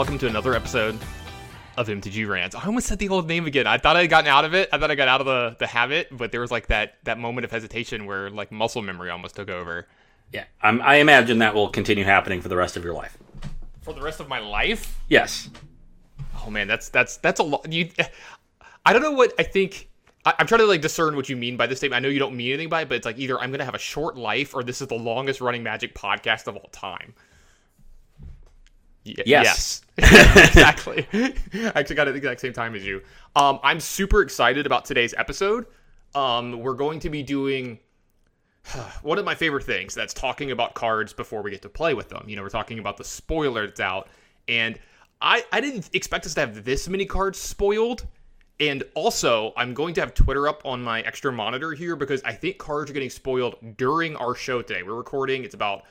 welcome to another episode of MTG Rants. I almost said the old name again. I thought I had gotten out of it. I thought I got out of the, the habit, but there was like that that moment of hesitation where like muscle memory almost took over. Yeah, I'm, I imagine that will continue happening for the rest of your life. For the rest of my life? Yes. Oh man, that's that's that's a lot. You, I don't know what I think. I, I'm trying to like discern what you mean by this statement. I know you don't mean anything by it, but it's like either I'm gonna have a short life or this is the longest running Magic podcast of all time. Y- Yes. yes. exactly. I actually got it at the exact same time as you. Um, I'm super excited about today's episode. Um, we're going to be doing one of my favorite things that's talking about cards before we get to play with them. You know, we're talking about the spoiler that's out, and I I didn't expect us to have this many cards spoiled. And also, I'm going to have Twitter up on my extra monitor here because I think cards are getting spoiled during our show today. We're recording. It's about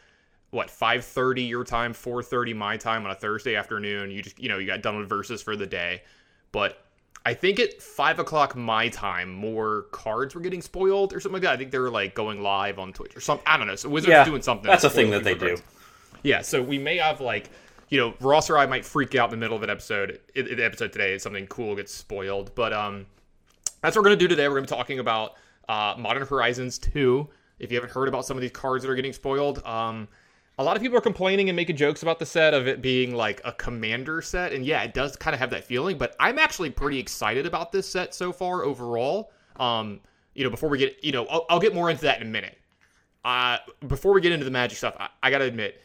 what 5:30 your time, 4:30 my time on a Thursday afternoon. You just you know you got done with Versus for the day, but I think at five o'clock my time, more cards were getting spoiled or something like that. I think they were like going live on Twitch or something. I don't know. So Wizards Yeah, doing something. that's a thing that they people do. cards. Yeah, so we may have like, you know, Ross or I might freak out in the middle of an episode. The episode today, is something cool gets spoiled. But um, that's what we're gonna do today. We're gonna be talking about uh, Modern Horizons 2. If you haven't heard about some of these cards that are getting spoiled, um, a lot of people are complaining and making jokes about the set of it being like a commander set, and yeah, it does kind of have that feeling. But I'm actually pretty excited about this set so far overall. Um, you know, before we get, you know, I'll, I'll get more into that in a minute. Uh, before we get into the magic stuff, I, I gotta admit,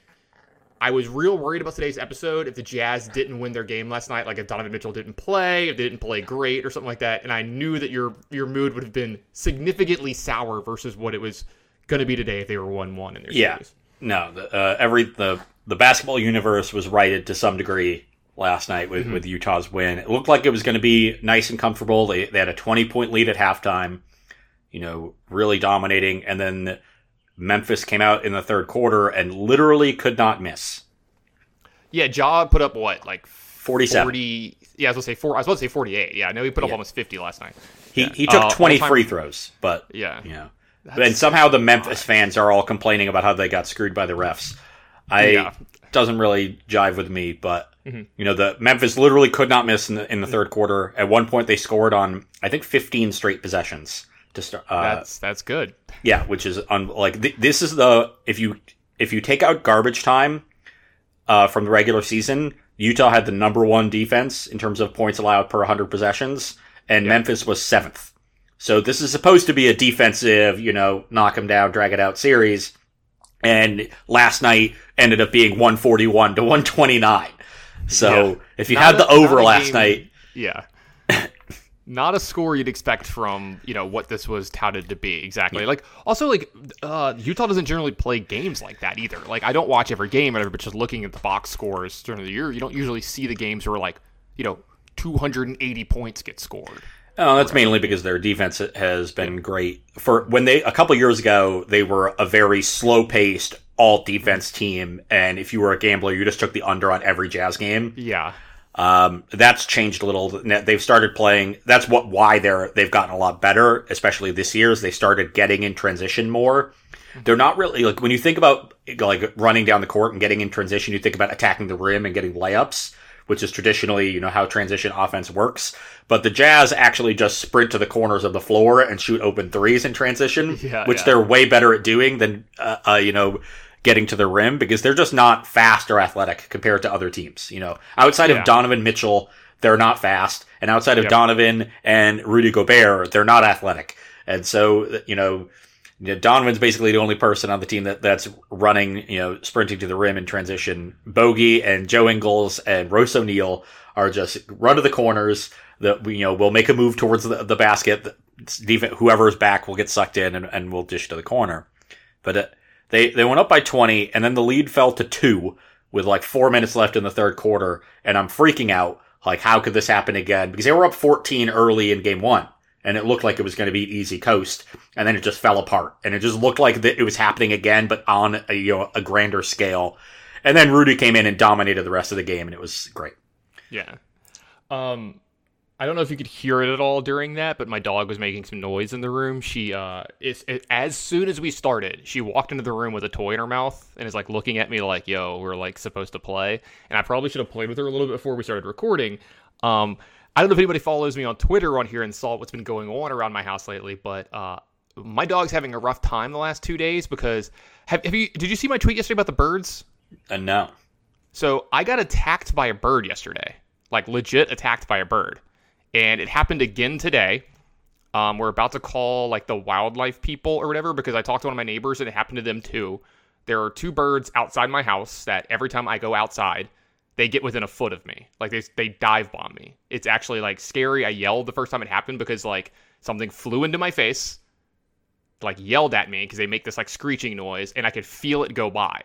I was real worried about today's episode if the Jazz didn't win their game last night, like if Donovan Mitchell didn't play, if they didn't play great or something like that. And I knew that your your mood would have been significantly sour versus what it was going to be today if they were one one in their Yeah. series. No, the, uh, every the the basketball universe was righted to some degree last night with, with Utah's win. It looked like it was going to be nice and comfortable. They they had a 20 point lead at halftime, you know, really dominating and then Memphis came out in the third quarter and literally could not miss. Yeah, Ja put up what like 47. 40 Yeah, I was going to say four. I was about to say 48. Yeah, I know he put up Yeah. almost 50 last night. He Yeah. he took Uh, 20 free throws, but Yeah. you know. That's- and somehow the Memphis fans are all complaining about how they got screwed by the refs. I Yeah. Mm-hmm. doesn't really jive with me, but you know the Memphis literally could not miss in the in the third quarter. At one point, they scored on I think 15 straight possessions to start. Uh, That's that's good. yeah, which is un- like th- this is the if you if you take out garbage time uh, from the regular season, Utah had the number one defense in terms of points allowed per 100 possessions, and Memphis was seventh. So this is supposed to be a defensive, you know, knock them down, drag it out series. And last night ended up being 141 to 129. So Yeah. if you Not had a- the over last game- night, Yeah. Not a score you'd expect from, you know, what this was touted to be. Exactly. Like also like uh Utah doesn't generally play games like that either. Like I don't watch every game whatever, but just looking at the box scores during the year, you don't usually see the games where like, you know, 280 points get scored. Oh, that's mainly because their defense has been great. For when they a couple years ago, they were a very slow paced all defense team, and if you were a gambler, you just took the under on every Jazz game. Yeah. Um, that's changed a little. They've started playing. That's what why they're they've gotten a lot better, especially this year. Is they started getting in transition more. They're not really like when you think about like running down the court and getting in transition. You think about attacking the rim and getting layups, which is traditionally you know how transition offense works. But the Jazz actually just sprint to the corners of the floor and shoot open threes in transition, Yeah, which yeah. they're way better at doing than uh, uh, you know getting to the rim because they're just not fast or athletic compared to other teams. You know, outside Yeah. of Donovan Mitchell, they're not fast, and outside of Yep. Donovan and Rudy Gobert, they're not athletic. And so, you know, you know, Donovan's basically the only person on the team that, that's running, you know, sprinting to the rim in transition. Bogey and Joe Ingles and Royce O'Neale are just run to the corners. That you know will make a move towards the, the basket. Defense, whoever's back will get sucked in and, and will dish to the corner. But uh, they they went up by twenty, and then the lead fell to two with like four minutes left in the third quarter, and I'm freaking out. Like, how could this happen again? Because they were up 14 early in game one, and it looked like it was going to be easy coast, and then it just fell apart, and it just looked like it was happening again, but on a, you know, a grander scale. And then Rudy came in and dominated the rest of the game, and it was great. Yeah. Um I don't know if you could hear it at all during that, but my dog was making some noise in the room. She, uh, is, as soon as we started, she walked into the room with a toy in her mouth and is like looking at me like, "Yo, we're like supposed to play." And I probably should have played with her a little bit before we started recording. Um, I don't know if anybody follows me on Twitter on here and saw what's been going on around my house lately, but uh, my dog's having a rough time the last two days because have, have you did you see my tweet yesterday about the birds? Uh, no. So I got attacked by a bird yesterday, like legit attacked by a bird, and it happened again today. Um, we're about to call like the wildlife people or whatever because I talked to one of my neighbors and it happened to them too. There are two birds outside my house that every time I go outside, they get within a foot of me. Like they they dive bomb me. It's actually like scary. I yelled the first time it happened because like something flew into my face, like yelled at me because they make this like screeching noise and I could feel it go by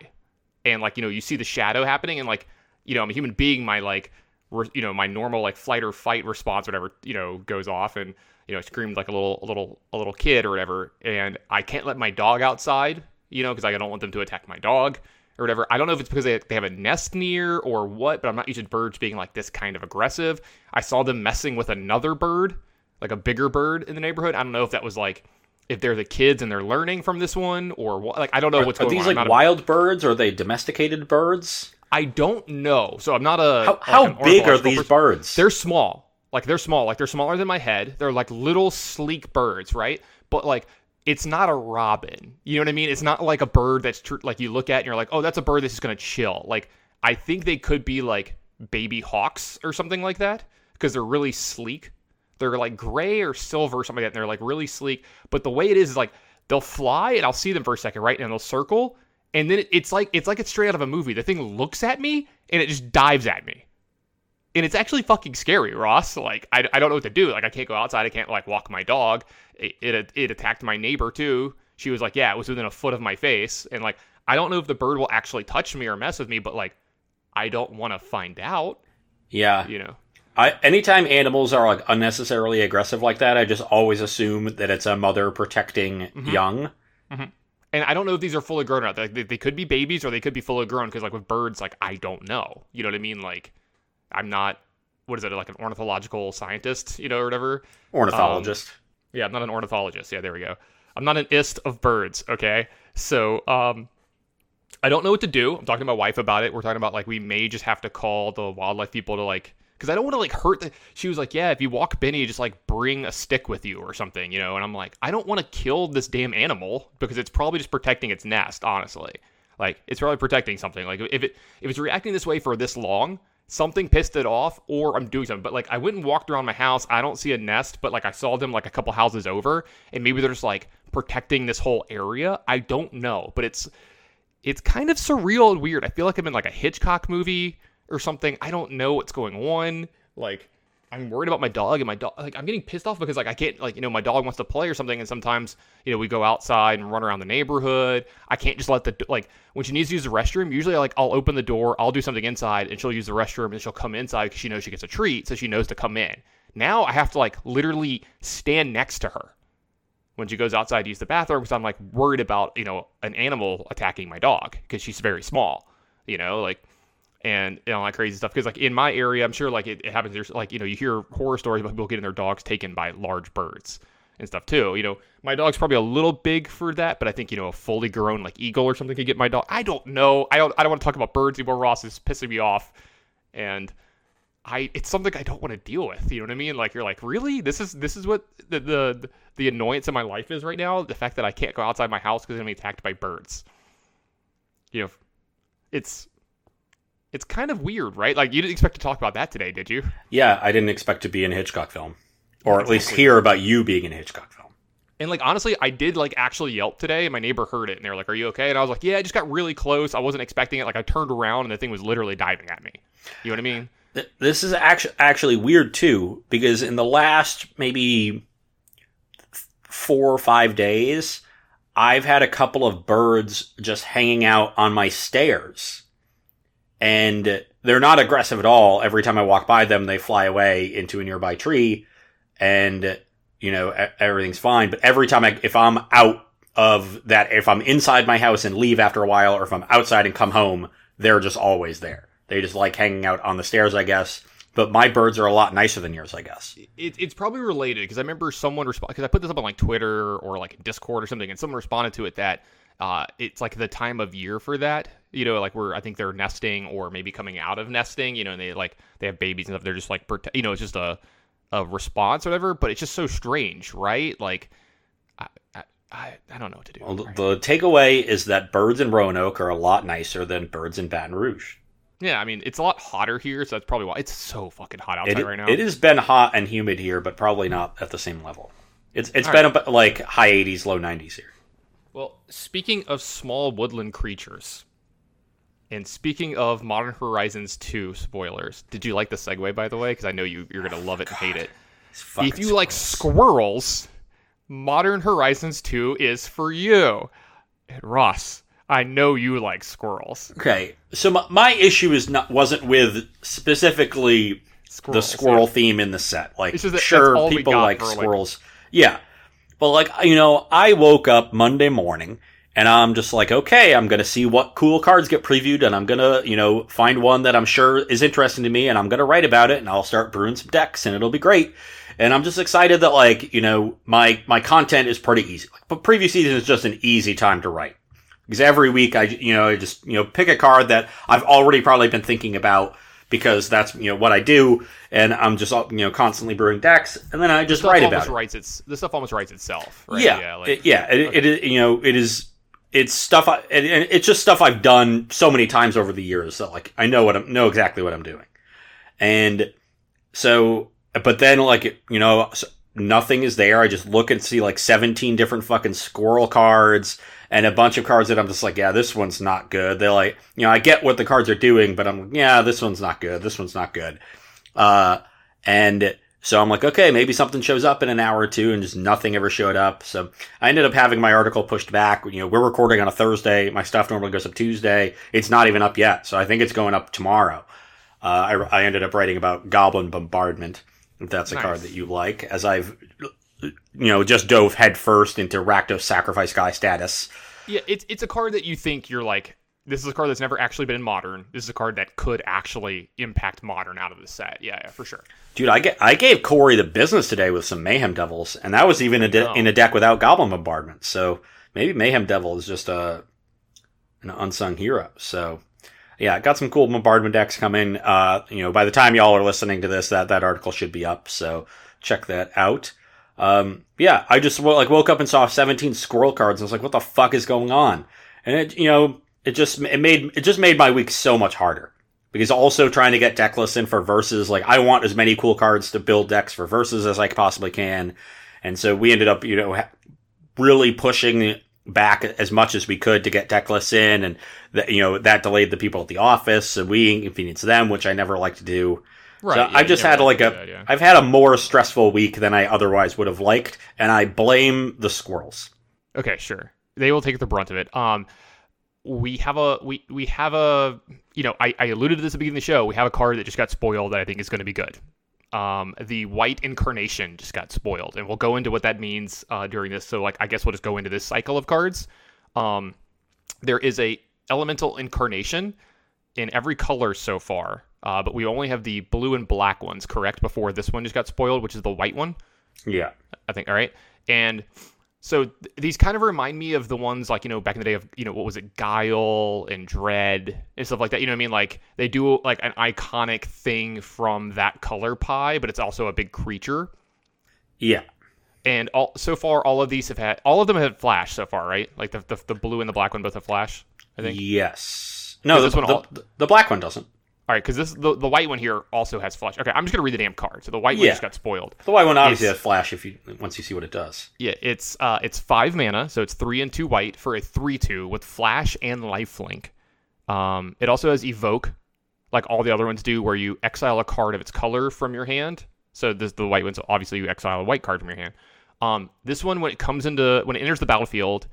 and like you know you see the shadow happening and like you know i'm a human being my like re- you know my normal like flight or fight response whatever you know goes off and you know I screamed like a little a little a little kid or whatever and i can't let my dog outside you know because i don't want them to attack my dog or whatever i don't know if it's because they, they have a nest near or what but i'm not used to birds being like this kind of aggressive i saw them messing with another bird like a bigger bird in the neighborhood i don't know if that was like if they're the kids and they're learning from this one or what like i don't know what's Are going these on like not a- wild birds? Or are they domesticated birds? I don't know. So I'm not a. How, how big are these person. birds? They're small. Like they're small. Like they're smaller than my head. They're like little sleek birds, right? But like it's not a robin. You know what I mean? It's not like a bird that's tr- like you look at and you're like, oh, that's a bird that's just gonna chill. Like I think they could be like baby hawks or something like that because they're really sleek. They're like gray or silver or something like that. And they're like really sleek. But the way it is is like they'll fly and I'll see them for a second, right? And they'll circle. And then it's like it's like it's straight out of a movie. The thing looks at me and it just dives at me. And it's actually fucking scary, Ross. Like I, I don't know what to do. Like I can't go outside. I can't like walk my dog. It, it it attacked my neighbor too. She was like, yeah, it was within a foot of my face. And like I don't know if the bird will actually touch me or mess with me, but like I don't want to find out. yeah. You know. I, anytime animals are like unnecessarily aggressive like that, I just always assume that it's a mother protecting Mm-hmm. young. And I don't know if these are fully grown or not. They, they could be babies or they could be fully grown because, like, with birds, like, I don't know. You know what I mean? Like, I'm not, what is it, like an ornithological scientist, you know, or whatever? Ornithologist. Yeah, I'm not an ornithologist. Yeah, there we go. I'm not an ist of birds, okay? So, um, I don't know what to do. I'm talking to my wife about it. We're talking about, like, we may just have to call the wildlife people to, like, because I don't want to, like, hurt the. She was like, yeah, if you walk Benny, just, like, bring a stick with you or something, you know? And I'm like, I don't want to kill this damn animal because it's probably just protecting its nest, honestly. Like, it's probably protecting something. Like, if it if it's reacting this way for this long, something pissed it off or I'm doing something. But like I went and walked around my house. I don't see a nest, but like I saw them like a couple houses over and maybe they're just like protecting this whole area. I don't know, but it's it's kind of surreal and weird. I feel like I'm in like a Hitchcock movie or something. I don't know what's going on. Like I'm worried about my dog and my dog like I'm getting pissed off because like I can't like you know my dog wants to play or something and sometimes you know we go outside and run around the neighborhood. I can't just let the like when she needs to use the restroom, usually like I'll open the door, I'll do something inside and she'll use the restroom and she'll come inside because she knows she gets a treat, so she knows to come in. Now I have to like literally stand next to her when she goes outside to use the bathroom because I'm like worried about you know an animal attacking my dog because she's very small, you know like and know like crazy stuff because like in my area I'm sure like it, it happens there's like you know you hear horror stories about people getting their dogs taken by large birds and stuff too you know my dog's probably a little big for that but I think you know a fully grown like eagle or something could get my dog I don't know I don't I don't want to talk about birds anymore Ross is pissing me off and I it's something I don't want to deal with. You know what I mean? Like you're like, really? This is this is what the the the annoyance in my life is right now. The fact that I can't go outside my house because I'm gonna be attacked by birds. You know, it's it's kind of weird, right? Like you didn't expect to talk about that today, did you? Yeah, I didn't expect to be in a Hitchcock film, or at least hear about you being in a Hitchcock film. And like honestly, I did like actually yelp today. And my neighbor heard it, and they were like, "Are you okay?" And I was like, "Yeah, I just got really close. I wasn't expecting it. Like I turned around, and the thing was literally diving at me. You know what I mean? This is actually actually weird too, because in the last maybe four or five days, I've had a couple of birds just hanging out on my stairs, and they're not aggressive at all. Every time I walk by them, they fly away into a nearby tree, and you know everything's fine. But every time I, if I'm out of that, if I'm inside my house and leave after a while, or if I'm outside and come home, they're just always there. They just like hanging out on the stairs, I guess. but my birds are a lot nicer than yours, I guess. It, it's probably related because I remember someone responded because I put this up on like Twitter or like Discord or something, and someone responded to it that uh, it's like the time of year for that. You know, like where I think they're nesting or maybe coming out of nesting. You know, and they like they have babies and stuff. They're just like you know, it's just a a response or whatever. But it's just so strange, right? Like, I I, I, don't know what to do. Well, the, right? the takeaway is that birds in Roanoke are a lot nicer than birds in Baton Rouge. yeah, I mean, it's a lot hotter here, so that's probably why it's so fucking hot outside It, right now. it has been hot and humid here, but probably not at the same level. It's it's All been about like high 80s, low 90s here. Well, speaking of small woodland creatures, and speaking of Modern Horizons 2 spoilers, did you like the segue, by the way? Because I know you, you're going to love it and hate it. If you like squirrels. squirrels, Modern Horizons 2 is for you. And Ross, I know you like squirrels. Okay, so my, my issue is not wasn't with specifically the Squirrels, squirrel theme in the set. Like, that sure, people like for, like- squirrels. Yeah, but like you know, I woke up Monday morning and I'm just like, okay, I'm gonna see what cool cards get previewed, and I'm gonna you know find one that I'm sure is interesting to me, and I'm gonna write about it, and I'll start brewing some decks, and it'll be great. And I'm just excited that like you know my my content is pretty easy. But preview season is just an easy time to write because every week I you know I just you know pick a card that I've already probably been thinking about because that's you know what I do and I'm just you know constantly brewing decks and then I just write about it. writes its, this stuff almost writes itself, right? Yeah, yeah, it, yeah. It, it is you know it is it's stuff I it- it's just stuff I've done so many times over the years that like I know what I'm know exactly what I'm doing, and so but then like you know nothing is there. I just look and see like 17 different fucking squirrel cards and a bunch of cards that I'm just like yeah this one's not good. They're like you know I get what the cards are doing, but I'm like, yeah this one's not good. This one's not good. Uh, and so I'm like, okay, maybe something shows up in an hour or two, and just nothing ever showed up. So I ended up having my article pushed back. You know, we're recording on a Thursday. My stuff normally goes up Tuesday. It's not even up yet, so I think it's going up tomorrow. Uh, I, I ended up writing about Goblin Bombardment, if that's a Nice. card that you like, as I've, you know, just dove headfirst into Rakdos Sacrifice Guy status. Yeah, it's it's a card that you think you're like, this is a card that's never actually been in modern. This is a card that could actually impact modern out of the set. Yeah, yeah, for sure. Dude, I, get, I gave Corey the business today with some Mayhem Devils, and that was even a de- Oh. in a deck without Goblin Bombardment. So maybe Mayhem Devil is just a an unsung hero. So yeah, got some cool bombardment decks coming. Uh, you know, by the time y'all are listening to this, that that article should be up. So check that out. Um, yeah, I just like woke up and saw 17 squirrel cards. And I was like, what the fuck is going on? And it, you know, it just it made it just made my week so much harder because also trying to get deck lists in for Versus. Like I want as many cool cards to build decks for Versus as I possibly can, and so we ended up you know ha- really pushing back as much as we could to get deck lists in, and that you know that delayed the people at the office, and we inconvenienced them, which I never like to do. Right. so yeah, I've just had like a that, yeah. have had a more stressful week than I otherwise would have liked, and I blame the squirrels. Okay, sure. They will take the brunt of it. Um, we have a we we have a you know I, I alluded to this at the beginning of the show. We have a card that just got spoiled that I think is going to be good. Um, the white incarnation just got spoiled, and we'll go into what that means uh, during this. So like I guess we'll just go into this cycle of cards. Um, there is a elemental incarnation in every color so far, uh, but we only have the blue and black ones correct before this one just got spoiled, which is the white one. Yeah, I think. All right, and so th- these kind of remind me of the ones like you know back in the day of you know what was it Guile and Dread and stuff like that. You know what I mean? Like they do like an iconic thing from that color pie, but it's also a big creature. yeah. And all so far, all of these have had all of them have flash so far, right? Like the the, the blue and the black one both have flash. I think. Yes. No, the, this one the, all- the- the black one doesn't. All right, because this the, the white one here also has flash. Okay, I'm just gonna read the damn card. So the white one just got spoiled. The white one obviously Yes. has flash if you once you see what it does. Yeah, it's uh it's five mana, so it's three and two white for a three two with flash and lifelink. Um, it also has evoke, like all the other ones do, where you exile a card of its color from your hand. So this the white ones so obviously you exile a white card from your hand. Um, this one when it comes into when it enters the battlefield,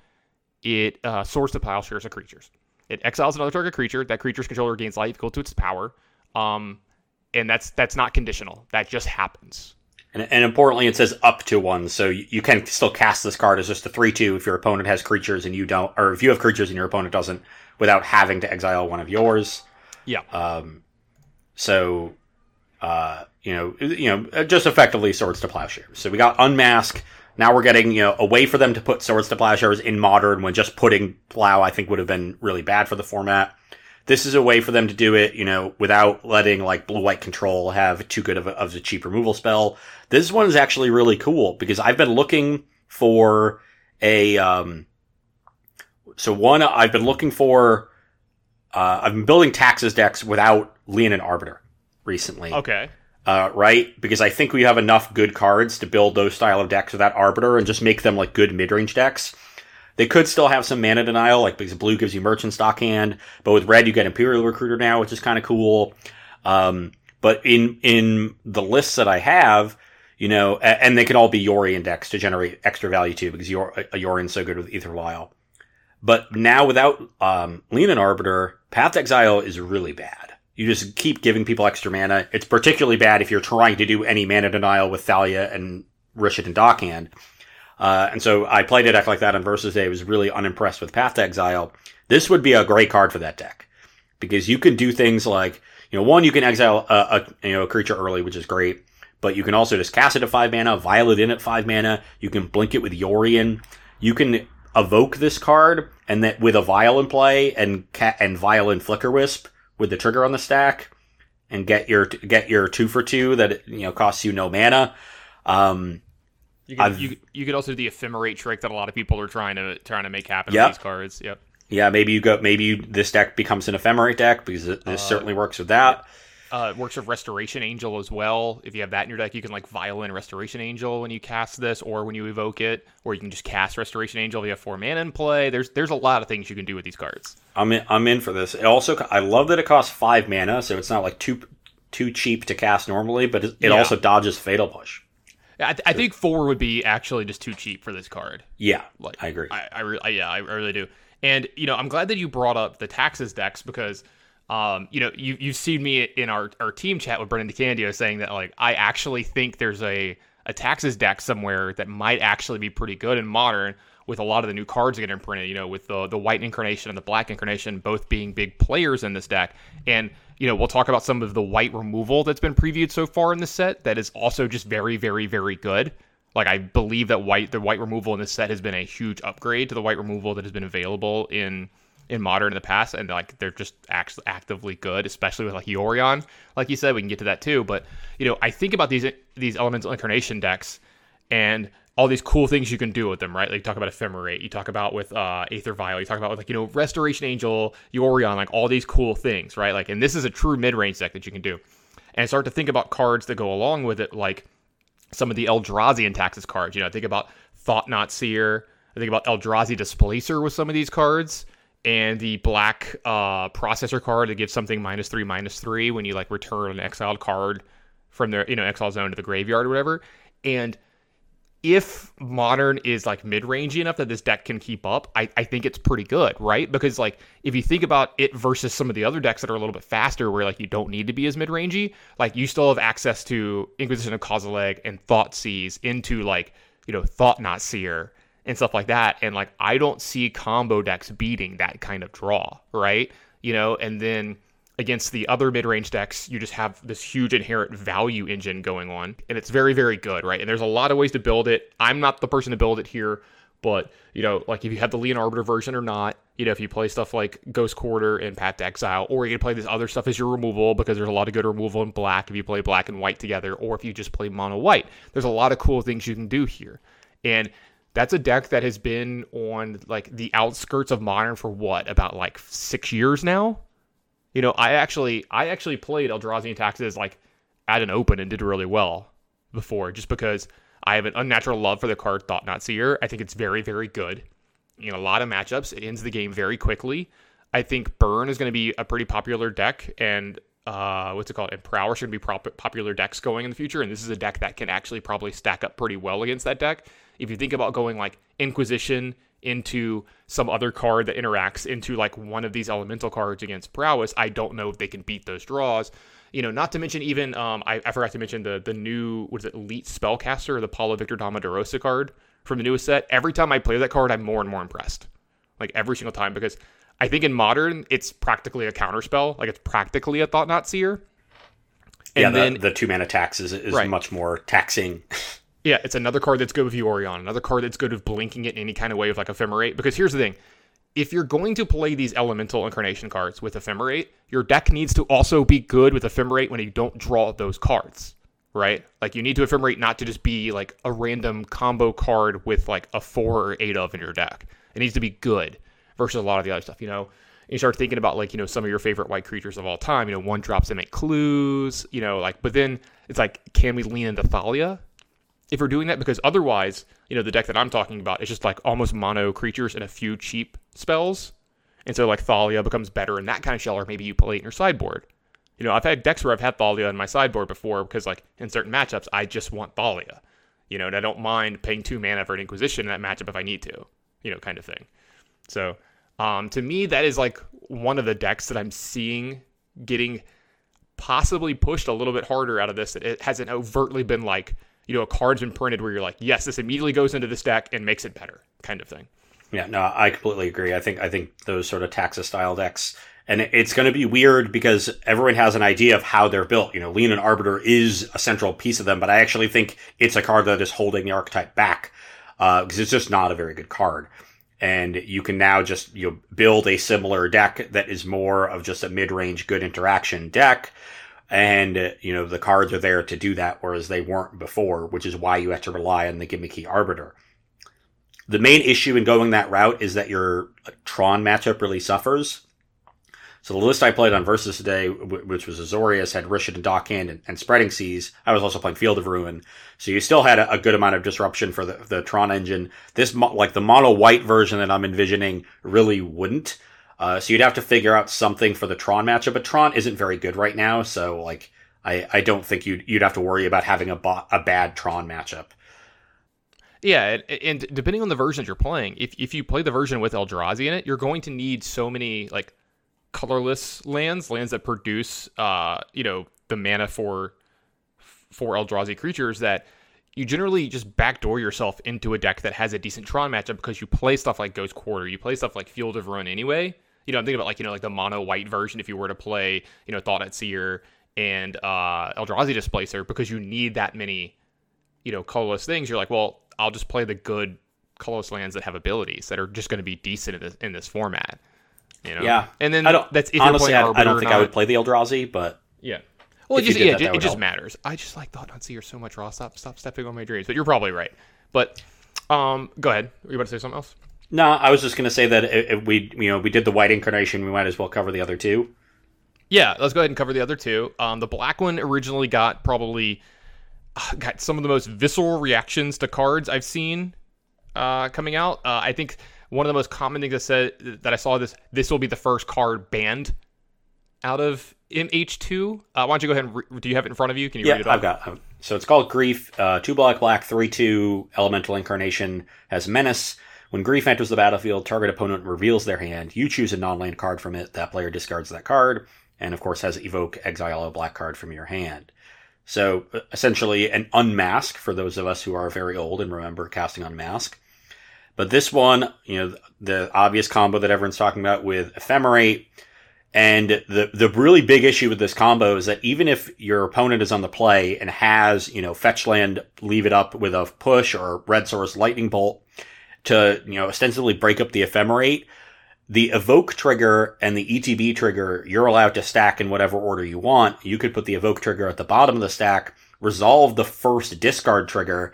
it uh, Swords to Plowshares of creatures. It exiles another target creature. That creature's controller gains life equal to its power. Um, and that's that's not conditional. That just happens. And, and importantly, it says up to one, so you, you can still cast this card as just a three-two if your opponent has creatures and you don't, or if you have creatures and your opponent doesn't, without having to exile one of yours. Yeah. Um, so uh, you know, you know, just effectively swords to plowshares. So we got unmask. Now we're getting, you know, a way for them to put swords to plowshares in modern when just putting plow, I think would have been really bad for the format. This is a way for them to do it, you know, without letting like blue white control have too good of a, of a cheap removal spell. This one is actually really cool because I've been looking for a, um, so one, I've been looking for, uh, I've been building taxes decks without Leonin Arbiter recently. Okay. Uh, right? Because I think we have enough good cards to build those style of decks without Arbiter and just make them like good mid range decks. They could still have some mana denial, like because blue gives you Rishadan Dockhand, but with red you get Imperial Recruiter now, which is kind of cool. Um, but in in the lists that I have, you know, and they can all be Yorion decks to generate extra value too, because Yor- a Yorion's so good with Aether Vial. But now without um, and Arbiter, Path Exile is really bad. You just keep giving people extra mana. It's particularly bad if you're trying to do any mana denial with Thalia and Rishadan Dockhand. Uh, and so I played a deck like that on Versus Day. I was really unimpressed with Path to Exile. This would be a great card for that deck because you can do things like, you know, one, you can exile a, a you know a creature early, which is great, but you can also just cast it at five mana, Violet in at five mana. You can blink it with Yorion. You can evoke this card and that with a Vial in play and ca- and Vial and Flickerwisp with the trigger on the stack and get your get your two for two that you know costs you no mana. Um, you could, you, you could also do the ephemerate trick that a lot of people are trying to trying to make happen Yep. with these cards. Yep. yeah, maybe you go. Maybe you, this deck becomes an ephemerate deck because it, this certainly works with that. Uh, it works with Restoration Angel as well. If you have that in your deck, you can like Vial in Restoration Angel when you cast this, or when you evoke it, or you can just cast Restoration Angel if you have four mana in play. There's there's a lot of things you can do with these cards. I'm in, I'm in for this. It also, I love that it costs five mana, so it's not like too too cheap to cast normally, but it, it Yeah. also dodges Fatal Push. I, th- I think four would be actually just too cheap for this card. Yeah, Like I agree. I, I, re- I yeah, I really do. And you know, I'm glad that you brought up the taxes decks because, um, you know, you you've seen me in our our team chat with Brendan DeCandio saying that like I actually think there's a a taxes deck somewhere that might actually be pretty good in modern with a lot of the new cards getting printed. You know, with the the white incarnation and the black incarnation both being big players in this deck, and you know, we'll talk about some of the white removal that's been previewed so far in the set that is also just very, very, very good. Like I believe that white the white removal in this set has been a huge upgrade to the white removal that has been available in in modern in the past, and like they're just act- actively good, especially with like Yorion. Like you said, we can get to that too. But you know, I think about these these elemental incarnation decks and all these cool things you can do with them, right? Like you talk about ephemerate, you talk about with uh, Aether Vial, you talk about with like you know Restoration Angel, Yorion, like all these cool things, right? Like, and this is a true mid range deck that you can do, and start to think about cards that go along with it, like some of the Eldrazi and Taxes cards. You know, I think about Thought-Knot Seer. I think about Eldrazi Displacer with some of these cards, and the black uh, processor card that gives something minus three, minus three when you like return an exiled card from their you know exile zone to the graveyard or whatever. And if modern is like mid-rangey enough that this deck can keep up, I, I think it's pretty good, right? Because like if you think about it versus some of the other decks that are a little bit faster, where like you don't need to be as mid-rangey, like you still have access to Inquisition of Kozilek and Thoughtseize into like you know Thought-Knot Seer and stuff like that, and like I don't see combo decks beating that kind of draw, right? You know, and then against the other mid-range decks, you just have this huge inherent value engine going on, and it's very, very good, right? And there's a lot of ways to build it. I'm not the person to build it here, but you know, like if you have the Leonin Arbiter version or not, you know, if you play stuff like Ghost Quarter and Path to Exile, or you can play this other stuff as your removal because there's a lot of good removal in black if you play black and white together, or if you just play mono white. There's a lot of cool things you can do here, and that's a deck that has been on like the outskirts of modern for what about like six years now you know, I actually I actually played Eldrazi and Taxes like at an open and did really well before, just because I have an unnatural love for the card Thought-Knot Seer. I think it's very, very good. In a lot of matchups, it ends the game very quickly. I think Burn is going to be a pretty popular deck, and uh, what's it called? And Prower should be prop- popular decks going in the future. And this is a deck that can actually probably stack up pretty well against that deck. If you think about going like Inquisition into some other card that interacts into like one of these elemental cards against prowess, I don't know if they can beat those draws. You know, not to mention even um, I, I forgot to mention the the new what is it, elite spellcaster, the Paulo Vitor Damo da Rosa card from the newest set. Every time I play that card, I'm more and more impressed. Like every single time, because I think in modern it's practically a counter spell. Like it's practically a Thought-Knot Seer. And yeah, the, then the two mana tax is, is Right. much more taxing. Yeah, it's another card that's good with Yorion, another card that's good with blinking it in any kind of way with like Ephemerate. Because here's the thing. If you're going to play these elemental incarnation cards with Ephemerate, your deck needs to also be good with Ephemerate when you don't draw those cards. Right? Like you need to Ephemerate not to just be like a random combo card with like a four or eight of in your deck. It needs to be good versus a lot of the other stuff, you know. And you start thinking about like, you know, some of your favorite white creatures of all time, you know, one drops that make clues, you know, like but then it's like, can we lean into Thalia? If we're doing that because otherwise, you know, the deck that I'm talking about is just like almost mono creatures and a few cheap spells. And so like Thalia becomes better in that kind of shell, or maybe you play it in your sideboard. You know, I've had decks where I've had Thalia in my sideboard before because like in certain matchups, I just want Thalia. You know, and I don't mind paying two mana for an Inquisition in that matchup if I need to. You know, kind of thing. So um, to me, that is like one of the decks that I'm seeing getting possibly pushed a little bit harder out of this. That it hasn't overtly been like, you know, a card's been printed where you're like, yes, this immediately goes into this deck and makes it better, kind of thing. Yeah, no, I completely agree. I think I think those sort of taxes style decks, and it's going to be weird because everyone has an idea of how they're built. You know, Leonin Arbiter is a central piece of them, but I actually think it's a card that is holding the archetype back uh, because it's just not a very good card. And you can now just you know, build a similar deck that is more of just a mid range good interaction deck. And, uh, you know, the cards are there to do that, whereas they weren't before, which is why you have to rely on the gimmicky Arbiter. The main issue in going that route is that your Tron matchup really suffers. So the list I played on Versus today, which was Azorius, had Rishadan Dockhand and, and Spreading Seas. I was also playing Field of Ruin. So you still had a, a good amount of disruption for the, the Tron engine. This, mo- like the mono white version that I'm envisioning, really wouldn't. Uh, so you'd have to figure out something for the Tron matchup, but Tron isn't very good right now. So like, I, I don't think you'd, you'd have to worry about having a, bo- a bad Tron matchup. Yeah, and, and depending on the versions you're playing, if, if you play the version with Eldrazi in it, you're going to need so many like colorless lands, lands that produce uh, you know, the mana for for Eldrazi creatures that you generally just backdoor yourself into a deck that has a decent Tron matchup because you play stuff like Ghost Quarter, you play stuff like Field of Ruin anyway. You know, I'm thinking about like, you know, like the mono white version if you were to play, you know, Thought-Knot Seer and uh Eldrazi Displacer because you need that many you know, colorless things, you're like, well, I'll just play the good colorless lands that have abilities that are just going to be decent in this in this format. You know? Yeah. and then I don't, that's if honestly, I, I don't think I would play the Eldrazi, but Yeah. Well, it just yeah, that, it, that it just help. matters. I just like Thought-Knot Seer so much, Ross. Stop stop stepping on my dreams. But you're probably right. But um, go ahead. Were you about to say something else? No, I was just going to say that if we, you know, we did the white incarnation, we might as well cover the other two. Yeah, let's go ahead and cover the other two. Um, the black one originally got probably uh, got some of the most visceral reactions to cards I've seen uh, coming out. Uh, I think one of the most common things I said that I saw this this will be the first card banned out of MH2. Uh, why don't you go ahead and re- do you have it in front of you? Can you Yeah, read it off? I've got. um, So it's called Grief. Uh, two black, black, three, two. Elemental incarnation has menace. When Grief enters the battlefield, target opponent reveals their hand. You choose a non-land card from it. That player discards that card, and of course has evoke, exile a black card from your hand. So essentially, an unmask for those of us who are very old and remember casting unmask. But this one, you know, the obvious combo that everyone's talking about with ephemerate. And the the really big issue with this combo is that even if your opponent is on the play and has, you know, fetch land, leave it up with a push or red source lightning bolt to, you know, ostensibly break up the ephemerate, the evoke trigger and the ETB trigger, you're allowed to stack in whatever order you want. You could put the evoke trigger at the bottom of the stack, resolve the first discard trigger,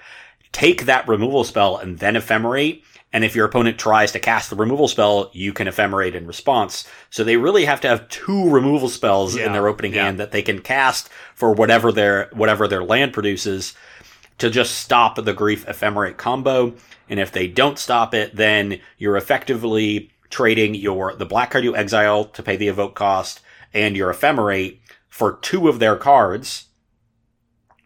take that removal spell and then ephemerate. And if your opponent tries to cast the removal spell, you can ephemerate in response. So they really have to have two removal spells Yeah, in their opening yeah. hand that they can cast for whatever their whatever their land produces to just stop the grief ephemerate combo. And if they don't stop it, then you're effectively trading your the black card you exile to pay the evoke cost and your ephemerate for two of their cards.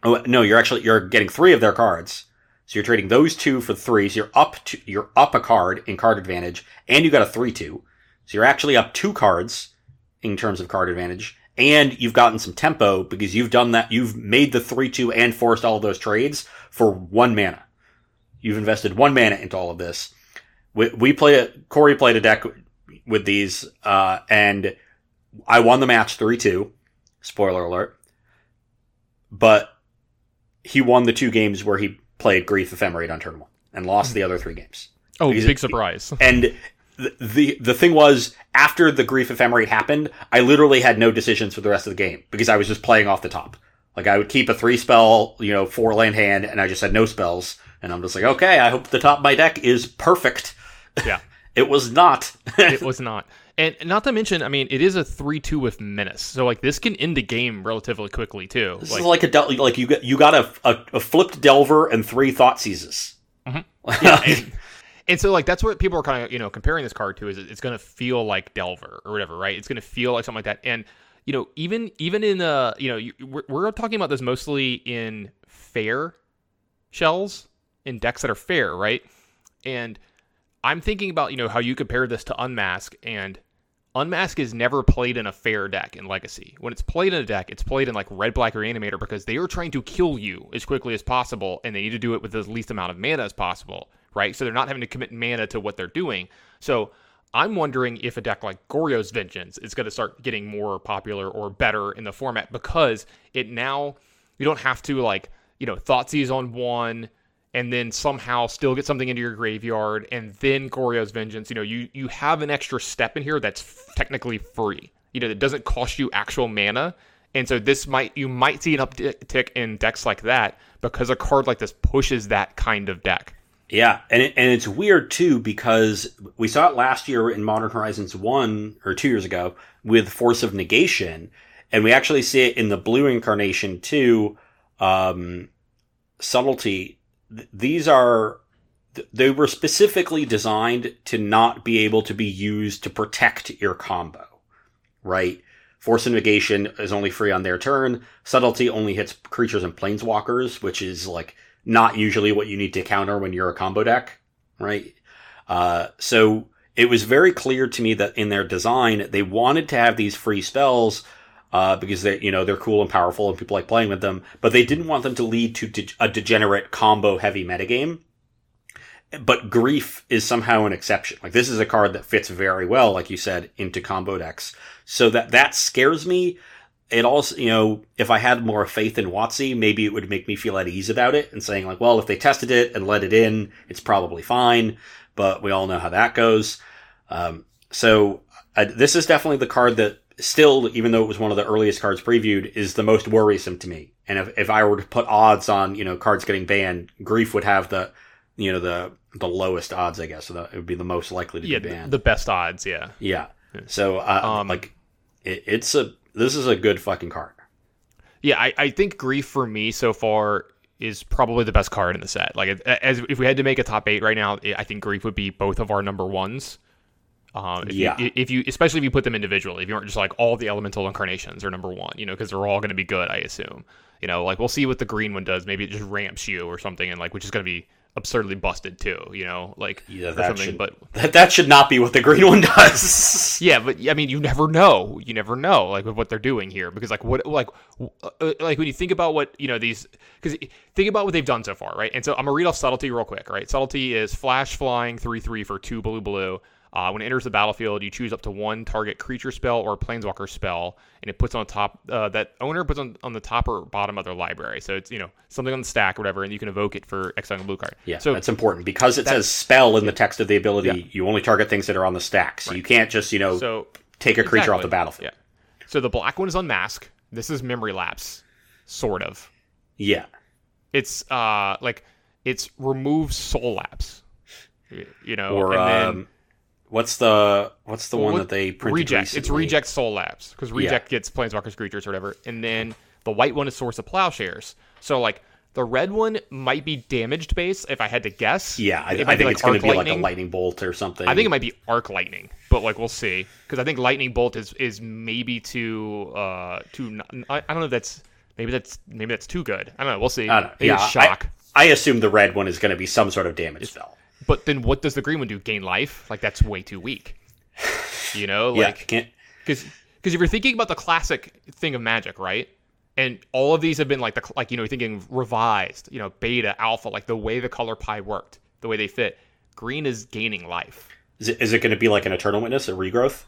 Oh no, you're actually you're getting three of their cards. So you're trading those two for three. So you're up to you're up a card in card advantage, and you got a three two. So you're actually up two cards in terms of card advantage, and you've gotten some tempo because you've done that. You've made the three two and forced all those trades for one mana. You've invested one mana into all of this. We, we played a Corey played a deck with these, uh, and I won the match three two. Spoiler alert. but he won the two games where he played Grief Ephemerate on turn one and lost the other three games. Oh, Because big it- surprise. And the, the the thing was, after the Grief Ephemerate happened, I literally had no decisions for the rest of the game because I was just playing off the top. Like I would keep a three spell, you know, four land hand, and I just had no spells. And I'm just like, okay, I hope the top of my deck is perfect. Yeah. It was not. it was not. And not to mention, I mean, it is a three-two with menace, so like this can end the game relatively quickly too. This Like, is like a del- like you got you got a, a, a flipped Delver and three Thoughtseizes. yeah, and, and so like that's what people are kind of you know comparing this card to is it's going to feel like Delver or whatever, right? It's going to feel like something like that. And you know, even even in uh, you know, you, we're, we're talking about this mostly in fair shells in decks that are fair, right? And I'm thinking about you know how you compare this to Unmask and. Unmask is never played in a fair deck in Legacy. When it's played in a deck, it's played in like Red, Black, or Animator because they are trying to kill you as quickly as possible, and they need to do it with the least amount of mana as possible, right? So they're not having to commit mana to what they're doing. So I'm wondering if a deck like Goryo's Vengeance is going to start getting more popular or better in the format because it now you don't have to like you know Thoughtseize on one and then somehow still get something into your graveyard and then Goryo's Vengeance. You know, you you have an extra step in here that's f- technically free. You know, that doesn't cost you actual mana. And so this might you might see an uptick in decks like that because a card like this pushes that kind of deck. Yeah, and it, and it's weird too because we saw it last year in Modern Horizons one or two years ago with Force of Negation, and we actually see it in the blue incarnation too. Um, subtlety. Th- these are th- they were specifically designed to not be able to be used to protect your combo, right? Force of Negation is only free on their turn. Subtlety only hits creatures and planeswalkers, which is like not usually what you need to counter when you're a combo deck, right? Uh, so it was very clear to me that in their design, they wanted to have these free spells, uh, because they, you know, they're cool and powerful and people like playing with them, but they didn't want them to lead to de- a degenerate combo heavy metagame. But grief is somehow an exception. Like this is a card that fits very well, like you said, into combo decks. So that, that scares me it also, you know, if I had more faith in WotC, maybe it would make me feel at ease about it and saying like, well, if they tested it and let it in, it's probably fine. But we all know how that goes. Um, so uh, this is definitely the card that still, even though it was one of the earliest cards previewed, is the most worrisome to me. And if, if I were to put odds on, you know, cards getting banned, Grief would have the, you know, the, the lowest odds, I guess. So that it would be the most likely to Yeah, be banned. the best odds. Yeah. yeah. So, uh, Um, like, it, it's a, this is a good fucking card. Yeah, I, I think grief for me so far is probably the best card in the set. Like, as if we had to make a top eight right now, I think grief would be both of our number ones. Um, if Yeah. You, if you, especially if you put them individually, if you aren't just like all the elemental incarnations are number one, you know, because they're all going to be good, I assume. You know, like we'll see what the green one does. Maybe it just ramps you or something, and like which is going to be absurdly busted too. You know, like Yeah, that something. should, But that, that should not be what the green one does. yeah, but I mean, you never know. You never know, like with what they're doing here, because like what, like, uh, like when you think about what you know these, because think about what they've done so far, right? And so I'm gonna read off subtlety real quick, right? Subtlety is flash flying three three for two blue blue. Uh, when it enters the battlefield, you choose up to one target creature spell or planeswalker spell, and it puts on top uh, that owner puts on, on the top or bottom of their library. So it's you know something on the stack or whatever, and you can evoke it for exiling a blue card. yeah, So that's important because it says spell in the text of the ability. You only target things that are on the stack, so you can't just you know so take a creature off the battlefield. Yeah. So the black one is Unmask. This is Memory Lapse, sort of. Yeah, It's uh like it's remove Soul Lapse. You know, or and then um, what's the what's the well, one what- that they printed reject. It's reject Soul Lapse because reject gets Planeswalkers creatures or whatever. And then the white one is Swords to Plowshares. So like the red one might be damaged base if I had to guess. Yeah, I, I think it's going to be like a lightning bolt or something. I think it might be arc lightning, but like we'll see because I think lightning bolt is is maybe too uh too. I, I don't know if that's maybe that's maybe that's too good. I don't know. We'll see. I don't know. Yeah, it's shock. I, I assume the red one is going to be some sort of damage spell. But then what does the green one do? Gain life? Like that's way too weak. You know, like can't. because because if you're thinking about the classic thing of magic, right? And all of these have been like the like you know you're thinking revised, you know, beta, alpha, like the way the color pie worked, the way they fit. Green is gaining life. Is it, is it going to be like an eternal witness, a regrowth?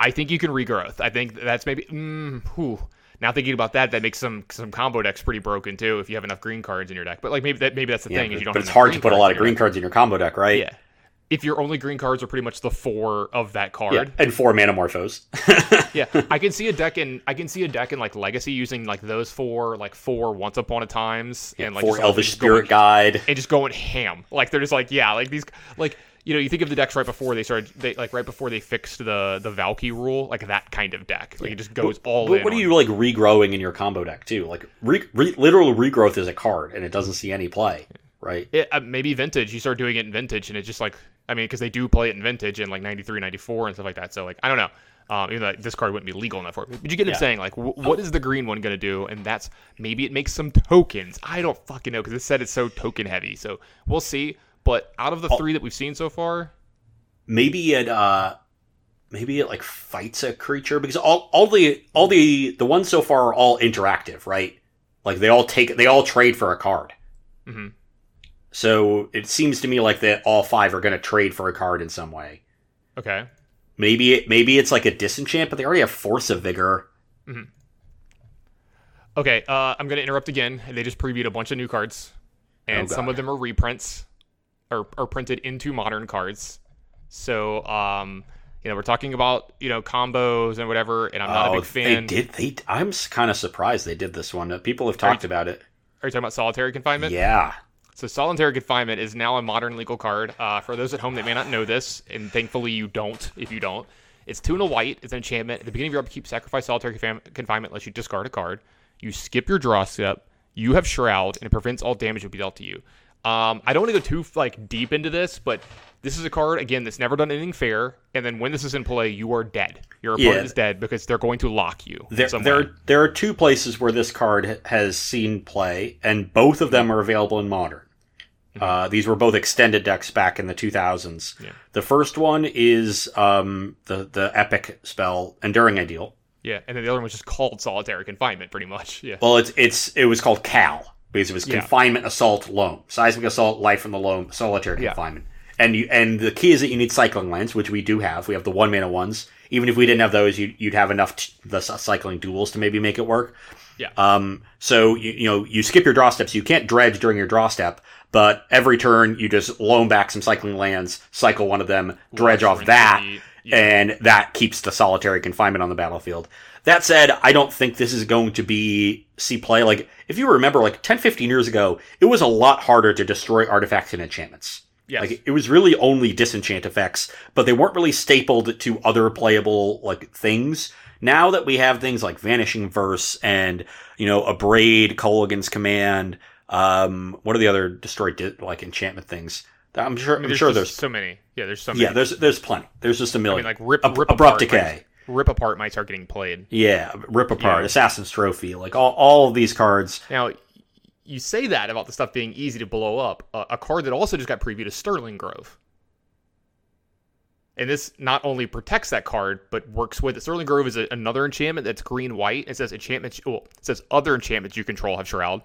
I think you can regrowth. I think that's maybe. Mm, whew. Now thinking about that, that makes some some combo decks pretty broken too if you have enough green cards in your deck. But like maybe that maybe that's the Yeah, thing is you don't. but it's hard to put a lot of green cards in your combo deck, right? Yeah. If your only green cards are pretty much the four of that card, Yeah, and four Manamorphose. yeah, I can see a deck in I can see a deck in like Legacy using like those four like four Once Upon a Times and like four Elvish Spirit going, Guide. and just going ham. Like they're just like yeah, like these like you know you think of the decks right before they started they like right before they fixed the the Valky rule like that kind of deck like it just goes all But in. what are you like regrowing in your combo deck too? Like re- re- literal regrowth is a card, and it doesn't see any play, right? It, uh, maybe vintage. You start doing it in vintage, and it's just like I mean, because they do play it in vintage in like 93, 94 and stuff like that. So like I don't know. Um, even though this card wouldn't be legal enough for it, but you get what Yeah. I'm saying. Like, w- what is the green one gonna do? And that's maybe it makes some tokens. I don't fucking know because it said it's so token heavy. So we'll see. But out of the three that we've seen so far, Maybe it uh, maybe it like fights a creature because all all the all the the ones so far are all interactive, right? Like they all take they all trade for a card. Mhm. So it seems to me like that all five are going to trade for a card in some way. okay, Maybe it, maybe it's like a disenchant, but they already have Force of Vigor. okay. Uh, I'm gonna interrupt again. They just previewed a bunch of new cards, and Oh, some of them are reprints, or are printed into modern cards. So, um, you know, we're talking about you know combos and whatever, and I'm not a Oh, big fan. They did. They. I'm kind of surprised they did this one. People have talked about it. Are you talking about solitary confinement? Yeah. So solitary confinement is now a modern legal card. Uh, for those at home that may not know this, and thankfully you don't, if you don't, it's two and a white. It's an enchantment. At the beginning of your upkeep, sacrifice solitary confinement unless you discard a card. You skip your draw step. You have shroud, and it prevents all damage to be dealt to you. Um, I don't want to go too like deep into this, but this is a card again that's never done anything fair. And then when this is in play, you are dead. Your opponent Yeah. is dead because they're going to lock you. There, there, there are two places where this card has seen play, and both of them are available in Modern. Uh, these were both extended decks back in the 2000s. Mm-hmm. Yeah. The first one is um, the the epic spell Enduring Ideal. Yeah, and then the other one was just called solitary confinement, pretty much. Yeah. Well, it's it's it was called Cal because it was Yeah. confinement, assault, loam, seismic assault, life from the loam, solitary Yeah. confinement. And you and the key is that you need cycling lands, which we do have. We have the one mana ones. Even if we didn't have those, you'd, you'd have enough t- the cycling duels to maybe make it work. Yeah. Um. So you, you know you skip your draw steps. You can't dredge during your draw step, but every turn you just loam back some cycling lands, cycle one of them, dredge off that. Yeah. and that keeps the solitary confinement on the battlefield. That said, I don't think this is going to be see play. Like, if you remember, like 10, 15 years ago, it was a lot harder to destroy artifacts and enchantments. Yes. Like, it was really only disenchant effects, but they weren't really stapled to other playable, like, things. Now that we have things like Vanishing Verse and, you know, a Braid, Kolaghan's Command, um, what are the other destroyed, di- like, enchantment things? I'm sure, I I'm there's sure there's, so many. Yeah, there's so many. yeah, there's, there's plenty. There's just a million. mean, like rip, Ab- rip abrupt apart decay. Might, rip apart might start getting played. Yeah, Rip Apart, Yeah. Assassin's Trophy, like all, all of these cards. Now, you say that about the stuff being easy to blow up. Uh, a card that also just got previewed is Sterling Grove. And this not only protects that card, but works with it. Sterling Grove is a, another enchantment that's green white. It says enchantments. Well, it says other enchantments you control have Shroud,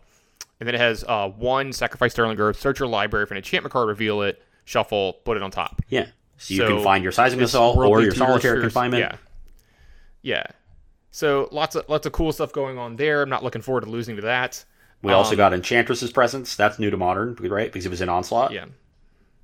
and then it has uh, one sacrifice Sterling Grove, search your library for an enchantment card, reveal it, shuffle, put it on top. Yeah. So you So, can find your Seismic Assault or your Solitary Confinement. Yeah. Yeah. So lots of lots of cool stuff going on there. I'm not looking forward to losing to that. We also Um, got Enchantress's Presence. That's new to Modern, right? Because it was in Onslaught. Yeah.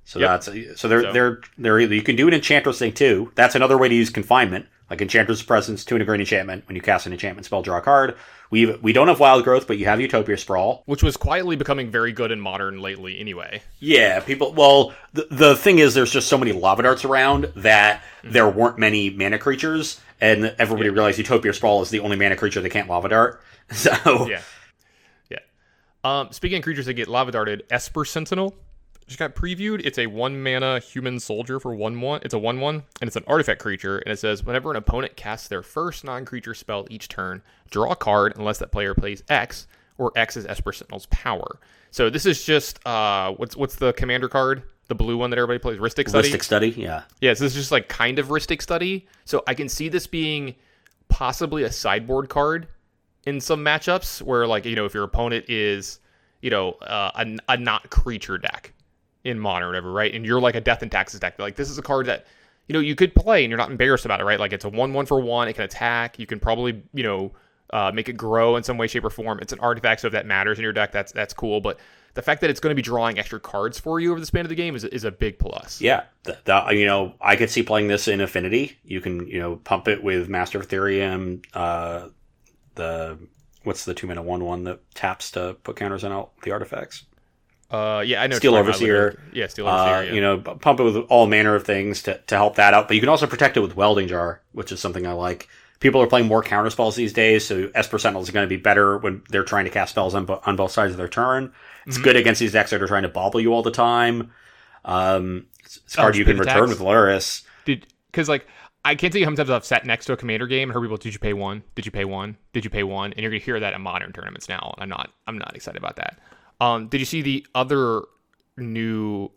So Yep. that's so they're So- they're they're either you can do an Enchantress thing too. That's another way to use Confinement, like Enchantress's Presence, two and a green enchantment. When you cast an enchantment spell, draw a card. We we don't have Wild Growth, but you have Utopia Sprawl. Which was quietly becoming very good in modern lately anyway. Yeah, people. Well, the, the thing is, there's just so many lava darts around that Mm-hmm. there weren't many mana creatures, and everybody realized Utopia Sprawl is the only mana creature that can't lava dart. So Yeah. Yeah. Um, speaking of creatures that get lava darted, Esper Sentinel just got previewed. It's a one mana human soldier for one one. It's a one one, and it's an artifact creature. And it says whenever an opponent casts their first non creature spell each turn, draw a card unless that player plays X, or X is Esper Sentinel's power. So this is just uh, what's what's the commander card? The blue one that everybody plays, Rhystic Study. Holistic Study, yeah. Yeah, so this is just like kind of Rhystic Study. So I can see this being possibly a sideboard card in some matchups where, like, you know, if your opponent is, you know, uh, a, a not creature deck in modern or whatever, right? And you're like a death and taxes deck. Like, this is a card that, you know, you could play and you're not embarrassed about it, right? Like, it's a 1 1 for 1. It can attack. You can probably, you know, uh, make it grow in some way, shape, or form. It's an artifact, so if that matters in your deck, that's that's cool. But the fact that it's going to be drawing extra cards for you over the span of the game is, is a big plus. Yeah, the, the, you know, I could see playing this in Affinity. You can, you know, pump it with Master of Etherium, uh, the what's the two mana one one that taps to put counters on all the artifacts. Uh, yeah, I know. Steel Overseer. Yeah, Steel Overseer. Uh, yeah. You know, pump it with all manner of things to, to help that out. But you can also protect it with Welding Jar, which is something I like. People are playing more counter spells these days, so Esper Sentinels are going to be better when they're trying to cast spells on, on both sides of their turn. It's Mm-hmm. good against these decks that are trying to bobble you all the time. Um, it's, a card Oh, you can return attacks? with Lurrus. Did because like I can't tell you how many times I've sat next to a commander game and heard people, "Did you pay one? Did you pay one? Did you pay one?" And you're gonna hear that in modern tournaments now. And I'm not. I'm not excited about that. Um, did you see the other new?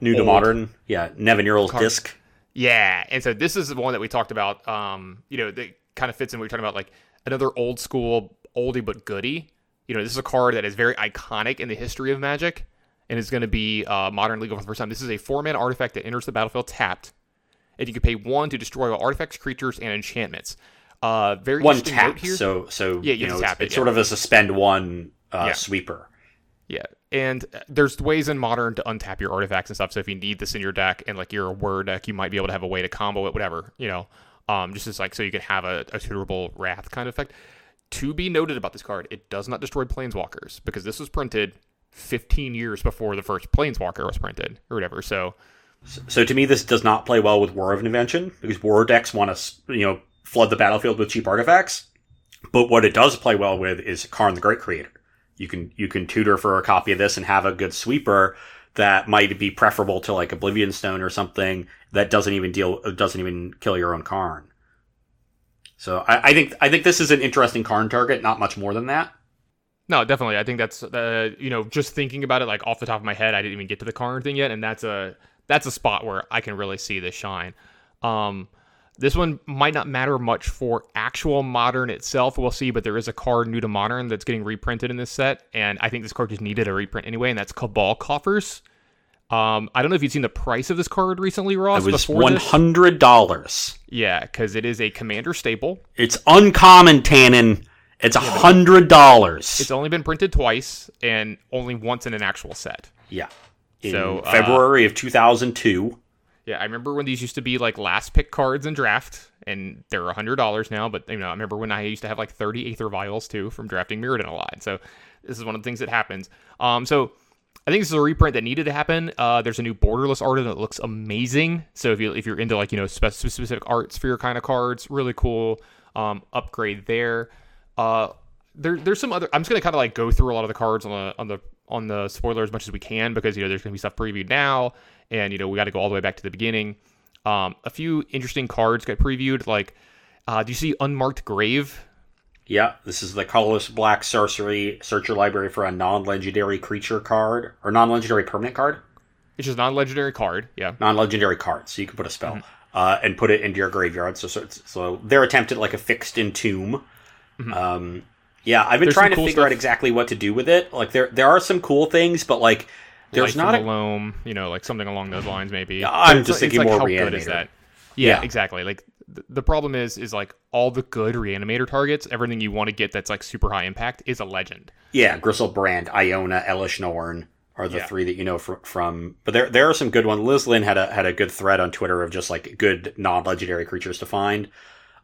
New to modern. Yeah, Nevinyrral's Card. disc. Yeah, and so this is the one that we talked about. Um, you know, that kind of fits in. what we're talking about like another old school oldie but goodie. You know, this is a card that is very iconic in the history of Magic, and is going to be uh, modern legal for the first time. This is a four mana artifact that enters the battlefield tapped, and you can pay one to destroy all artifacts, creatures, and enchantments. Uh, very One tap. here. So, so Yeah, you you know, to it's, tap it, it's yeah. sort of a suspend one uh, Yeah. sweeper. Yeah, and uh, there's ways in modern to untap your artifacts and stuff. So if you need this in your deck and like you're a word deck, you might be able to have a way to combo it, whatever you know. Um, just as like so you can have a, a tutorable wrath kind of effect. To be noted about this card, it does not destroy planeswalkers because this was printed 15 years before the first planeswalker was printed or whatever. So So to me, this does not play well with Whir of Invention because war decks want to, you know, flood the battlefield with cheap artifacts. But what it does play well with is Karn the Great Creator. You can you can tutor for a copy of this and have a good sweeper that might be preferable to like Oblivion Stone or something that doesn't even deal doesn't even kill your own Karn. So I, I think I think this is an interesting Karn target, not much more than that. No, definitely. I think that's uh, you know just thinking about it like off the top of my head, I didn't even get to the Karn thing yet, and that's a that's a spot where I can really see this shine. Um, this one might not matter much for actual modern itself. We'll see, but there is a card new to modern that's getting reprinted in this set, and I think this card just needed a reprint anyway, and that's Cabal Coffers. Um, I don't know if you've seen the price of this card recently, Ross. It was one hundred dollars. Yeah, because it is a commander staple. It's uncommon, Tannen. It's a hundred dollars. It's only been printed twice and only once in an actual set. Yeah. In So, uh, February of 2002. Yeah, I remember when these used to be like last pick cards in draft, and they're hundred dollars now. But you know, I remember when I used to have like thirty Aether Vials too from drafting Mirrodin a lot. So this is one of the things that happens. Um, so I think this is a reprint that needed to happen. Uh, there's a new borderless art that looks amazing. So if you if you're into like you know spe- specific arts for your kind of cards, really cool. Um, upgrade there. Uh, there there's some other. I'm just gonna kind of like go through a lot of the cards on the on the on the spoiler as much as we can because you know there's gonna be stuff previewed now, and you know we got to go all the way back to the beginning. Um, a few interesting cards got previewed. Like, uh, do you see Unmarked Grave? Yeah, this is the colorless black sorcery. Search your library for a non-legendary creature card or non-legendary permanent card. It's just non-legendary card. Yeah. Non-legendary card, so you can put a spell Mm-hmm. uh, and put it into your graveyard. So, so, so their attempt at like a fixed entomb. Um, yeah, I've been Mm-hmm. There's trying to cool figure out exactly what to do with it. Like there, there are some cool things, but like there's Life not a loam, you know, like something along those lines, maybe. I'm just it's thinking like, more how good is that? Yeah, Yeah. exactly. Like th- the problem is, is like all the good reanimator targets, everything you want to get that's like super high impact is a legend. Yeah, Griselbrand, Iona, Elesh Norn are the Yeah. three that you know from, from. But there there are some good ones. Liz Lynn had a had a good thread on Twitter of just like good non legendary creatures to find.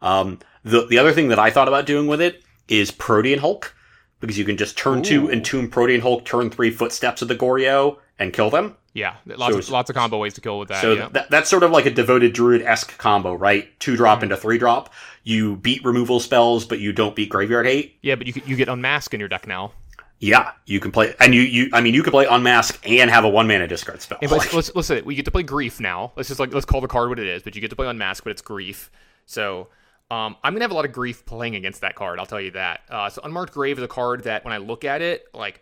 Um, the the other thing that I thought about doing with it is Protean Hulk because you can just turn two Ooh. entomb Protean Hulk, turn three footsteps of the Goryo and kill them. Yeah, lots So of, lots of combo ways to kill with that. So yeah. that, that's sort of like a devoted druid esque combo, right? Two drop mm-hmm. into three drop. You beat removal spells, but you don't beat graveyard hate. yeah, but you you get unmask in your deck now. Yeah, you can play, and you, you, I mean, you can play unmask and have a one mana discard spell. And let's, let's let's say we get to play grief now. Let's just like let's call the card what it is, but you get to play unmask, but it's grief. So um, I'm gonna have a lot of grief playing against that card. I'll tell you that. Uh, so unmarked grave is a card that when I look at it, like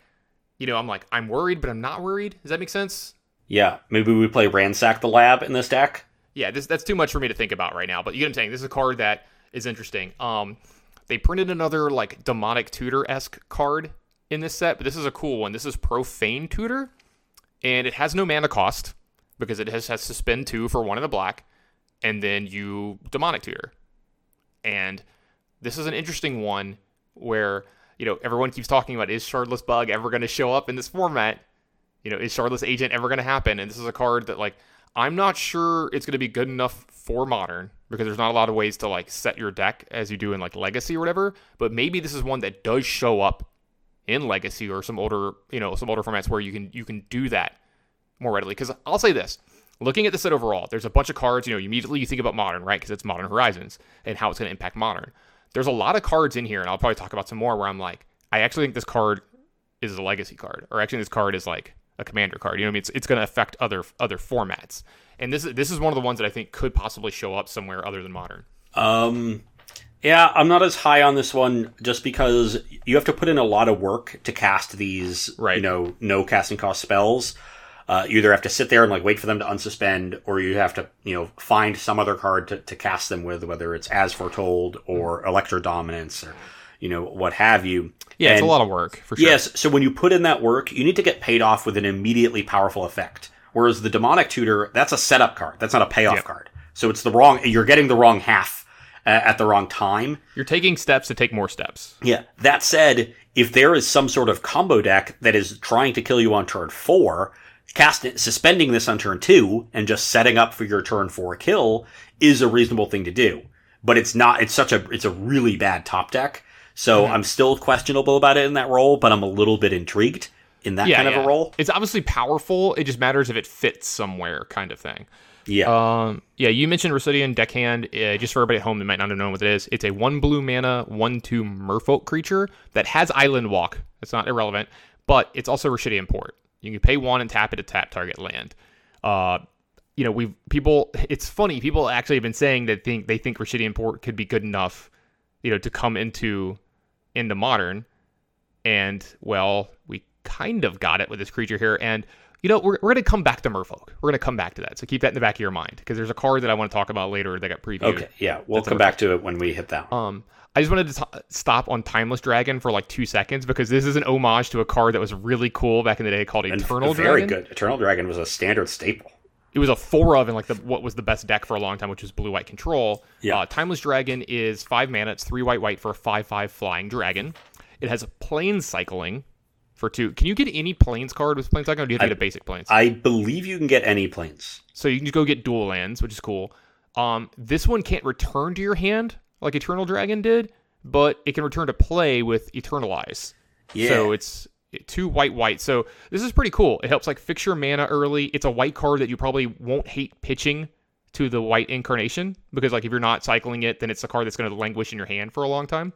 you know, I'm like I'm worried, but I'm not worried. Does that make sense? yeah, maybe we play ransack the lab in this deck. Yeah, this that's too much for me to think about right now. But you get what I'm saying. This is a card that is interesting. Um, they printed another like demonic tutor esque card in this set, but this is a cool one. This is profane tutor, and it has no mana cost because it has has to spend two for one in the black, and then you demonic tutor. And this is an interesting one where you know everyone keeps talking about is Shardless Bug ever going to show up in this format? You know, is Shardless Agent ever going to happen? And this is a card that like I'm not sure it's going to be good enough for modern because there's not a lot of ways to like set your deck as you do in like legacy or whatever. But maybe this is one that does show up in legacy or some older, you know, some older formats where you can you can do that more readily. Because I'll say this: looking at the set overall, there's a bunch of cards. You know, immediately you think about modern, right? Because it's Modern Horizons and how it's going to impact modern. There's a lot of cards in here, and I'll probably talk about some more where I'm like, I actually think this card is a legacy card, or actually this card is like a commander card. You know, I mean, it's it's going to affect other other formats, and this is this is one of the ones that I think could possibly show up somewhere other than modern. Um, yeah, I'm not as high on this one just because you have to put in a lot of work to cast these, Right. you know, no casting cost spells. Uh, you either have to sit there and like wait for them to unsuspend, or you have to, you know, find some other card to, to cast them with, whether it's as foretold or electro dominance or, you know, what have you. Yeah, it's a lot of work for sure. Yes, so when you put in that work, you need to get paid off with an immediately powerful effect. Whereas the demonic tutor, that's a setup card. That's not a payoff Yeah. card. So it's the wrong. You're getting the wrong half uh, at the wrong time. You're taking steps to take more steps. Yeah. That said, if there is some sort of combo deck that is trying to kill you on turn four, cast it, suspending this on turn two and just setting up for your turn four kill is a reasonable thing to do. But it's not. It's such a. It's a really bad top deck. So Mm-hmm. I'm still questionable about it in that role, but I'm a little bit intrigued in that Yeah, kind of yeah. a role. It's obviously powerful. It just matters if it fits somewhere, kind of thing. Yeah. Um, yeah, you mentioned Rishadan Dockhand. Uh, just for everybody at home that might not have known what it is, it's a one blue mana, one two merfolk creature that has Island Walk. It's not irrelevant, but it's also Rishadan Port. You can pay one and tap it to tap target land. Uh, you know, we've people. It's funny. People actually have been saying that think they think Rishadan Port could be good enough, you know, to come into into modern. And well, we kind of got it with this creature here. And you know, we're, we're going to come back to Merfolk. We're going to come back to that. So keep that in the back of your mind because there's a card that I want to talk about later that got previewed. okay. Yeah. We'll come back to it when we hit that. one. Um, I just wanted to t- stop on Timeless Dragon for like two seconds because this is an homage to a card that was really cool back in the day called And Eternal very Dragon. Very good. Eternal Dragon was a standard staple. It was a four of in like the what was the best deck for a long time, which was blue white control. Yeah. Uh, Timeless Dragon is five mana. It's three white white for a five five flying dragon. It has a plane cycling for two. Can you get any Plains card with plane cycling, or do you have to I- get a basic Plains? I believe you can get any Plains. So you can just go get dual lands, which is cool. Um, this one can't return to your hand like Eternal Dragon did, but it can return to play with Eternalize. Yeah. So it's two white white. So this is pretty cool. It helps like fix your mana early. It's a white card that you probably won't hate pitching to the white incarnation because like if you're not cycling it, then it's a card that's going to languish in your hand for a long time.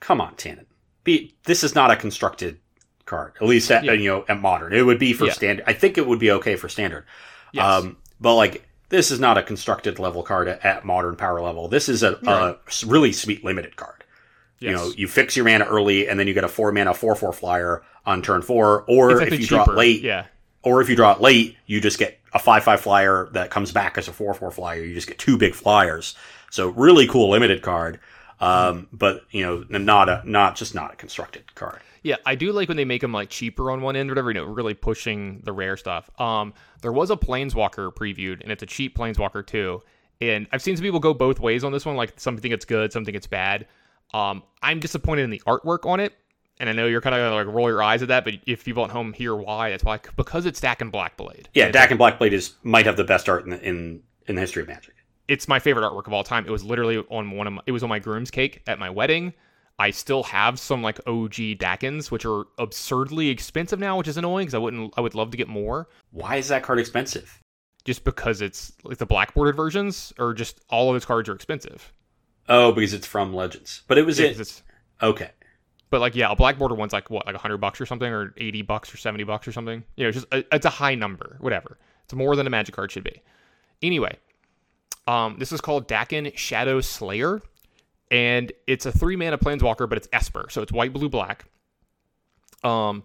Come on, Tannen. Be this is not a constructed card. At least at Yeah. you know at modern, it would be for Yeah. standard. I think it would be okay for standard. Yes. Um, but like this is not a constructed level card at, at modern power level. This is a, Right. a really sweet limited card. You know, you fix your mana early, and then you get a four mana four four flyer on turn four. Or if you draw it late, Yeah. or if you draw it late, you just get a five five flyer that comes back as a four four flyer. You just get two big flyers. So really cool limited card. Um, but you know, not a not just not a constructed card. Yeah, I do like when they make them like cheaper on one end or whatever, you know, really pushing the rare stuff. Um, there was a Planeswalker previewed, and it's a cheap Planeswalker too. And I've seen some people go both ways on this one, like some think it's good, some think it's bad. Um, I'm disappointed in the artwork on it, and I know you're kind of gonna like roll your eyes at that, but if people at home hear why, that's why because it's Dakkon Blackblade. Yeah, And Dakkon Blackblade is might have the best art in the, in in the history of Magic. It's my favorite artwork of all time. It was literally on one of my, it was on my groom's cake at my wedding. I still have some like OG Dakkons, which are absurdly expensive now, which is annoying because I wouldn't I would love to get more. Why is that card expensive? Just because it's like the black bordered versions, or just all of its cards are expensive. Oh, because it's from Legends. But it was Yeah, it. it's- Okay. but like yeah, a black border one's like what, like hundred bucks or something, or eighty bucks or seventy bucks or something. You know, it's just a, it's a high number, whatever. It's more than a magic card should be. Anyway, um, this is called Dakkon Shadow Slayer, and it's a three mana planeswalker, but it's Esper, so it's white, blue, black. Um,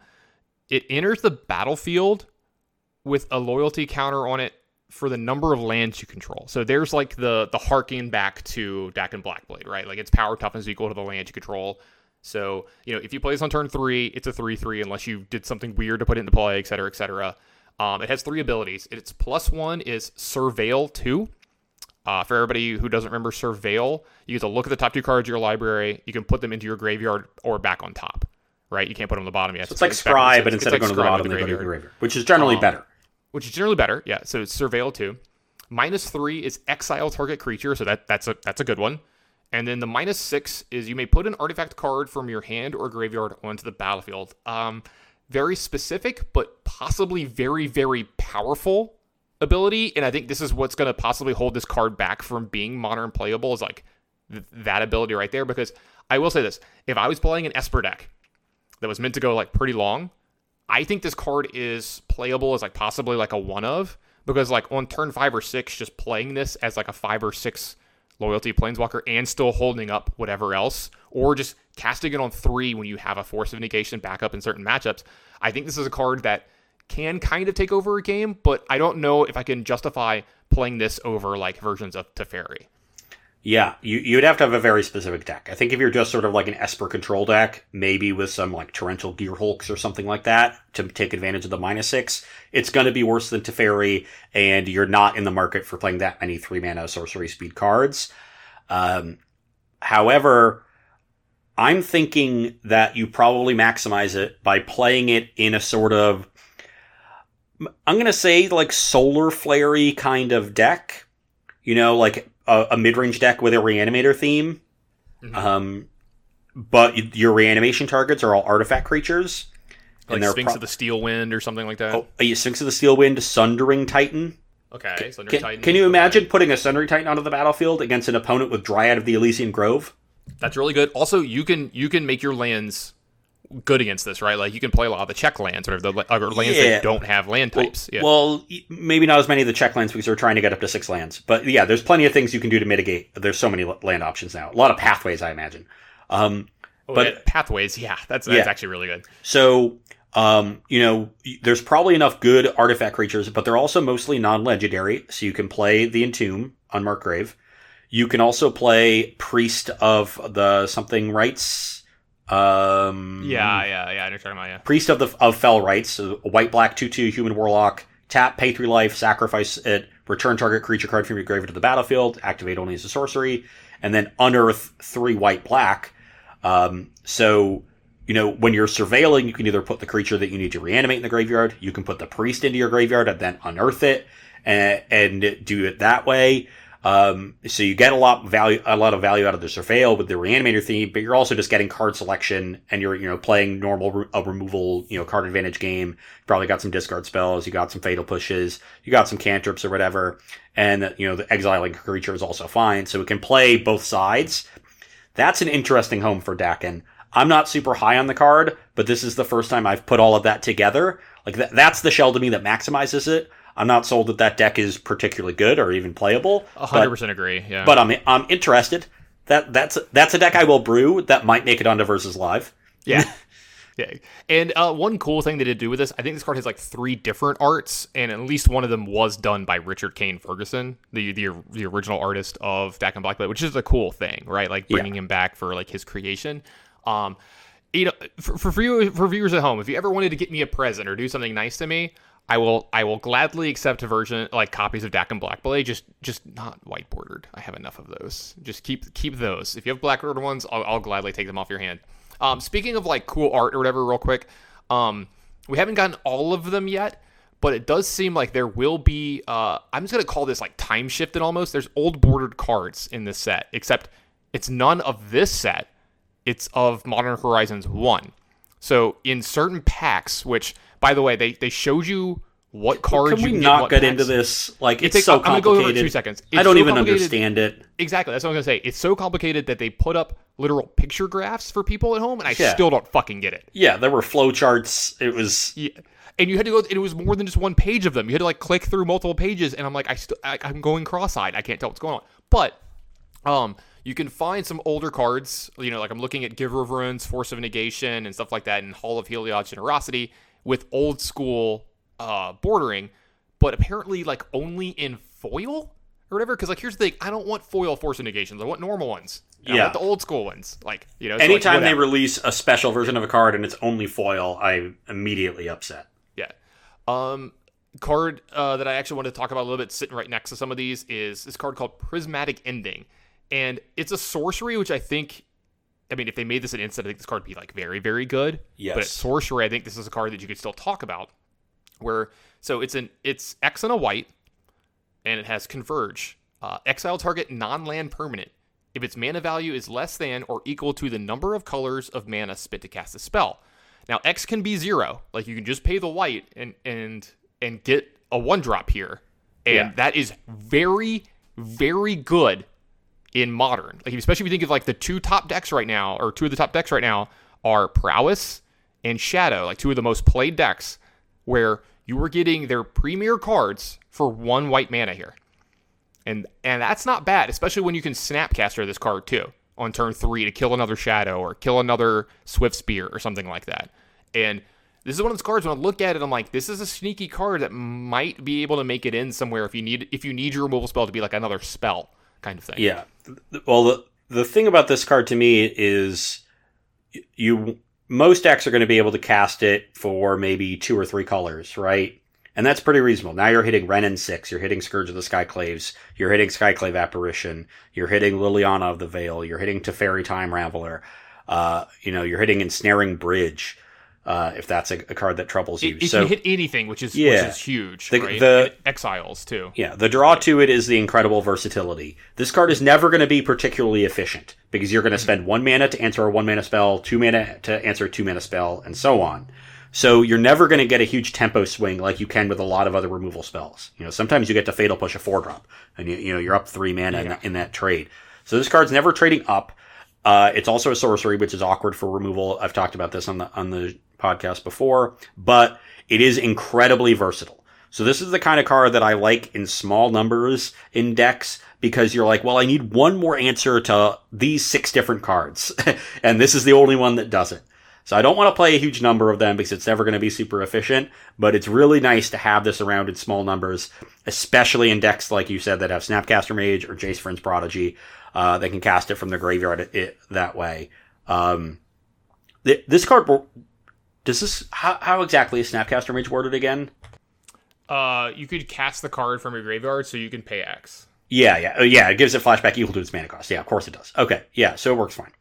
it enters the battlefield with a loyalty counter on it for the number of lands you control. So there's like the the harking back to Dakkon Blackblade, right? Like its power toughness is equal to the land you control. So, you know, if you play this on turn three, it's a 3 3 unless you did something weird to put it into play, et cetera, et cetera. Um, it has three abilities. Its plus one is Surveil 2. Uh, for everybody who doesn't remember Surveil, you get to look at the top two cards of your library. You can put them into your graveyard or back on top. Right? You can't put them on the bottom yet. So it's like Scry, but instead of going to the bottom, they go to the graveyard, which is generally um, better. Which is generally better. Yeah. So it's Surveil too. Minus three is exile target creature, so that that's a that's a good one. And then the minus six is you may put an artifact card from your hand or graveyard onto the battlefield. Um, very specific, but possibly very very powerful ability. And I think this is what's going to possibly hold this card back from being modern playable is like th- that ability right there. Because I will say this: if I was playing an Esper deck that was meant to go like pretty long, I think this card is playable as like possibly like a one of because like on turn five or six, just playing this as like a five or six loyalty planeswalker and still holding up whatever else, or just casting it on three when you have a force of negation backup in certain matchups. I think this is a card that can kind of take over a game, but I don't know if I can justify playing this over like versions of Teferi. Yeah, you, you'd have to have a very specific deck. I think if you're just sort of like an Esper control deck, maybe with some like Torrential Gearhulks or something like that to take advantage of the minus six, it's going to be worse than Teferi, and you're not in the market for playing that many three mana sorcery speed cards. Um, however, I'm thinking that you probably maximize it by playing it in a sort of, I'm going to say like solar flary kind of deck. You know, like a, a mid range deck with a reanimator theme. Mm-hmm. Um, but your reanimation targets are all artifact creatures. Like Sphinx pro- of the Steel Wind or something like that. Oh, a Sphinx of the Steel Wind, Sundering Titan. Okay, Sundering can, Titan. Can you imagine okay. putting a Sundering Titan onto the battlefield against an opponent with Dryad of the Elysian Grove? That's really good. Also, you can you can make your lands good against this, right? Like you can play a lot of the check lands or the other lands yeah. that don't have land types. Well, yeah. well, maybe not as many of the check lands because we're trying to get up to six lands. But yeah, there's plenty of things you can do to mitigate. There's so many land options now. A lot of pathways, I imagine. Um, oh, but yeah, pathways, yeah, that's that's actually really good. So. Um, you know, there's probably enough good artifact creatures, but they're also mostly non-legendary, so you can play the Entomb Unmarked Grave. You can also play Priest of the something rights um, yeah, yeah, yeah. I know talking about. Yeah. Priest of the of Fell Rites, so white black two two human warlock. Tap, pay three life, sacrifice it, return target creature card from your graveyard to the battlefield, activate only as a sorcery, and then unearth three white black. Um, so you know, when you're surveilling, you can either put the creature that you need to reanimate in the graveyard, you can put the priest into your graveyard and then unearth it and, and do it that way. Um, so you get a lot value, a lot of value out of the surveil with the reanimator theme, but you're also just getting card selection and you're, you know, playing normal re- a removal, you know, card advantage game. You probably got some discard spells. You got some fatal pushes. You got some cantrips or whatever. And, you know, the exiling creature is also fine. So it can play both sides. That's an interesting home for Dakkon. I'm not super high on the card, but this is the first time I've put all of that together. Like th- that's the shell to me that maximizes it. I'm not sold that that deck is particularly good or even playable. hundred percent agree. Yeah, but I'm I'm interested. That that's that's a deck I will brew that might make it onto versus live. Yeah. Yeah. And uh, one cool thing they did do with this, I think this card has like three different arts, and at least one of them was done by Richard Kane Ferguson, the the, the original artist of Dakkon Blackblade, which is a cool thing, right? Like bringing yeah. him back for like his creation. Um, you know, for, for, for viewers at home, if you ever wanted to get me a present or do something nice to me, I will I will gladly accept version like copies of Dakkon Black Blackblade, just just not white bordered. I have enough of those. Just keep keep those. If you have black bordered ones, I'll, I'll, gladly take them off your hand. Um, speaking of like cool art or whatever, real quick, um, we haven't gotten all of them yet, but it does seem like there will be. Uh, I'm just gonna call this like time shifted almost. There's old bordered cards in this set, except it's none of this set. It's of Modern Horizons one. So in certain packs, which by the way, they they showed you what cards can we you not get, get into this like it's, it's so complicated. I'm gonna go over two seconds. It's I don't so even understand it. Exactly, that's what I'm gonna say. It's so complicated that they put up literal picture graphs for people at home, and I yeah. still don't fucking get it. Yeah, there were flow charts. It was yeah. And you had to go. It was more than just one page of them. You had to like click through multiple pages, and I'm like, I still, I'm going cross-eyed. I can't tell what's going on. But, um, you can find some older cards. You know, like I'm looking at Giver of Runes, Force of Negation, and stuff like that, and Hall of Heliod's Generosity with old school uh, bordering, but apparently like only in foil or whatever. Because like here's the thing, I don't want foil force of negations. I want normal ones. I yeah, want the old school ones. Like you know, anytime like, they release a special version of a card and it's only foil, I'm immediately upset. Yeah. Um. card uh, that I actually wanted to talk about a little bit, sitting right next to some of these, is this card called Prismatic Ending, and it's a sorcery which I think. I mean, if they made this an instant, I think this card would be like very, very good. Yes. But at sorcery, I think this is a card that you could still talk about. Where so it's an it's X and a white, and it has converge. Uh, exile target non-land permanent if its mana value is less than or equal to the number of colors of mana spent to cast a spell. Now X can be zero, like you can just pay the white and and and get a one drop here, and Yeah. that is very very good in modern. Like especially if you think of like the two top decks right now, or two of the top decks right now are prowess and shadow, like two of the most played decks, where you were getting their premier cards for one white mana here. And and that's not bad, especially when you can snapcaster this card too on turn three to kill another shadow or kill another swift spear or something like that. And this is one of those cards when I look at it, I'm like, this is a sneaky card that might be able to make it in somewhere if you need if you need your removal spell to be like another spell kind of thing. Yeah. Well, the the thing about this card to me is you most decks are going to be able to cast it for maybe two or three colors, right? And that's pretty reasonable. Now you're hitting Renin six, you're hitting Scourge of the Skyclaves, you're hitting Skyclave Apparition, you're hitting Liliana of the Veil, you're hitting Teferi Time Raveler, uh, you know, you're hitting Ensnaring Bridge, uh, if that's a, a card that troubles you. It, it so can hit anything, which is Yeah. which is huge. The- right? the- exiles too. Yeah, the draw to it is the incredible versatility. This card is never going to be particularly efficient because you're going to spend one mana to answer a one mana spell, two mana to answer a two mana spell, and so on. So you're never going to get a huge tempo swing like you can with a lot of other removal spells. You know, sometimes you get to fatal push a four drop, and you, you know you're up three mana in, that, in that trade. So this card's never trading up. Uh, it's also a sorcery, which is awkward for removal. I've talked about this on the on the podcast before, but it is incredibly versatile. So this is the kind of card that I like in small numbers in decks because you're like, well, I need one more answer to these six different cards, and this is the only one that does it. So I don't want to play a huge number of them because it's never going to be super efficient, but it's really nice to have this around in small numbers, especially in decks like you said that have Snapcaster Mage or Jace Vryn's Prodigy. Uh, they can cast it from their graveyard it, that way. Um, th- this card, does this, how, how exactly is Snapcaster Mage worded again? Uh, you could cast the card from your graveyard, so you can pay X. Yeah, yeah, oh, yeah. It gives it flashback equal to its mana cost. Yeah, of course it does. Okay, yeah, so it works fine.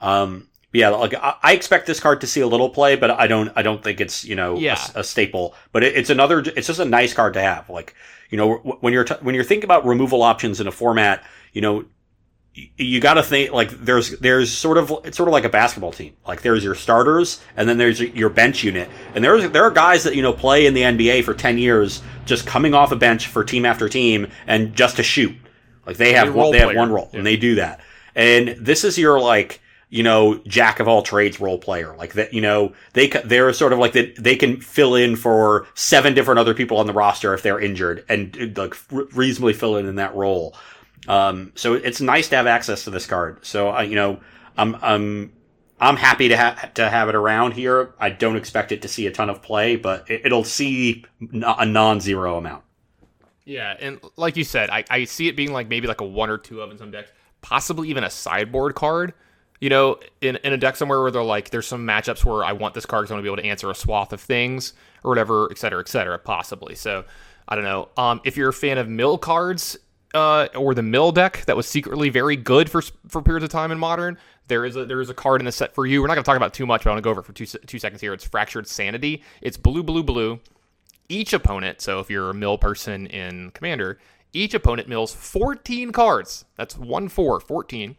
Um, yeah, like I, I expect this card to see a little play, but I don't. I don't think it's you know Yeah. a, a staple. But it, it's another. It's just a nice card to have. Like you know when you're t- when you're thinking about removal options in a format, you know you got to think like there's there's sort of it's sort of like a basketball team. Like there's your starters and then there's your bench unit. And there's there are guys that you know play in the NBA for 10 years just coming off a bench for team after team and just to shoot. Like they have They one, they have one role Yeah. and they do that. And this is your like you know jack of all trades role player like that you know they they're sort of like that they can fill in for seven different other people on the roster if they're injured and like reasonably fill in in that role um, so it's nice to have access to this card. So I, you know, I'm I'm I'm happy to have to have it around here. I don't expect it to see a ton of play, but it, it'll see a non-zero amount. Yeah, and like you said, I, I see it being like maybe like a one or two of in some decks, possibly even a sideboard card. You know, in, in a deck somewhere where they're like, there's some matchups where I want this card because I want to be able to answer a swath of things or whatever, et cetera, et cetera, possibly. So I don't know. Um, if you're a fan of mill cards, uh, or the mill deck that was secretly very good for for periods of time in modern, there is a there is a card in the set for you. We're not going to talk about too much, but I want to go over for two two seconds here. It's Fractured Sanity. It's blue, blue, blue each opponent, so if you're a mill person in Commander, each opponent mills 14 cards. That's 1 4, 14.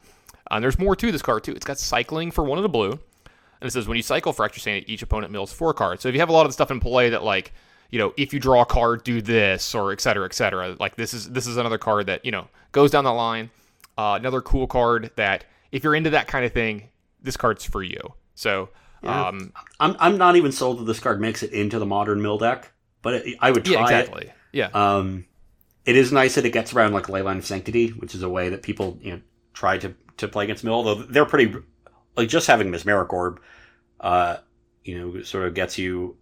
And there's more to this card, too. It's got cycling for one of the blue. And it says when you cycle Fracture Sanity, each opponent mills four cards. So if you have a lot of the stuff in play that, like, you know, if you draw a card, do this, or et cetera, et cetera. Like this is this is another card that you know goes down the line. Uh, another cool card that if you're into that kind of thing, this card's for you. So um, I'm I'm not even sold that this card makes it into the modern mill deck, but it, I would try yeah, it. exactly. Yeah, Um, it is nice that it gets around like Leyline of Sanctity, which is a way that people you know try to to play against Mill. Though they're pretty like just having Mesmeric Orb, uh, you know, sort of gets you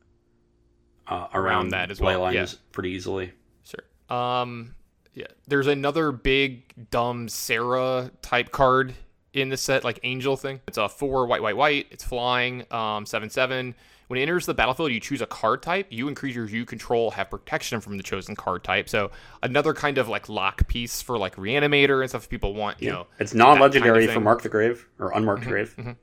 uh, around, that as well, Leylines yeah. pretty easily. Sure. Um, yeah. There's another big dumb Serra type card in the set, like Angel thing. It's a four white, white, white. It's flying. Um, seven seven. When it enters the battlefield, you choose a card type. You and creatures you control have protection from the chosen card type. So another kind of like lock piece for like Reanimator and stuff. People want, you know, It's non-legendary kind of for. Mark the Grave or Unmarked Grave.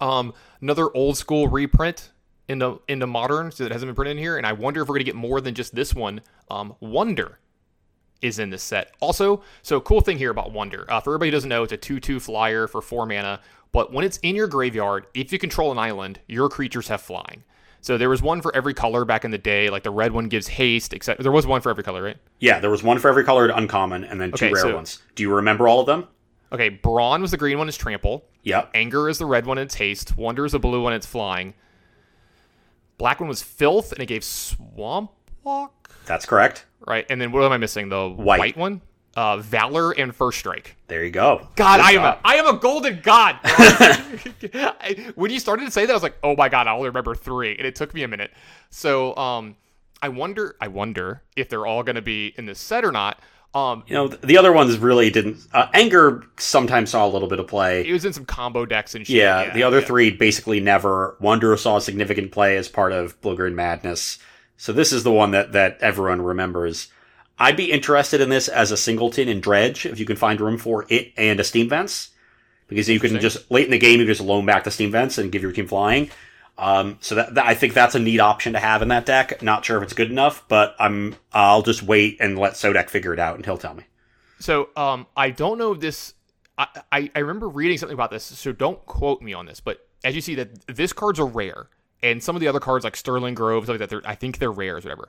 Um, another old school reprint into into modern so that hasn't been printed in here, and I wonder if we're gonna get more than just this one. Um, Wonder is in this set. Also, so cool thing here about Wonder. Uh, for everybody who doesn't know, it's a two-two flyer for four mana. But when it's in your graveyard, if you control an island, your creatures have flying. So there was one for every color back in the day. Like the red one gives haste, except there was one for every color, right? Yeah, there was one for every colored uncommon and then two Okay, rare so- ones. Do you remember all of them? Okay, Brawn was the green one, Is trample. Yep. Anger is the red one, it's haste. Wonder is the blue one, it's flying. Black one was filth, and it gave swamp walk. That's correct. Right, and then what am I missing? The White. white, one, uh, valor and first strike. There you go. God, Good I am a job. I am a golden god. When you started to say that, I was like, oh my god, I only remember three, and it took me a minute. So, um, I wonder, I wonder if they're all going to be in this set or not. Um, You know, the other ones really didn't. Uh, Anger sometimes saw a little bit of play. it was in some combo decks and shit. Yeah, the other yeah. three basically never. Wonder saw a significant play as part of Blue-Green Madness. So this is the one that, that everyone remembers. I'd be interested in this as a singleton in Dredge, if you can find room for it and a Steam Vents. Because you can just, late in the game, you can just loam back the Steam Vents and give your team flying. Um, so that, that- I think that's a neat option to have in that deck. Not sure if it's good enough, but I'm, I'll just wait and let Sodek figure it out and he'll tell me. So um, I don't know if this. I, I I remember reading something about this, so don't quote me on this. But as you see, that this card's a rare, and some of the other cards like Sterling Grove, stuff like that, I think they're rares, whatever.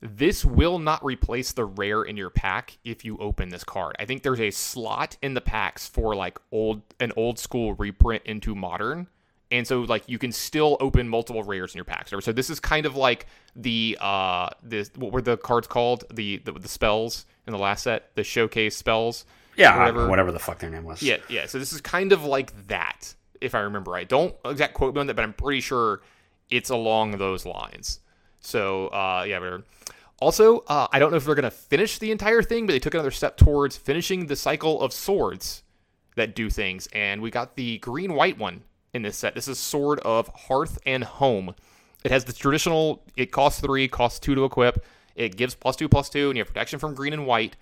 This will not replace the rare in your pack if you open this card. I think there's a slot in the packs for like old an old school reprint into modern. And so like you can still open multiple rares in your packs. So this is kind of like the uh this what were the cards called? The the, the spells in the last set, the showcase spells. Yeah, Whatever. whatever the fuck their name was. Yeah, yeah. So this is kind of like that, if I remember right. Don't exact quote me on that, but I'm pretty sure it's along those lines. So uh, yeah, whatever. Also, uh, I don't know if they're gonna finish the entire thing, but they took another step towards finishing the cycle of swords that do things, and we got the green white one in this set. This is Sword of Hearth and Home. It has the traditional. It costs three, costs two to equip. It gives plus two, plus two, and you have protection from green and white.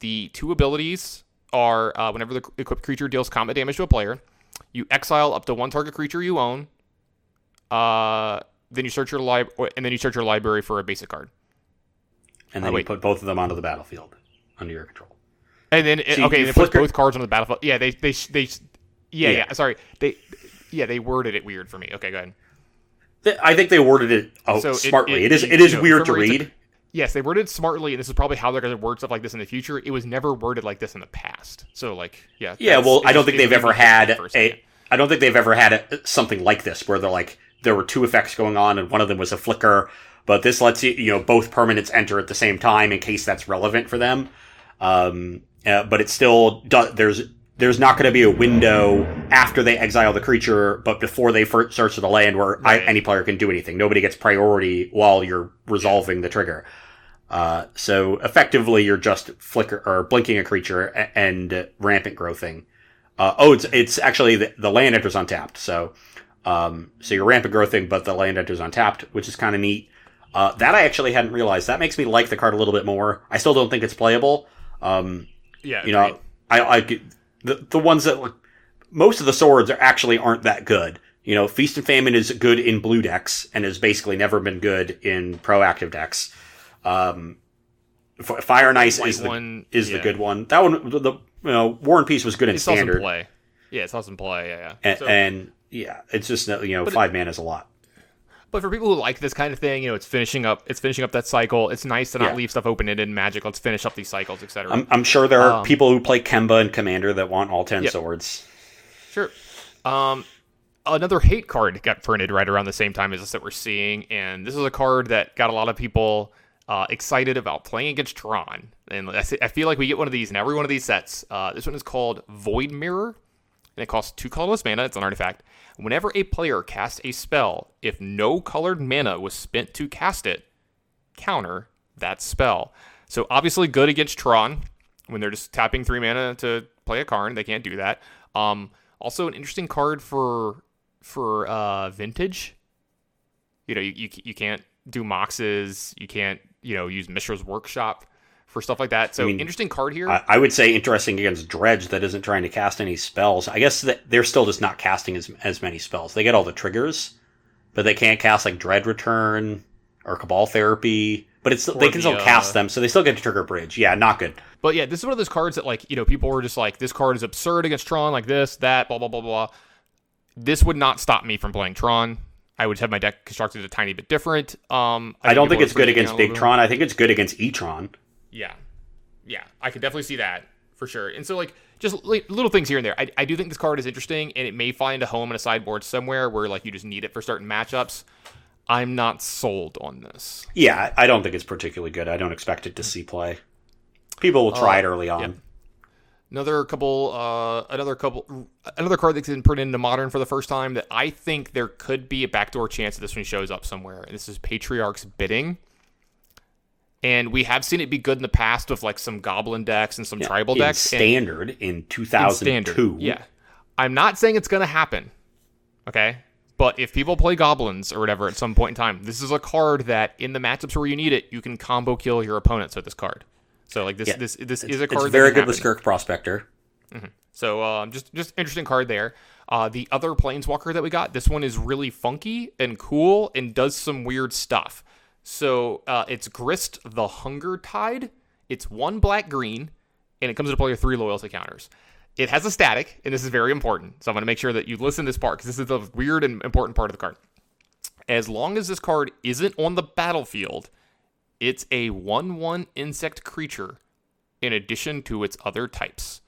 The two abilities are uh, whenever the equipped creature deals combat damage to a player, you exile up to one target creature you own. Uh, then you search your lib- and then you search your library for a basic card. And Oh, then you wait. put both of them onto the battlefield under your control. And then So you- okay, you and it puts both cards on the battlefield. Yeah, they they they yeah, Yeah. yeah Sorry, they yeah they worded it weird for me. Okay, go ahead. I think they worded it oh, So smartly. it- it is it- it is know, weird to for memory, it's read. Yes, they worded it smartly, and this is probably how they're going to word stuff like this in the future. It was never worded like this in the past. So, like, yeah, Yeah, well, I don't think they've ever had a a. second. I don't think they've ever had a, something like this where they're like there were two effects going on and one of them was a flicker, but this lets you you know both permanents enter at the same time in case that's relevant for them. Um, uh, but it still does. There's there's not going to be a window after they exile the creature, but before they first search the land where I, any player can do anything. Nobody gets priority while you're resolving the trigger. Uh, so effectively, you're just flicker or blinking a creature and uh, rampant growthing. Uh, oh, it's it's actually the, the land enters untapped. So, um, so you're rampant growthing, but the land enters untapped, which is kind of neat. Uh, that I actually hadn't realized. That makes me like the card a little bit more. I still don't think it's playable. Um, yeah, you know. I, I the the ones that like, most of the swords are actually aren't that good. You know, Feast and Famine is good in blue decks and has basically never been good in proactive decks. Um, F- Fire and Ice White is the one, is the good one. That one, the, the you know, War and Peace was good in It saw some standard, play. Yeah, it's saw some play. Yeah, yeah. and, So- and yeah, it's just you know But it- five mana is a lot. But for people who like this kind of thing, you know, it's finishing up. It's finishing up that cycle. It's nice to not Yeah. leave stuff open ended in Magic. Let's finish up these cycles, etc. I'm, I'm sure there are Um, people who play Kemba and Commander that want all ten Yep. swords. Sure. Um, another hate card got printed right around the same time as this that we're seeing, and this is a card that got a lot of people uh, excited about playing against Tron. And I I feel like we get one of these in every one of these sets. Uh, this one is called Void Mirror, and it costs two colorless mana. It's an artifact. Whenever a player casts a spell, if no colored mana was spent to cast it, counter that spell. So obviously good against Tron when they're just tapping three mana to play a Karn. They can't do that. Um, also an interesting card for for uh, vintage. You know, you, you, you can't do Moxes. You can't, you know, use Mishra's Workshop for stuff like that. So mean, interesting card here. I, I would say interesting against Dredge that isn't trying to cast any spells. I guess that they're still just not casting as as many spells. They get all the triggers, but they can't cast like Dread Return or Cabal Therapy. But it's they can the, still cast uh, them, so they still get to trigger Bridge. Yeah, not good. But yeah, this is one of those cards that like you know people were just like this card is absurd against Tron, like this, that, blah blah blah blah. This would not stop me from playing Tron. I would have my deck constructed a tiny bit different. Um, I, don't think it's good against Big. Tron. I think it's good against E-Tron. Yeah, yeah, I could definitely see that for sure. And so like just li- little things here and there. I, I do think this card is interesting, and it may find a home in a sideboard somewhere where like you just need it for certain matchups. I'm not sold on this. Yeah, I don't think it's particularly good. I don't expect it to see play. People will try it early on. yeah. Another couple, uh, another couple, another card that's been put into modern for the first time that I think there could be a backdoor chance that this one shows up somewhere. And this is Patriarch's Bidding. And we have seen it be good in the past with like some goblin decks and some tribal in decks. and- standard in in 2002. standard. Yeah. I'm not saying it's going to happen. Okay. But if people play goblins or whatever at some point in time, this is a card that in the matchups where you need it, you can combo kill your opponents with this card. So like this, Yeah. this, this is a card that very good with. Skirk Prospector. So um, just just interesting card there. Uh, the other planeswalker that we got, this one is really funky and cool and does some weird stuff. So uh, it's Grist the Hunger Tide. It's one black green, and it comes into play with three loyalty counters. It has a static, and this is very important. So I'm going to make sure that you listen to this part because this is the weird and important part of the card. As long as this card isn't on the battlefield, it's a 1 1 insect creature in addition to its other types.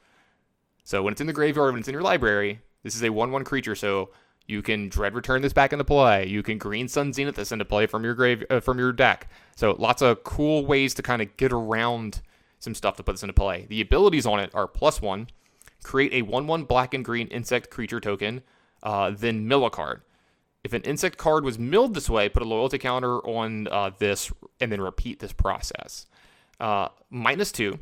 So when it's in the graveyard, when it's in your library, this is a 1 1 creature. So you can Dread Return this back into play. You can Green Sun Zenith this into play from your grave uh, from your deck. So lots of cool ways to kind of get around some stuff to put this into play. The abilities on it are plus one, create a 1 1 black and green insect creature token, uh, then mill a card. If an insect card was milled this way, put a loyalty counter on uh, this and then repeat this process. Uh, minus two,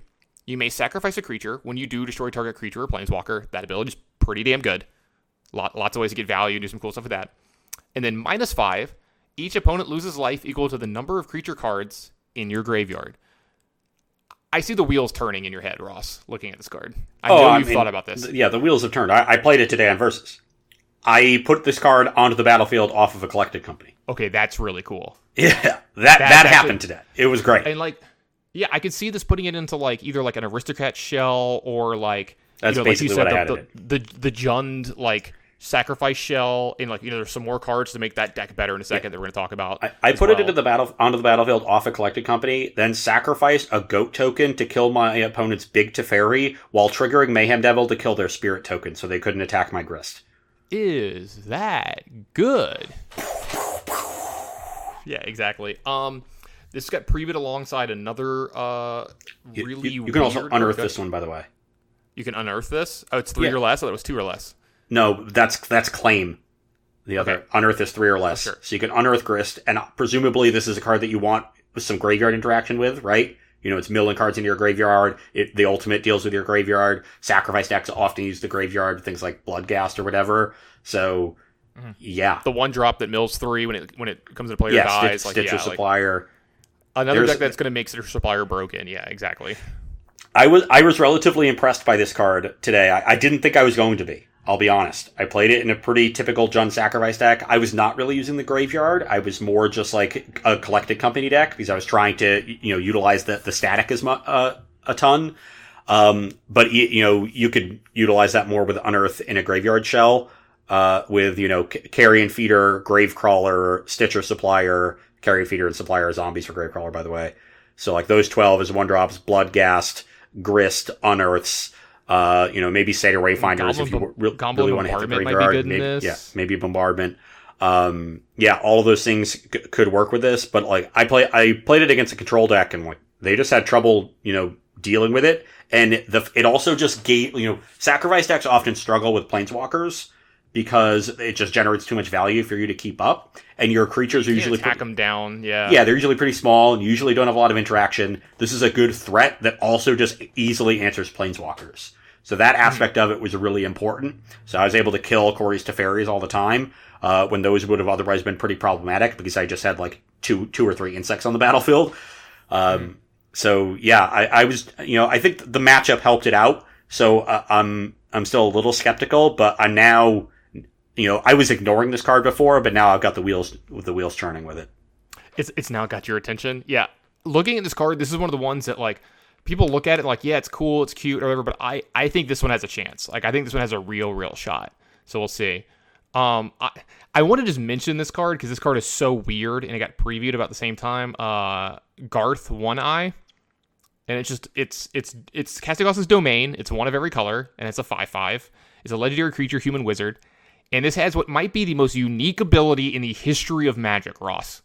you may sacrifice a creature. When you do destroy target creature or planeswalker, that ability is pretty damn good. Lot, lots of ways to get value and do some cool stuff with that. And then minus five, each opponent loses life equal to the number of creature cards in your graveyard. I see the wheels turning in your head, Ross, looking at this card. I oh, know Oh, I you've mean, thought about this. th- Yeah, the wheels have turned. I, I played it today on Versus. I put this card onto the battlefield off of a collected company. Okay, that's really cool. Yeah, that that, actually- happened today. It was great. And like, yeah, I could see this putting it into like either like an aristocrat shell or like That's you know, like you basically said, what I the, had the, the the Jund like sacrifice shell and like you know there's some more cards to make that deck better in a second that we're going to talk about. I, I put it into the battle onto the battlefield off a collected company, then sacrificed a goat token to kill my opponent's big Teferi while triggering Mayhem Devil to kill their spirit token, so they couldn't attack my grist. Is that good? yeah, exactly. Um, this got previewed alongside another uh really. you- you can also unearth this one, by the way. You can unearth this. Oh, it's three Yeah. or less. I thought it was two or less. No, that's that's claim. The other Okay. unearth is three or less, Sure. so you can unearth grist, and presumably this is a card that you want with some graveyard interaction with, right? You know, it's milling cards into your graveyard. It, the ultimate deals with your graveyard. Sacrifice decks often use the graveyard, things like Bloodgast or whatever. So, Mm-hmm. yeah, The one drop that mills three when it when it comes into play or yeah, dies. Stitch, like, Stitcher yeah, like, Supplier. another There's- deck that's going to make Stitcher Supplier broken. Yeah, exactly. I was I was relatively impressed by this card today. I, I didn't think I was going to be. I'll be honest. I played it in a pretty typical Jund sacrifice deck. I was not really using the graveyard. I was more just like a collected company deck because I was trying to you know utilize the the static as mu- uh, a ton. Um, but you, know you could utilize that more with unearth in a graveyard shell. Uh, with you know C- carrion feeder, gravecrawler, Stitcher supplier, carrion feeder and supplier zombies for gravecrawler by the way. So like those twelve is one drops, blood bloodgast, grist, unearths. Uh, you know, maybe Satyr Wayfinders if you Bom- re- really want to hit the Bombardment might be graveyard. maybe, this. Yeah, maybe bombardment. Um, yeah, all of those things c- could work with this, but like I play, I played it against a control deck, and like they just had trouble, you know, dealing with it. And the it also just gave, you know, sacrifice decks often struggle with planeswalkers because it just generates too much value for you to keep up, and your creatures are You usually attack pretty- them down. Yeah. yeah, they're usually pretty small and usually don't have a lot of interaction. This is a good threat that also just easily answers planeswalkers. So that aspect of it was really important. So I was able to kill Corey's Teferis all the time uh, when those would have otherwise been pretty problematic because I just had like two two or three insects on the battlefield. Um, So yeah, I, I was you know I think the matchup helped it out. So uh, I'm I'm still a little skeptical, but I'm now you know I was ignoring this card before, but now I've got the wheels with the wheels turning with it. It's it's now got your attention. Yeah. Looking at this card, this is one of the ones that like people look at it like, yeah, it's cool, it's cute, or whatever, but I I think this one has a chance. Like I think this one has a real, real shot. So we'll see. Um, I I want to just mention this card because this card is so weird and it got previewed about the same time. Uh, Garth One Eye, and it's just it's it's it's Castigos's domain. It's one of every color, and it's a five five. It's a legendary creature, human wizard, and this has what might be the most unique ability in the history of Magic. Ross.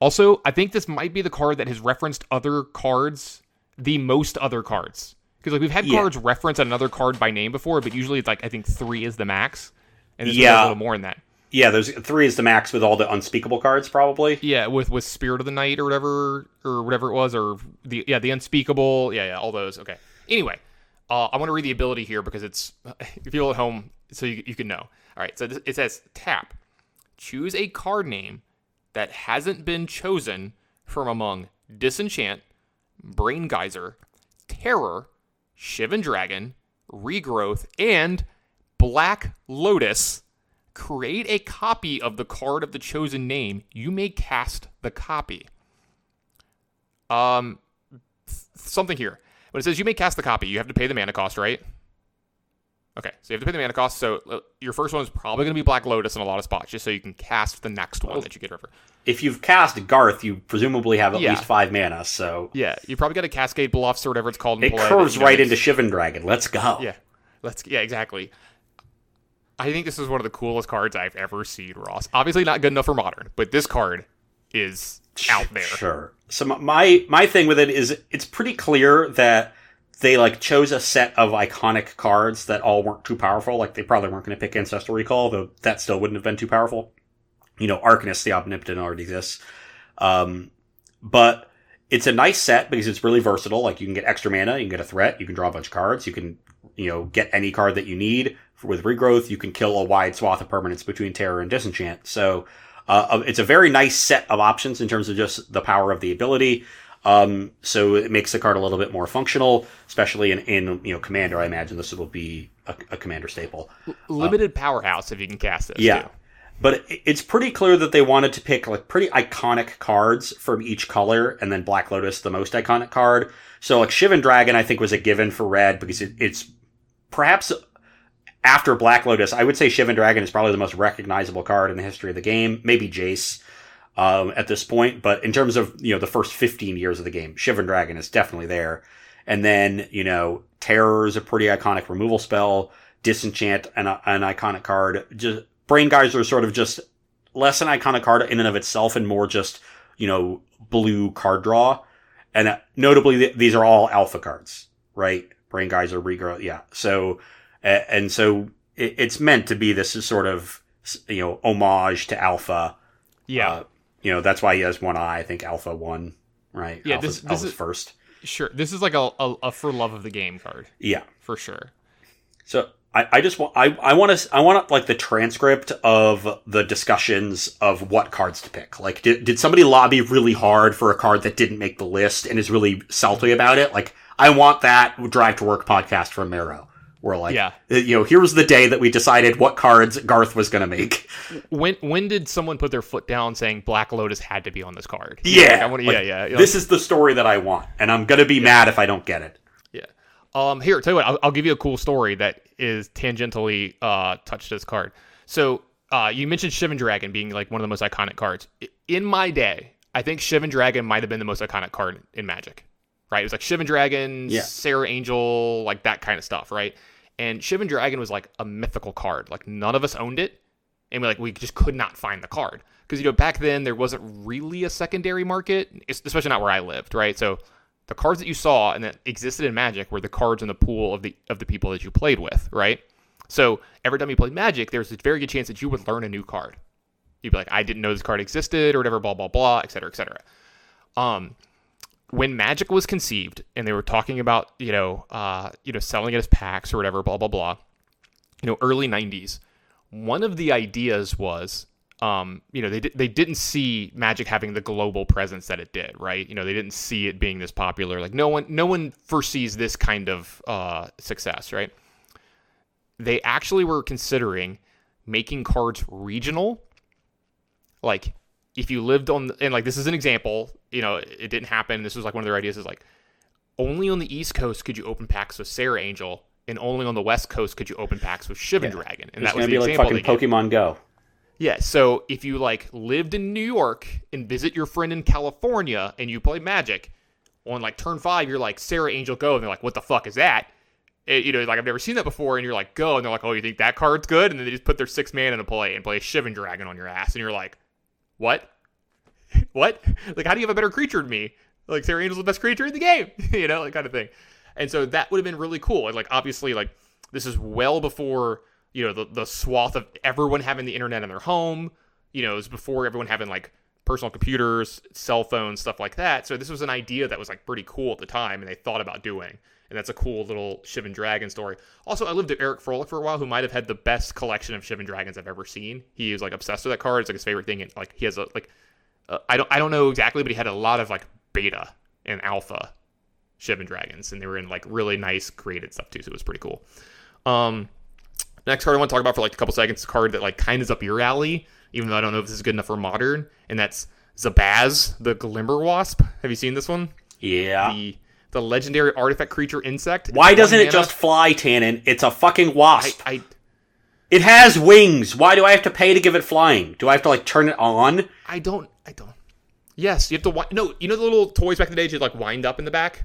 Also, I think this might be the card that has referenced other cards the most other cards. Because like we've had Yeah. cards reference another card by name before, but usually it's like I think three is the max, and this Yeah. a little more than that. Yeah, there's three is the max with all the unspeakable cards probably. Yeah, with with Spirit of the Night or whatever or whatever it was, or the yeah the Unspeakable, yeah yeah all those. Okay. Anyway, uh, I want to read the ability here because it's if you're at home, so you you can know. All right, so this, it says tap, choose a card name that hasn't been chosen from among Disenchant, Brain Geyser, Terror, Shivan Dragon, Regrowth, and Black Lotus. Create a copy of the card of the chosen name. You may cast the copy. Um, th- something here. When it says you may cast the copy, you have to pay the mana cost, right? Okay, so you have to pay the mana cost. So uh, your first one is probably going to be Black Lotus in a lot of spots, just so you can cast the next one that you get over. If you've cast Garth, you presumably have at Yeah. least five mana, so Yeah, you probably got a Cascade Bluffs or whatever it's called. In it curves that, you know, right into Shivan Dragon. Let's go. Yeah, let's. Yeah, exactly. I think this is one of the coolest cards I've ever seen, Ross. Obviously not good enough for modern, but this card is out there. Sure. So my my thing with it is it's pretty clear that they like chose a set of iconic cards that all weren't too powerful. Like they probably weren't going to pick Ancestral Recall, though that still wouldn't have been too powerful. You know, Arcanis the Omnipotent already exists. Um, but it's a nice set because it's really versatile. Like you can get extra mana, you can get a threat, you can draw a bunch of cards, you can you know get any card that you need. With regrowth, you can kill a wide swath of permanents between Terror and Disenchant. So uh, it's a very nice set of options in terms of just the power of the ability. Um, so it makes the card a little bit more functional, especially in, in you know Commander. I imagine this will be a, a Commander staple. Limited powerhouse if you can cast this. Yeah. too. But it- it's pretty clear that they wanted to pick like pretty iconic cards from each color, and then Black Lotus the most iconic card. So like Shivan Dragon, I think was a given for red because it, it's perhaps after Black Lotus, I would say Shivan Dragon is probably the most recognizable card in the history of the game. Maybe Jace um, at this point, but in terms of you know the first 15 years of the game, Shivan Dragon is definitely there. And then you know Terror is a pretty iconic removal spell. Disenchant an, an iconic card. Just Brain Geyser is sort of just less an iconic card in and of itself, and more just you know blue card draw. And uh, notably, th- these are all alpha cards, right? Brain Geyser, Regrowth, yeah. So and so it, it's meant to be this sort of you know homage to alpha. Yeah. Uh, you know that's why he has one eye. I think alpha one, right? Yeah, Alpha's, this- this alpha's is- first. sure. This is like a, a, a for love of the game card Yeah. for sure. So I, I just want I, I want to I want like the transcript of the discussions of what cards to pick. Like, did did somebody lobby really hard for a card that didn't make the list and is really salty about it? Like, I want that Drive to Work podcast from Maro. Where like, Yeah. uh, you know, here was the day that we decided what cards Garth was going to make. When when did someone put their foot down saying Black Lotus had to be on this card? Yeah, Like, I wanna, like, yeah, yeah. know, This is the story that I want, and I'm going to be mad if I don't get it. Yeah. Um. Here, tell you what. I'll, I'll give you a cool story that is tangentially uh touched this card. So, uh, you mentioned Shivan Dragon being like one of the most iconic cards in my day. I think Shivan Dragon might have been the most iconic card in Magic. Right? It was like Shivan Dragon, Yeah. Serra Angel, like that kind of stuff. Right? And Shivan Dragon was like a mythical card. Like none of us owned it, and we like we just could not find the card because you know back then there wasn't really a secondary market, especially not where I lived. Right? So the cards that you saw and that existed in Magic were the cards in the pool of the of the people that you played with, right? So every time you played Magic, there's a very good chance that you would learn a new card. You'd be like, I didn't know this card existed, or whatever, blah blah blah, et cetera, et cetera. Um, when Magic was conceived and they were talking about, you know, uh, you know, selling it as packs or whatever, blah blah blah. You know, early '90s. One of the ideas was, um, you know, they di- they didn't see Magic having the global presence that it did, right? You know, they didn't see it being this popular. Like no one, no one foresees this kind of uh, success, right? They actually were considering making cards regional, like if you lived on and like this is an example you know it didn't happen. This was like one of their ideas is like only on the east coast could you open packs with Serra Angel and only on the west coast could you open packs with Shivan Dragon. And It's that was gonna the be like fucking. Pokemon Go. yeah so if you like lived in New York and visit your friend in California and you play Magic on like turn five you're like Serra Angel go and they're like what the fuck is that? It- you know like I've never seen that before and you're like go and they're like oh you think that card's good? And then they just put their six man in into play and play a Shivan Dragon on your ass and you're like what what? Like, how do you have a better creature than me? Like, Serra Angel's the best creature in the game, you know, like kind of thing. And so that would have been really cool. And like, obviously, like this is well before you know the the swath of everyone having the internet in their home. You know, it was before everyone having like personal computers, cell phones, stuff like that. So this was an idea that was like pretty cool at the time, and they thought about doing. And that's a cool little Shivan Dragon story. Also, I lived at Eric Froehlich for a while, who might have had the best collection of Shivan Dragons I've ever seen. He was like obsessed with that card. It's like his favorite thing. And like he has a like uh, I don't I don't know exactly, but he had a lot of like beta and alpha Shivan dragons, and they were in like really nice created stuff too. So it was pretty cool. Um, next card I want to talk about for like a couple seconds. a card that like kind of is up your alley, even though I don't know if this is good enough for modern, and that's Zabaz, the Glimmer Wasp. Have you seen this one? Yeah. The the legendary artifact creature insect. Why doesn't it mana. just fly, Tannen? It's a fucking I, wasp. I it has wings. Why do I have to pay to give it flying? Do I have to like turn it on? I don't I don't. Yes, you have to wind. No, you know the little toys back in the day, you like wind up in the back.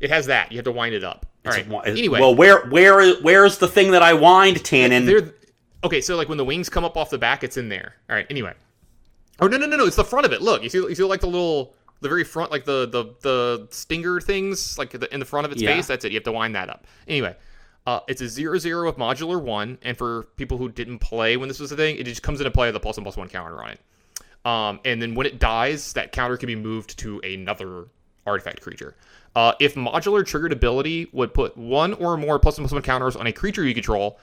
It has that. You have to wind it up. All right. Wa- Anyway, Well, where where where's the thing that I wind, Tannen? Okay. So like when the wings come up off the back, it's in there. All right. Anyway. Oh no no no no! It's the front of it. Look, you see you see like the little the very front like the the the stinger things like the, in the front of its Yeah. face. That's it. You have to wind that up. Anyway. Uh, it's a zero zero with modular one, and for people who didn't play when this was a thing, it just comes into play with a plus one plus one counter on it. Um, and then when it dies, that counter can be moved to another artifact creature. Uh, if modular triggered ability would put one or more plus one plus one counters on a creature you control,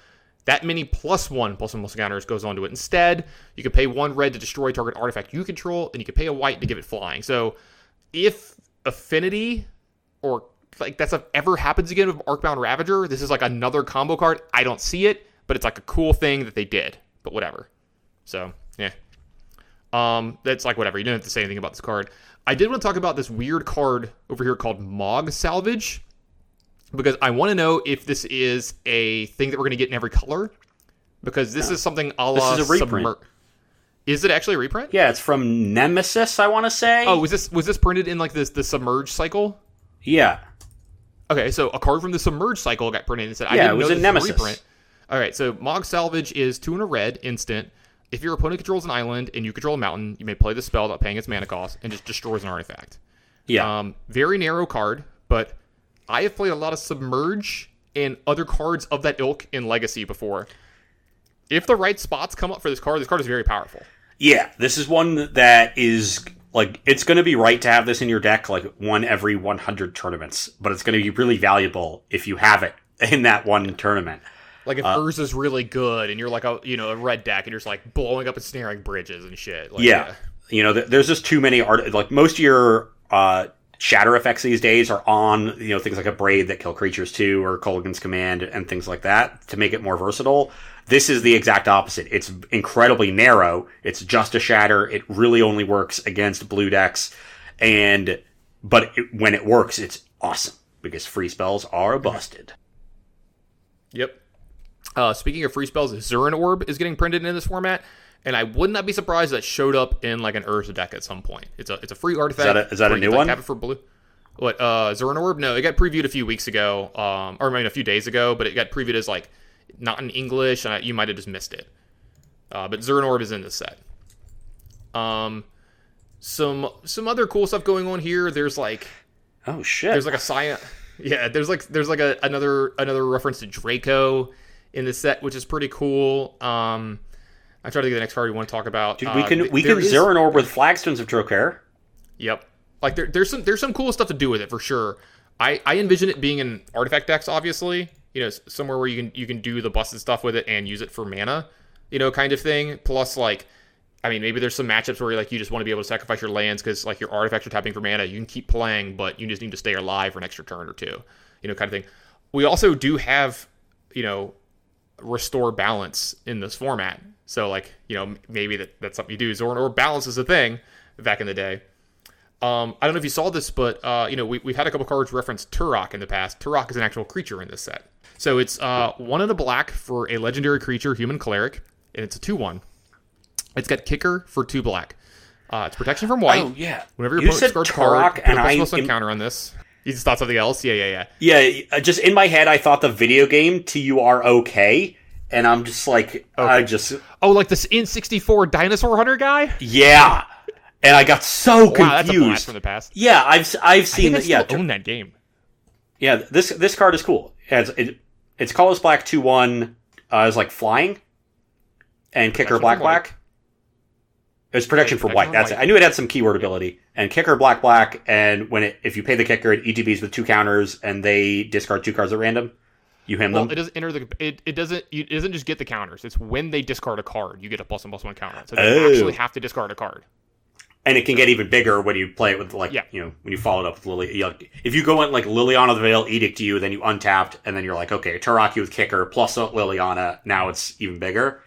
that many plus one plus one plus one counters goes onto it instead. You can pay one red to destroy target artifact you control, and you can pay a white to give it flying. So if affinity or like that stuff ever happens again with Arcbound Ravager, this is like another combo card. I don't see it, but it's like a cool thing that they did. But whatever. So yeah. Um, that's like whatever. You don't have to say anything about this card. I did want to talk about this weird card over here called Mog Salvage because I want to know if this is a thing that we're going to get in every color because this is something a la This is a reprint. Submer- Is it actually a reprint? yeah, it's from Nemesis. I want to say. Oh, was this was this printed in like this the submerge cycle? yeah. Okay, so a card from the submerge cycle got printed and said, "I Yeah, didn't it was know in this was a Nemesis. reprint." All right, so Mog Salvage is two in a red instant. If your opponent controls an island and you control a mountain, you may play the spell without paying its mana cost and just destroys an artifact. Yeah. Um, very narrow card, but I have played a lot of Submerge and other cards of that ilk in Legacy before. If the right spots come up for this card, this card is very powerful. Yeah, this is one that is like it's going to be right to have this in your deck like one every 100 tournaments, but it's going to be really valuable if you have it in that one tournament. Like if Uh, Urza's really good and you're like a you know a red deck and you're just like blowing up and Ensnaring Bridges and shit. Like, yeah. You know, th- there's just too many art like most of your uh shatter effects these days are on, you know, things like Abrade that kill creatures too or Kolaghan's Command and things like that to make it more versatile. This is the exact opposite. It's incredibly narrow. It's just a shatter. It really only works against blue decks and but it, when it works, it's awesome because free spells are busted. Yep. Uh, speaking of free spells, Zuran Orb is getting printed in this format, and I would not be surprised that showed up in like an Urza deck at some point. It's a it's a free artifact. that a- is that a new one? Have it for blue. What uh, Zuran Orb? No, it got previewed a few weeks ago, um, or I mean a few days ago, but it got previewed as like not in English, and I, you might have just missed it. Uh, but Zuran Orb is in this set. Um, some some other cool stuff going on here. There's like Oh shit. there's like a science yeah there's like there's like a another another reference to draco in the set which is pretty cool um i'm trying to get the next card we want to talk about Dude, Uh, we can th- we can is- Orb with Flagstones of Trokair. yep Like there, there's some there's some cool stuff to do with it for sure. I I envision it being in artifact decks, obviously. You know, somewhere where you can you can do the busted stuff with it and use it for mana, you know, kind of thing. Plus, like, I mean, maybe there's some matchups where like you just want to be able to sacrifice your lands because like your artifacts are tapping for mana. You can keep playing, but you just need to stay alive for an extra turn or two, you know, kind of thing. We also do have, you know, restore balance in this format. So like, you know, maybe that, that's something you do. Or, or balance is a thing back in the day. Um, I don't know if you saw this, but uh, you know we, we've had a couple cards reference Tourach in the past. Tourach is an actual creature in this set, so it's uh, one in a black for a legendary creature, human cleric, and it's a two-one. It's got kicker for two black. Uh, it's protection from white. Oh yeah. Whenever your You opponent scores Turok, card, and a I- plus im- counter on this. You just thought something else? Yeah, yeah, yeah. Yeah, uh, just in my head, I thought the video game T U R O K, and I'm just like, I just Oh, like this N64 dinosaur hunter guy? yeah, and I got so Wow, that's a blast confused. from the past. yeah, I've I've seen I that. Yeah, own that game. yeah. This this card is cool. Yeah, It's it, it's colorless black two one. Uh, is like flying, and kicker black black. It's protection for protection white. That's white. it. I knew it had some keyword ability. And kicker black black. And when it if you pay the kicker, it ETBs with two counters, and they discard two cards at random. You hand Well, them. it doesn't enter the. It, it doesn't. It doesn't just get the counters. It's when they discard a card, you get a plus one plus one counter. So they Oh. actually have to discard a card. And it can get even bigger when you play it with like Yeah. you know when you follow it up with Lily. You know, if you go in like Liliana the Veil Edict to you, then you untapped, and then you're like, okay, Taraki with kicker plus Liliana. Now it's even bigger.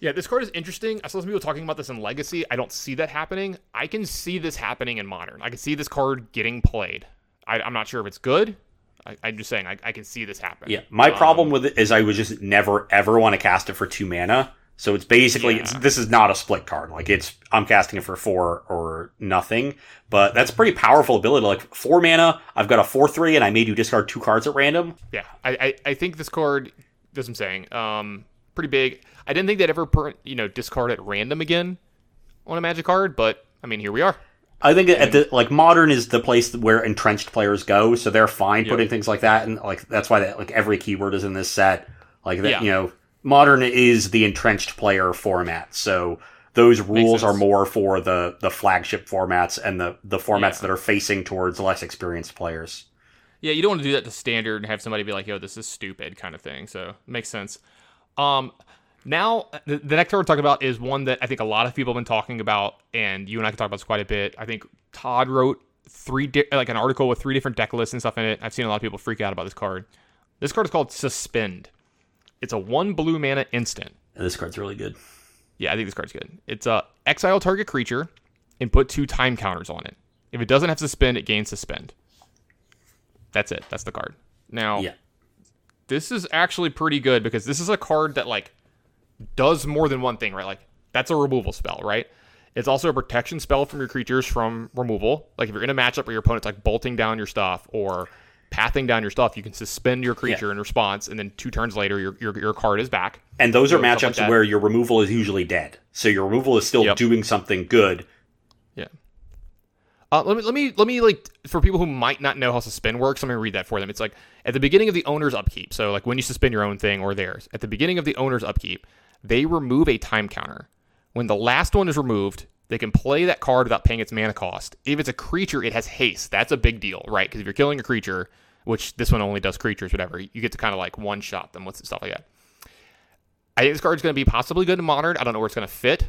Yeah, this card is interesting. I saw some people talking about this in Legacy. I don't see that happening. I can see this happening in Modern. I can see this card getting played. I, I'm not sure if it's good. I, I'm just saying I, I can see this happen. Yeah, my Um, problem with it is I would just never ever want to cast it for two mana. So it's basically it's, this is not a split card. Like it's I'm casting it for four or nothing. But that's a pretty powerful ability. Like four mana, I've got a four three, and I made you discard two cards at random. Yeah, I, I, I think this card. That's what I'm saying. Um, pretty big. I didn't think they'd ever, per, you know, discard at random again on a Magic card, but I mean, here we are. I think at the like modern is the place where entrenched players go, so they're fine Yep. putting things like that, and like that's why that like every keyword is in this set. Like that, Yeah. you know, modern is the entrenched player format, so those rules are more for the the flagship formats and the the formats Yeah. that are facing towards less experienced players. Yeah, you don't want to do that to standard and have somebody be like, "Yo, this is stupid," kind of thing. So it makes sense. Um, now the, the next card we're talking about is one that I think a lot of people have been talking about, and you and I can talk about this quite a bit. I think Todd wrote three di- like an article with three different deck lists and stuff in it. I've seen a lot of people freak out about this card. This card is called Suspend. It's a one blue mana instant. And this card's really good. Yeah, I think this card's good. It's a exile target creature and put two time counters on it. If it doesn't have suspend, it gains suspend. That's it. That's the card. Now, Yeah, this is actually pretty good because this is a card that like does more than one thing, right? Like that's a removal spell, right? It's also a protection spell from your creatures from removal. Like if you're in a matchup where your opponent's like bolting down your stuff or pathing down your stuff, you can suspend your creature in response, and then two turns later, your your, your card is back. and those are So, like matchups that. where your removal is usually dead, so your removal is still Yep. doing something good. Yeah. Uh, let me let me let me like for people who might not know how suspend works. Let me read that for them. It's like at the beginning of the owner's upkeep. So like when you suspend your own thing or theirs, at the beginning of the owner's upkeep, they remove a time counter. When the last one is removed, they can play that card without paying its mana cost. If it's a creature, it has haste. That's a big deal, right? Because if you're killing a creature, which this one only does creatures, whatever, you get to kind of like one shot them with stuff like that. I think this card's going to be possibly good in modern. I don't know where it's going to fit.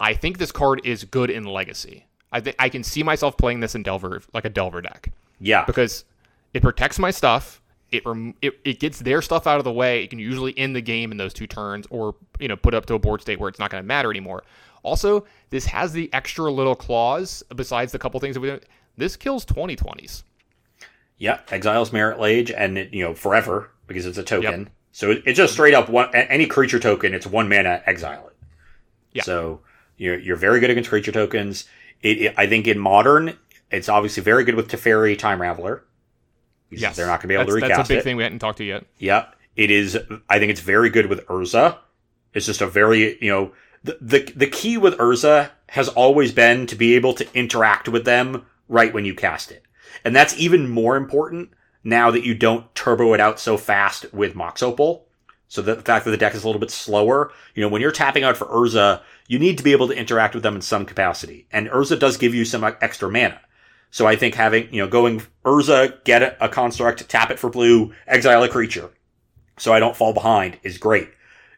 I think this card is good in legacy. I think I can see myself playing this in Delver, like a Delver deck, Yeah, because it protects my stuff. It, rem- it it gets their stuff out of the way. It can usually end the game in those two turns, or you know put up to a board state where it's not going to matter anymore. Also, this has the extra little clause besides the couple things that we don't. This kills 2020s. Yeah, exiles Marit Lage, and it, you know forever because it's a token. So it, it's just straight up one any creature token. It's one mana exile it. Yeah. So you're you're very good against creature tokens. It, it- I think in modern, it's obviously very good with Teferi Time Raveler. Yes, they're not going to be able that's, to recast it. That's a big it. thing we hadn't talked to yet. Yeah, it is. I think it's very good with Urza. It's just a very you know the the the key with Urza has always been to be able to interact with them right when you cast it, and that's even more important now that you don't turbo it out so fast with Mox Opal. So the fact that the deck is a little bit slower, you know, when you're tapping out for Urza, you need to be able to interact with them in some capacity, and Urza does give you some uh, extra mana. So I think having, you know, going Urza, get a, construct, tap it for blue, exile a creature. So I don't fall behind is great.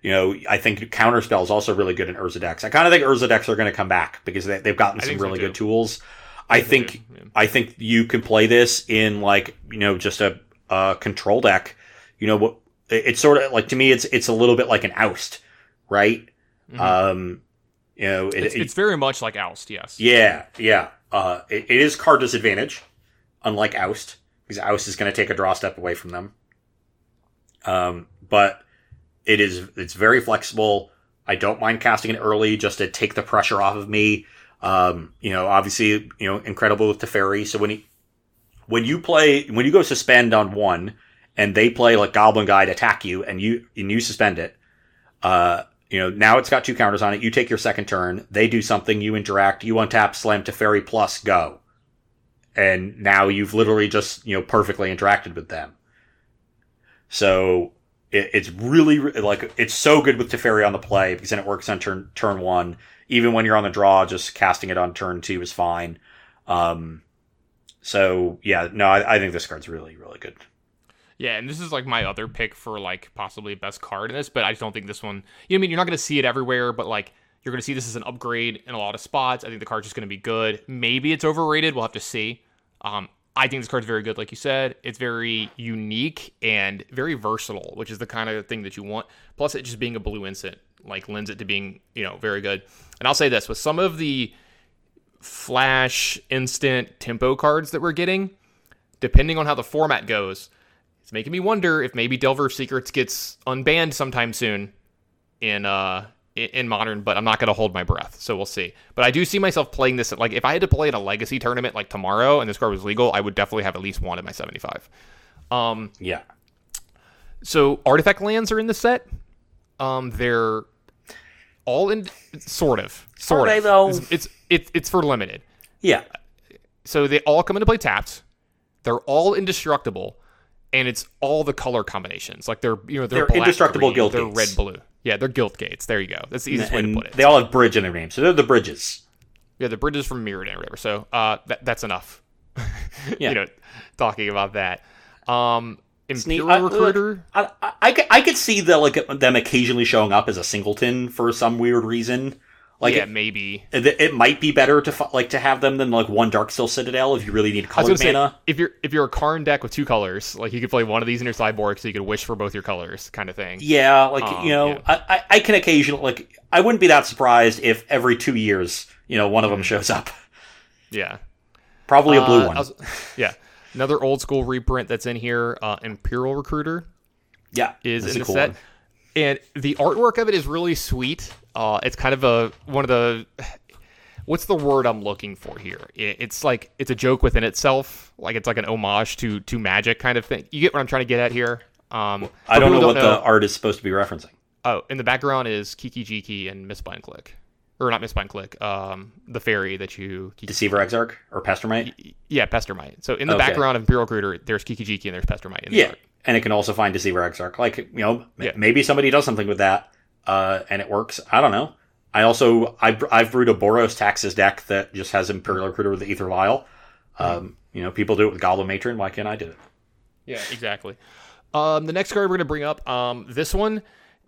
You know, I think counterspell is also really good in Urza decks. I kind of think Urza decks are going to come back because they, they've gotten some really too. good tools. I think yeah. I think you can play this in like you know just a, a control deck. You know what? It's sort of like to me, it's it's a little bit like an oust, right? Mhm. Um, you know, it, it's, it- it's very much like Oust, yes. yeah, yeah. Uh, it, it is card disadvantage, unlike oust, because oust is going to take a draw step away from them. Um, but it is it's very flexible. I don't mind casting it early just to take the pressure off of me. Um, you know, obviously, you know, incredible with Teferi. So when he, when you play, when you go suspend on one, and they play like Goblin to attack you, and you and you suspend it, uh, you know, now it's got two counters on it. You take your second turn. They do something. You interact. You untap, slam Teferi plus go, and now you've literally just you know perfectly interacted with them. So it, it's really like it's so good with Teferi on the play because then it works on turn turn one. Even when you're on the draw, just casting it on turn two is fine. Um, so yeah, no, I, I think this card's really really good. Yeah, and this is like my other pick for like possibly best card in this, but I just don't think this one. You know, I mean, you're not going to see it everywhere, but like you're going to see this as an upgrade in a lot of spots. I think the card's just going to be good. Maybe it's overrated. We'll have to see. Um, I think this card's very good, like you said. It's very unique and very versatile, which is the kind of thing that you want. Plus, it just being a blue instant like lends it to being you know very good. And I'll say this with some of the flash instant tempo cards that we're getting, depending on how the format goes, it's making me wonder if maybe Delver of Secrets gets unbanned sometime soon in uh in, in modern, but I'm not gonna hold my breath, so we'll see. But I do see myself playing this at, like if I had to play in a legacy tournament like tomorrow and this card was legal, I would definitely have at least one in my 75. Um Yeah, so artifact lands are in the set. Um they're all in sort of. Sort of. though? It's, it's it's it's for limited. yeah, So they all come into play tapped. They're all indestructible, and it's all the color combinations. Like they're you know they're, They're indestructible green, guild They're gates. red blue. Yeah, they're guild gates. There you go. That's the easiest way to put it. they all have bridge in their name, so they're the bridges. yeah, the bridges from Mirrodin or whatever. So uh, that, that's enough. Yeah. you know, talking about that. Um. Imperial I- Recruiter. I, I, I, could, I could see the like them occasionally showing up as a singleton for some weird reason. Like yeah, it, maybe. it, it might be better to like to have them than like one Darksteel Citadel if you really need color was say mana. if you're if you're a Karn deck with two colors, like you could play one of these in your sideboard, so you could wish for both your colors, kind of thing. Yeah, like Um, you know, yeah. I, I, I can occasionally like I wouldn't be that surprised if every two years you know one of Mm. them shows up. Yeah. Probably a blue Uh, one. Was- yeah. Another old school reprint that's in here, uh, Imperial Recruiter yeah, is in a the cool set. one. And the artwork of it is really sweet. Uh, it's kind of a one of the what's the word I'm looking for here? It, it's like it's a joke within itself. Like it's like an homage to to magic kind of thing. You get what I'm trying to get at here? Um, I don't know people what who the art is supposed to be referencing. Oh, in the background is Kiki Jiki and Mistbind Clique. Or not Mistbind Clique, um, the fairy that you. Kiki, Deceiver Exarch or Pestermite? yeah, Pestermite. So in the Okay. background of Imperial Recruiter, there's Kiki Jiki and there's Pestermite. In the Yeah, and it can also find Deceiver Exarch. Like you know, Yeah. maybe somebody does something with that, uh, and it works. I don't know. I also I I've brewed a Boros Taxes deck that just has Imperial Recruiter with the Aether Vial. Um, you know, people do it with Goblin Matron. Why can't I do it? Yeah, exactly. Um, the next card we're going to bring up, um, this one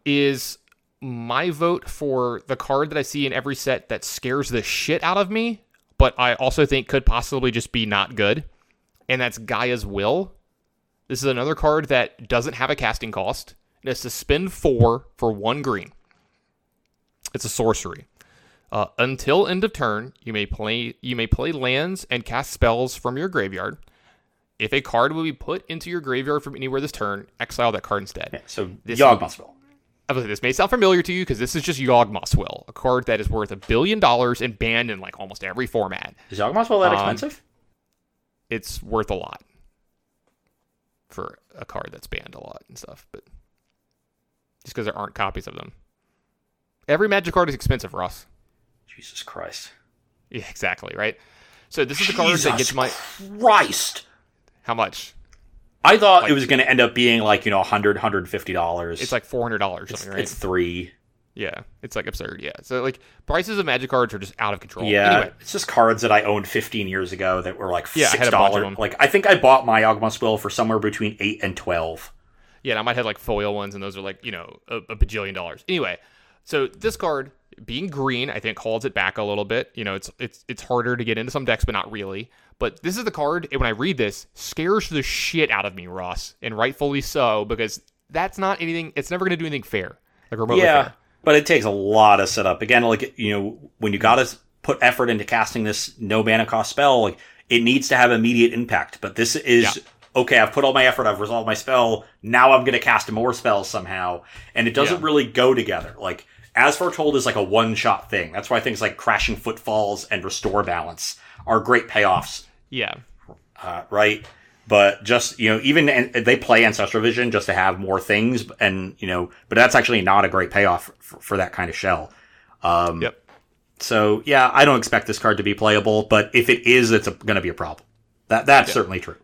is my vote for the card that I see in every set that scares the shit out of me, but I also think could possibly just be not good, and that's Gaea's Will. This is another card that doesn't have a casting cost. It has to spend four for one green. It's a sorcery. Uh, until end of turn, you may play you may play lands and cast spells from your graveyard. If a card will be put into your graveyard from anywhere this turn, exile that card instead. Yeah, so This-. I believe this may sound familiar to you because this is just Yawgmoth's Will, a card that is worth a billion dollars and banned in like almost every format. Is Yawgmoth's Will that Um, expensive? It's worth a lot for a card that's banned a lot and stuff, but just because there aren't copies of them. Every Magic card is expensive, Ross. Jesus Christ! Yeah, exactly, right? So this is the card that gets my Christ! how much? I thought Like- it was going to end up being like you know 100 150 dollars. It's like four hundred dollars it's, something, right? it's three. Yeah, it's like absurd. Yeah, so like prices of Magic cards are just out of control. Yeah, Anyway, it's just cards that I owned 15 years ago that were like Yeah, I six had a bunch of dollars. them. Like I think I bought my Yawgmoth Will for somewhere between eight and twelve. yeah, and I might have like foil ones, and those are like you know a, a bajillion dollars. Anyway, so this card being green, I think holds it back a little bit. You know, it's it's it's harder to get into some decks, but not really. But this is the card, and when I read this, scares the shit out of me, Ross, and rightfully so, because that's not anything. It's never going to do anything fair, like remotely Yeah, fair. but it takes a lot of setup. Again, like you know, when you got to put effort into casting this no mana cost spell, like it needs to have immediate impact. But this is Yeah. okay. I've put all my effort. I've resolved my spell. Now I'm going to cast more spells somehow, and it doesn't Yeah. really go together. Like as foretold is like a one shot thing. That's why things like crashing footfalls and restore balance are great payoffs Yeah, uh, right? But just you know, even and they play ancestral vision just to have more things, and you know, but that's actually not a great payoff for, for that kind of shell. Um, Yep. So yeah, I don't expect this card to be playable, but if it is, it's going to be a problem. That that's certainly true.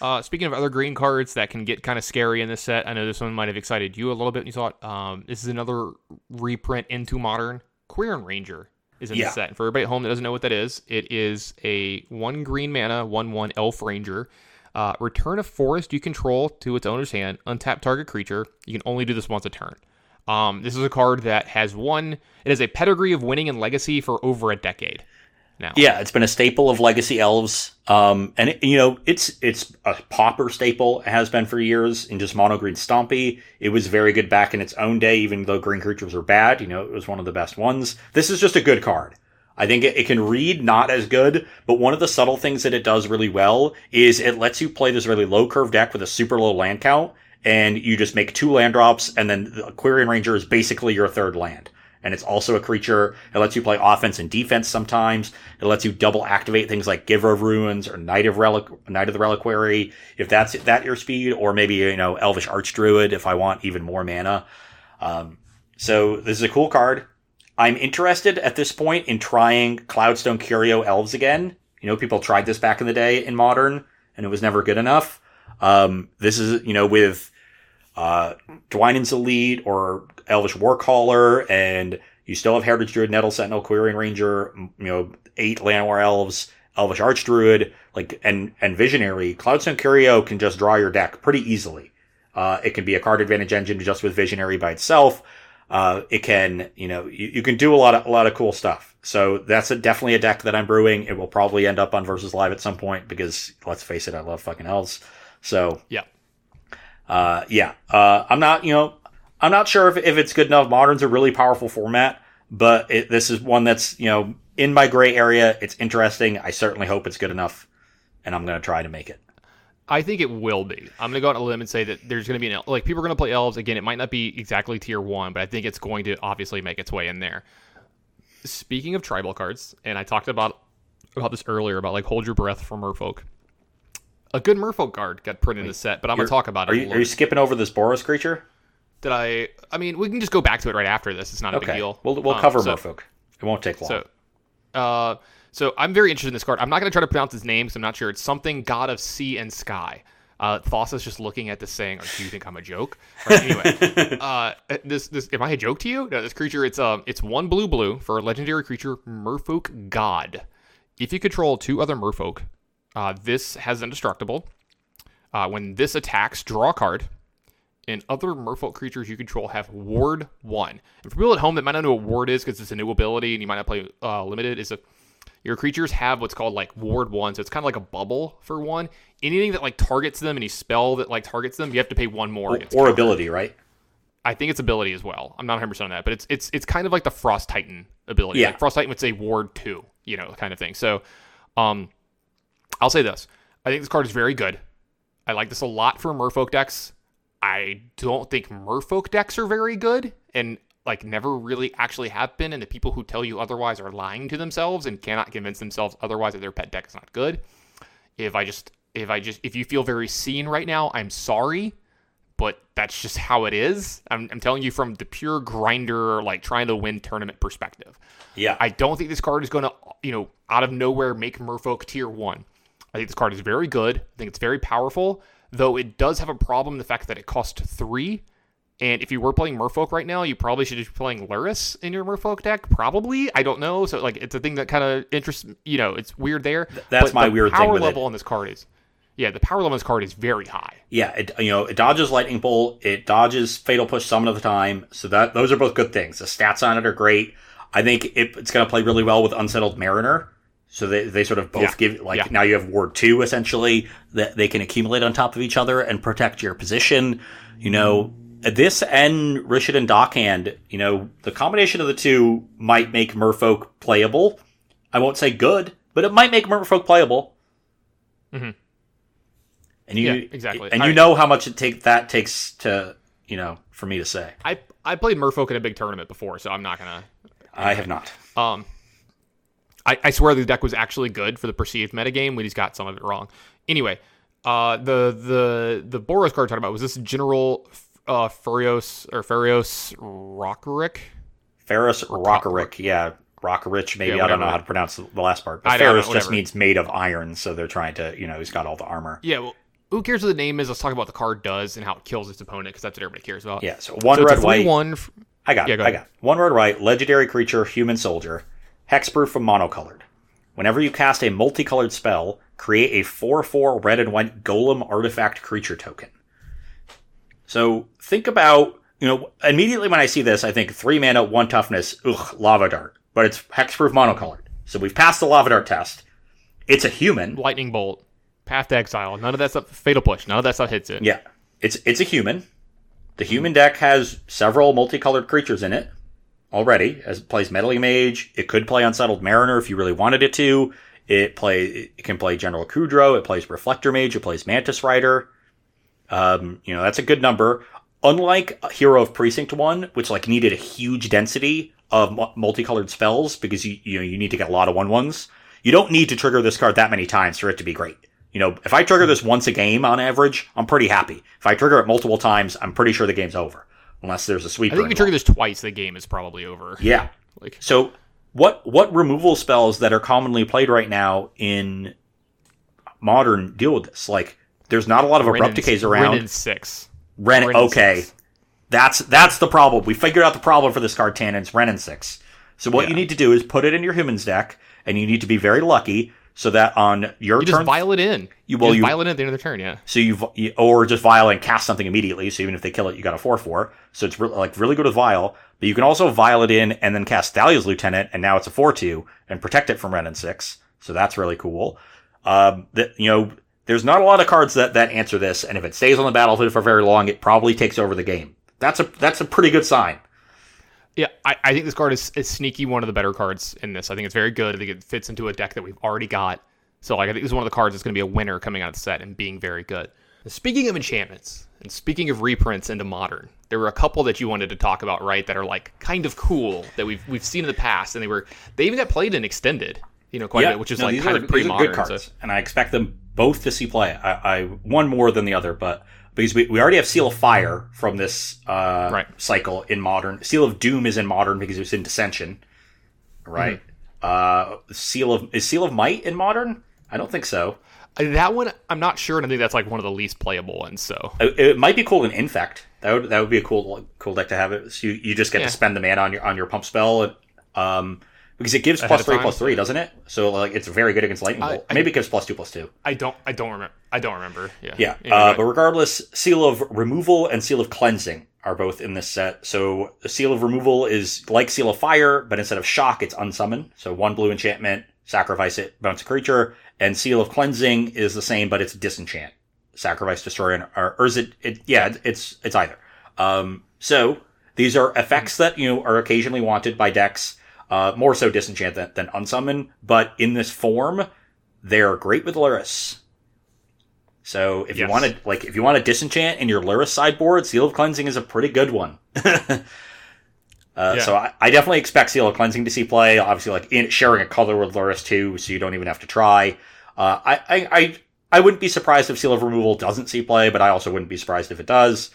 Uh, speaking of other green cards that can get kind of scary in this set, I know this one might have excited you a little bit you thought. Um, this is another reprint into modern. Quirion Ranger is in Yeah. the set. And for everybody at home that doesn't know what that is, it is a one green mana, one one elf ranger. Uh, return a forest you control to its owner's hand, untap target creature. You can only do this once a turn. Um, this is a card that has one. It has a pedigree of winning and legacy for over a decade. Now, yeah, it's been a staple of Legacy Elves, um, and it, you know, it's it's a popper staple. It has been for years in just mono green Stompy. It was very good back in its own day, even though green creatures were bad. You know, it was one of the best ones. This is just a good card. I think it, it can read not as good, but one of the subtle things that it does really well is it lets you play this really low curve deck with a super low land count, and you just make two land drops, and then the Quirion Ranger is basically your third land. And it's also a creature. It lets you play offense and defense sometimes. It lets you double activate things like Giver of Ruins or Knight of Relic, Knight of the Reliquary, if that's that your speed, or maybe you know Elvish Archdruid if I want even more mana. Um, so this is a cool card. I'm interested at this point in trying Cloudstone Curio Elves again. You know, people tried this back in the day in Modern, and it was never good enough. Um, this is, you know, with uh, Dwynen's Elite or Elvish Warcaller, and you still have Heritage Druid, Nettle Sentinel, Quirion Ranger, you know, eight Llanowar Elves, Elvish Archdruid, like, and, and Visionary. Cloudstone Curio can just draw your deck pretty easily. Uh, it can be a card advantage engine just with Visionary by itself. Uh, it can, you know, you, you can do a lot of a lot of cool stuff. So that's a, definitely a deck that I'm brewing. It will probably end up on versus live at some point because let's face it, I love fucking elves. So yeah. uh, yeah, uh, I'm not, you know, I'm not sure if, if it's good enough. Modern's a really powerful format, but it, this is one that's, you know, in my gray area. It's interesting. I certainly hope it's good enough, and I'm going to try to make it. I think it will be. I'm gonna go out on a limb and say that there's gonna be an like people are gonna play elves again. It might not be exactly tier one, but I think it's going to obviously make its way in there. Speaking of tribal cards, and I talked about about this earlier about like hold your breath for Merfolk. A good Merfolk card got printed in the set, but I'm gonna talk about it. Are a you, are you skipping over this Boros creature? Did I? I mean, we can just go back to it right after this. It's not a big deal. we'll we'll Um, cover so- Merfolk. It won't take long. So, uh, so I'm very interested in this card. I'm not going to try to pronounce his name because I'm not sure. It's something God of Sea and Sky. Uh, Thassa's just looking at this saying, or "Do you think I'm a joke?" Or, anyway, uh, this this am I a joke to you? No, this creature. It's um, it's one blue blue for a legendary creature, Merfolk God. If you control two other Merfolk, uh, this has indestructible. Uh, when this attacks, draw a card. And other merfolk creatures you control have Ward 1. And for people at home that might not know what Ward is because it's a new ability and you might not play uh, limited, is a your creatures have what's called like Ward 1. So it's kind of like a bubble for one. Anything that like targets them, any spell that like targets them, you have to pay one more. or, or ability, right? I think it's ability as well. I'm not 100 percent on that, but it's it's it's kind of like the Frost Titan ability. Yeah. Like Frost Titan would say Ward two, you know, kind of thing. So, um, I'll say this: I think this card is very good. I like this a lot for Merfolk decks. I don't think Merfolk decks are very good, and like never really actually have been. And the people who tell you otherwise are lying to themselves and cannot convince themselves otherwise that their pet deck is not good. If I just if I just if you feel very seen right now, I'm sorry but that's just how it is. I'm, I'm telling you from the pure grinder, like trying to win tournament perspective. Yeah. I don't think this card is going to, you know, out of nowhere make Merfolk tier one. I think this card is very good. I think it's very powerful, though it does have a problem the fact that it costs three And if you were playing Merfolk right now, you probably should be playing Lurrus in your Merfolk deck. Probably, I don't know. So like, it's a thing that kind of interests. You know, it's weird there. that's But my the weird thing power with it. level on this card is, yeah, the power level on this card is very high. Yeah, it, you know, it dodges lightning bolt, it dodges fatal push some of the time, so that those are both good things. The stats on it are great. I think it, it's going to play really well with unsettled mariner. So they, they sort of both Yeah. give like Yeah. now you have ward two essentially that they can accumulate on top of each other and protect your position. You know, this and Rishadan Dockhand, you know, the combination of the two might make Merfolk playable. I won't say good, but it might make Merfolk playable. Mm-hmm. And you Yeah, exactly. and I- you know how much it take that takes to you know for me to say. I I played Merfolk in a big tournament before, so I'm not gonna. I have not. Um, I, I swear the deck was actually good for the perceived metagame. We just got some of it wrong. Anyway, uh, the the the Boros card talking about was this General uh, Furios or Furios Rokiric. Ferrous Rockerick, yeah, Rockerich. Maybe Yeah, I don't know how to pronounce the last part. But know, Ferrous just means made of iron, so they're trying to you know he's got all the armor. Yeah, well, who cares what the name is? Let's talk about what the card does and how it kills its opponent because that's what everybody cares about. Yeah, so one so red white. one. I got Yeah, go I got one red white legendary creature human soldier hexproof from monocolored. Whenever you cast a multicolored spell, create a four four red and white golem artifact creature token. So think about you know immediately when I see this, I think three mana, one toughness, ugh, lava dart. But it's hexproof monocolored, so we've passed the lava dart test. It's a human. Lightning bolt, path to exile. None of that stuff. Fatal push. None of that stuff hits it. Yeah, it's it's a human. The human deck has several multicolored creatures in it already. As it plays meddling mage, it could play unsettled mariner if you really wanted it to. It play it can play general Kudro. It plays reflector mage. It plays mantis rider. Um, you know that's a good number. Unlike Hero of Precinct One, which like needed a huge density of multicolored spells because you you know you need to get a lot of one ones. You don't need to trigger this card that many times for it to be great. You know, if I trigger this once a game on average, I'm pretty happy. If I trigger it multiple times, I'm pretty sure the game's over, unless there's a sweeper. I think if you trigger this twice, the game is probably over. Yeah. Like So what what removal spells that are commonly played right now in modern deal with this? Like, there's not a lot of abrupt decays around. Wrenn and six. Wrenn, Wrenn okay, six. that's that's the problem. We figured out the problem for this card, Tannen. It's Wrenn six. So what Yeah. you need to do is put it in your humans deck, and you need to be very lucky so that on your You turn, just vial it in. You- You, well, just you- vial it in at the end of the turn. Yeah. so you, you or just vial and cast something immediately. So even if they kill it, you got a four four. So it's re- like really good with vial. But you can also vial it in and then cast Thalia's Lieutenant, and now it's a four two and protect it from Wrenn and six. So that's really cool. Um, that you know, there's not a lot of cards that that answer this, and if it stays on the battlefield for very long, it probably takes over the game. That's a that's a pretty good sign. Yeah, I, I think this card is, is sneaky one of the better cards in this. I think it's very good. I think it fits into a deck that we've already got. So like I think this is one of the cards that's going to be a winner coming out of the set and being very good. Speaking of enchantments and speaking of reprints into modern, there were a couple that you wanted to talk about, right? That are like kind of cool that we've we've seen in the past, and they were they even got played in extended, you know, quite a bit, which is no, like kind are- of pretty modern. good cards, so- and I expect them both to see play. I, I one more than the other, but because we, we already have Seal of Fire from this uh, Right. cycle in modern. Seal of Doom is in modern because it was in Dissension, right? Mm-hmm. Uh, Seal of is Seal of Might in modern? I don't think so. Uh, that one I'm not sure, and I think that's like one of the least playable ones. So It, it might be cool in Infect. That would that would be a cool cool deck to have it. So you, you just get Yeah. to spend the mana on your on your pump spell, and, um, because it gives Ahead three time? plus three, doesn't it? So like it's very good against lightning I- bolt. I- Maybe it gives plus two plus two. I don't I don't remember I don't remember. Yeah. Yeah, Anyway, uh, but regardless, Seal of Removal and Seal of Cleansing are both in this set. So Seal of Removal is like Seal of Fire, but instead of Shock, it's Unsummon. So one blue enchantment, sacrifice it, bounce a creature. And Seal of Cleansing is the same, but it's Disenchant, sacrifice, destroy, and, or, or is it, it? Yeah, it's it's either. Um, so these are effects that you know are occasionally wanted by decks, uh, more so Disenchant than, than Unsummon, but in this form, they're great with Lurrus. So if you want to like if you want to disenchant in your Lurrus sideboard, Seal of Cleansing is a pretty good one. uh, Yeah. So I, I definitely expect Seal of Cleansing to see play. Obviously, like in sharing a color with Lurrus too, so you don't even have to try. Uh, I, I I I wouldn't be surprised if Seal of Removal doesn't see play, but I also wouldn't be surprised if it does.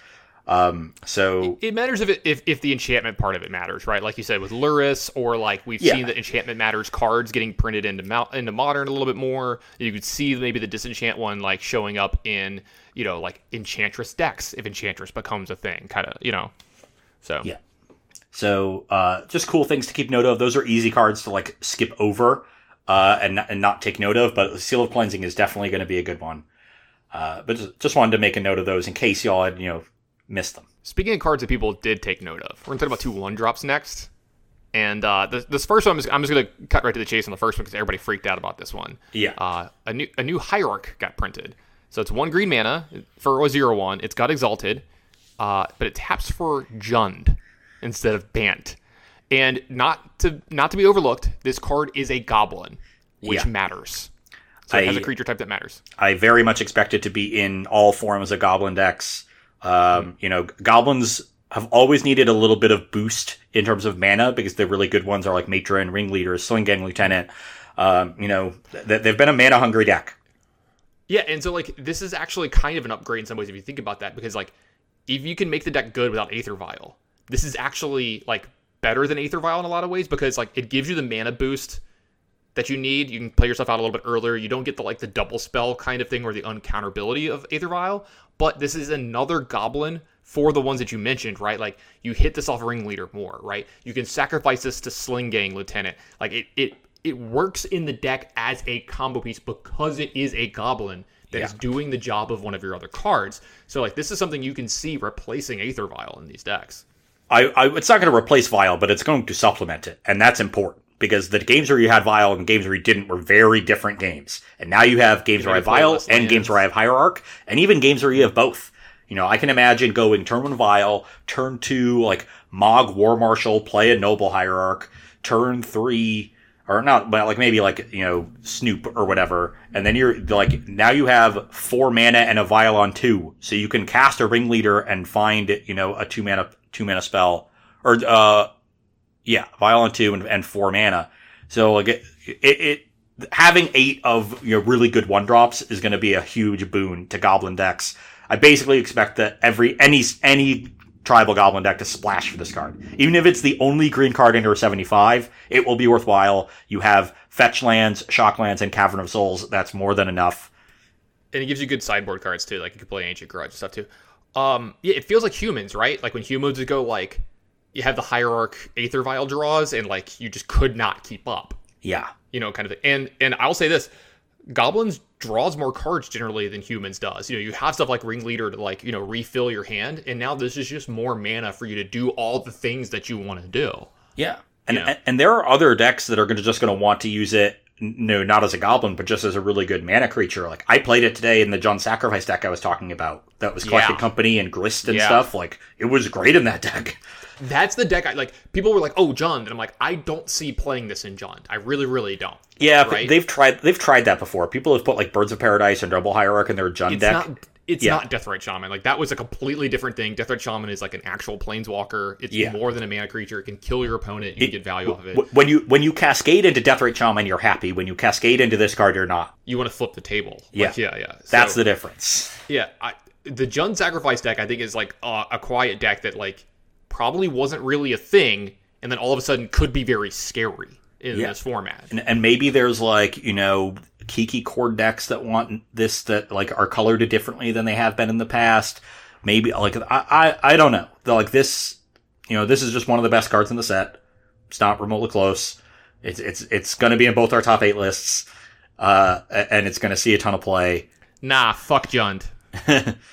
Um, so It matters if, it, if if the enchantment part of it matters, right? Like you said with Lurrus, or like we've Yeah. seen the enchantment matters cards getting printed into into modern a little bit more. You could see maybe the disenchant one like showing up in you know like enchantress decks if enchantress becomes a thing, kind of you know. So Yeah. So uh, just cool things to keep note of. Those are easy cards to like skip over uh, and and not take note of. But Seal of Cleansing is definitely going to be a good one. Uh, but just, just wanted to make a note of those in case y'all had you know missed them. Speaking of cards that people did take note of, we're gonna talk about two one drops next. And uh, this, this first one, I'm just, I'm just gonna cut right to the chase on the first one because everybody freaked out about this one. Yeah. Uh, a new a new hierarch got printed, so it's one green mana for a zero one. It's got exalted, uh, but it taps for Jund instead of Bant. And not to not to be overlooked, this card is a goblin, which Yeah. matters. So it has I- a creature type that matters. I very much expect it to be in all forms of goblin decks. Um, you know, goblins have always needed a little bit of boost in terms of mana because the really good ones are like Matron, Ringleader, Sling Gang Lieutenant. Um, you know, th- they've been a mana hungry deck. Yeah, and so like this is actually kind of an upgrade in some ways if you think about that because like if you can make the deck good without Aether Vial, this is actually like better than Aether Vial in a lot of ways because like it gives you the mana boost that you need. You can play yourself out a little bit earlier. You don't get the like the double spell kind of thing or the uncounterability of Aether Vial, but this is another goblin for the ones that you mentioned, right? Like you hit this off Ringleader more, right? You can sacrifice this to Sling Gang Lieutenant. Like it it it works in the deck as a combo piece because it is a goblin that is Yeah. doing the job of one of your other cards. So like this is something you can see replacing Aether Vial in these decks. I, I it's not going to replace Vial, but it's going to supplement it, and that's important because the games where you had Vial and games where you didn't were very different games. And now you have games You where I have Vial and lands. games where I have Hierarch, and even games where you have both. You know, I can imagine going turn one Vial, turn two like Mogg War Marshal, play a Noble Hierarch, turn three or not, but like maybe like you know Snoop or whatever, and then you're like now you have four mana and a Vial on two, so you can cast a Ringleader and find you know a two mana two mana spell or uh yeah Vial on two and, and four mana. So like it, it, it having eight of your know really good one drops is going to be a huge boon to Goblin decks. I basically expect that every any any tribal goblin deck to splash for this card. Even if it's the only green card in your 75, it will be worthwhile. You have fetch lands, shock lands, and Cavern of Souls. That's more than enough. and it gives you good sideboard cards too. Like you could play ancient grudge and stuff too. Um, yeah, it feels like humans, right? Like when humans would go like you have the hierarch aether vial draws, and like you just could not keep up, Yeah. you know, kind of thing. And and I'll say this: goblins draws more cards generally than humans does. You know, you have stuff like ringleader to like you know refill your hand, and now this is just more mana for you to do all the things that you want to do. Yeah. And, and and there are other decks that are going to just going to want to use it no not as a goblin but just as a really good mana creature. Like I played it today in the Jund Sacrifice deck I was talking about. That was Collected Yeah. Company and Grist and Yeah. stuff. Like it was great in that deck. That's the deck I like. People were like, "Oh, Jund," and I'm like, I don't see playing this in Jund. I really, really don't. Yeah, Right. they've tried they've tried that before. People have put like Birds of Paradise and Double Hierarch in their Jund it's deck. not it's Yeah. not Deathrite Shaman. Like that was a completely different thing. Deathrite Shaman is like an actual planeswalker. It's Yeah. more than a mana creature. It can kill your opponent and you get value off of it. When you when you cascade into Deathrite Shaman, you're happy. When you cascade into this card, you're not. You want to flip the table. Yeah. Like, yeah, yeah. That's the difference. yeah. I, the Jund Sacrifice deck, I think, is like uh, a quiet deck that like probably wasn't really a thing, and then all of a sudden could be very scary in Yeah. this format. And, and maybe there's like you know Kiki cord decks that want this that like are colored differently than they have been in the past. Maybe like I I, I don't know. They're like this, you know, this is just one of the best cards in the set. It's not remotely close. It's it's it's going to be in both our top eight lists, uh, and it's going to see a ton of play. Nah, fuck Jund.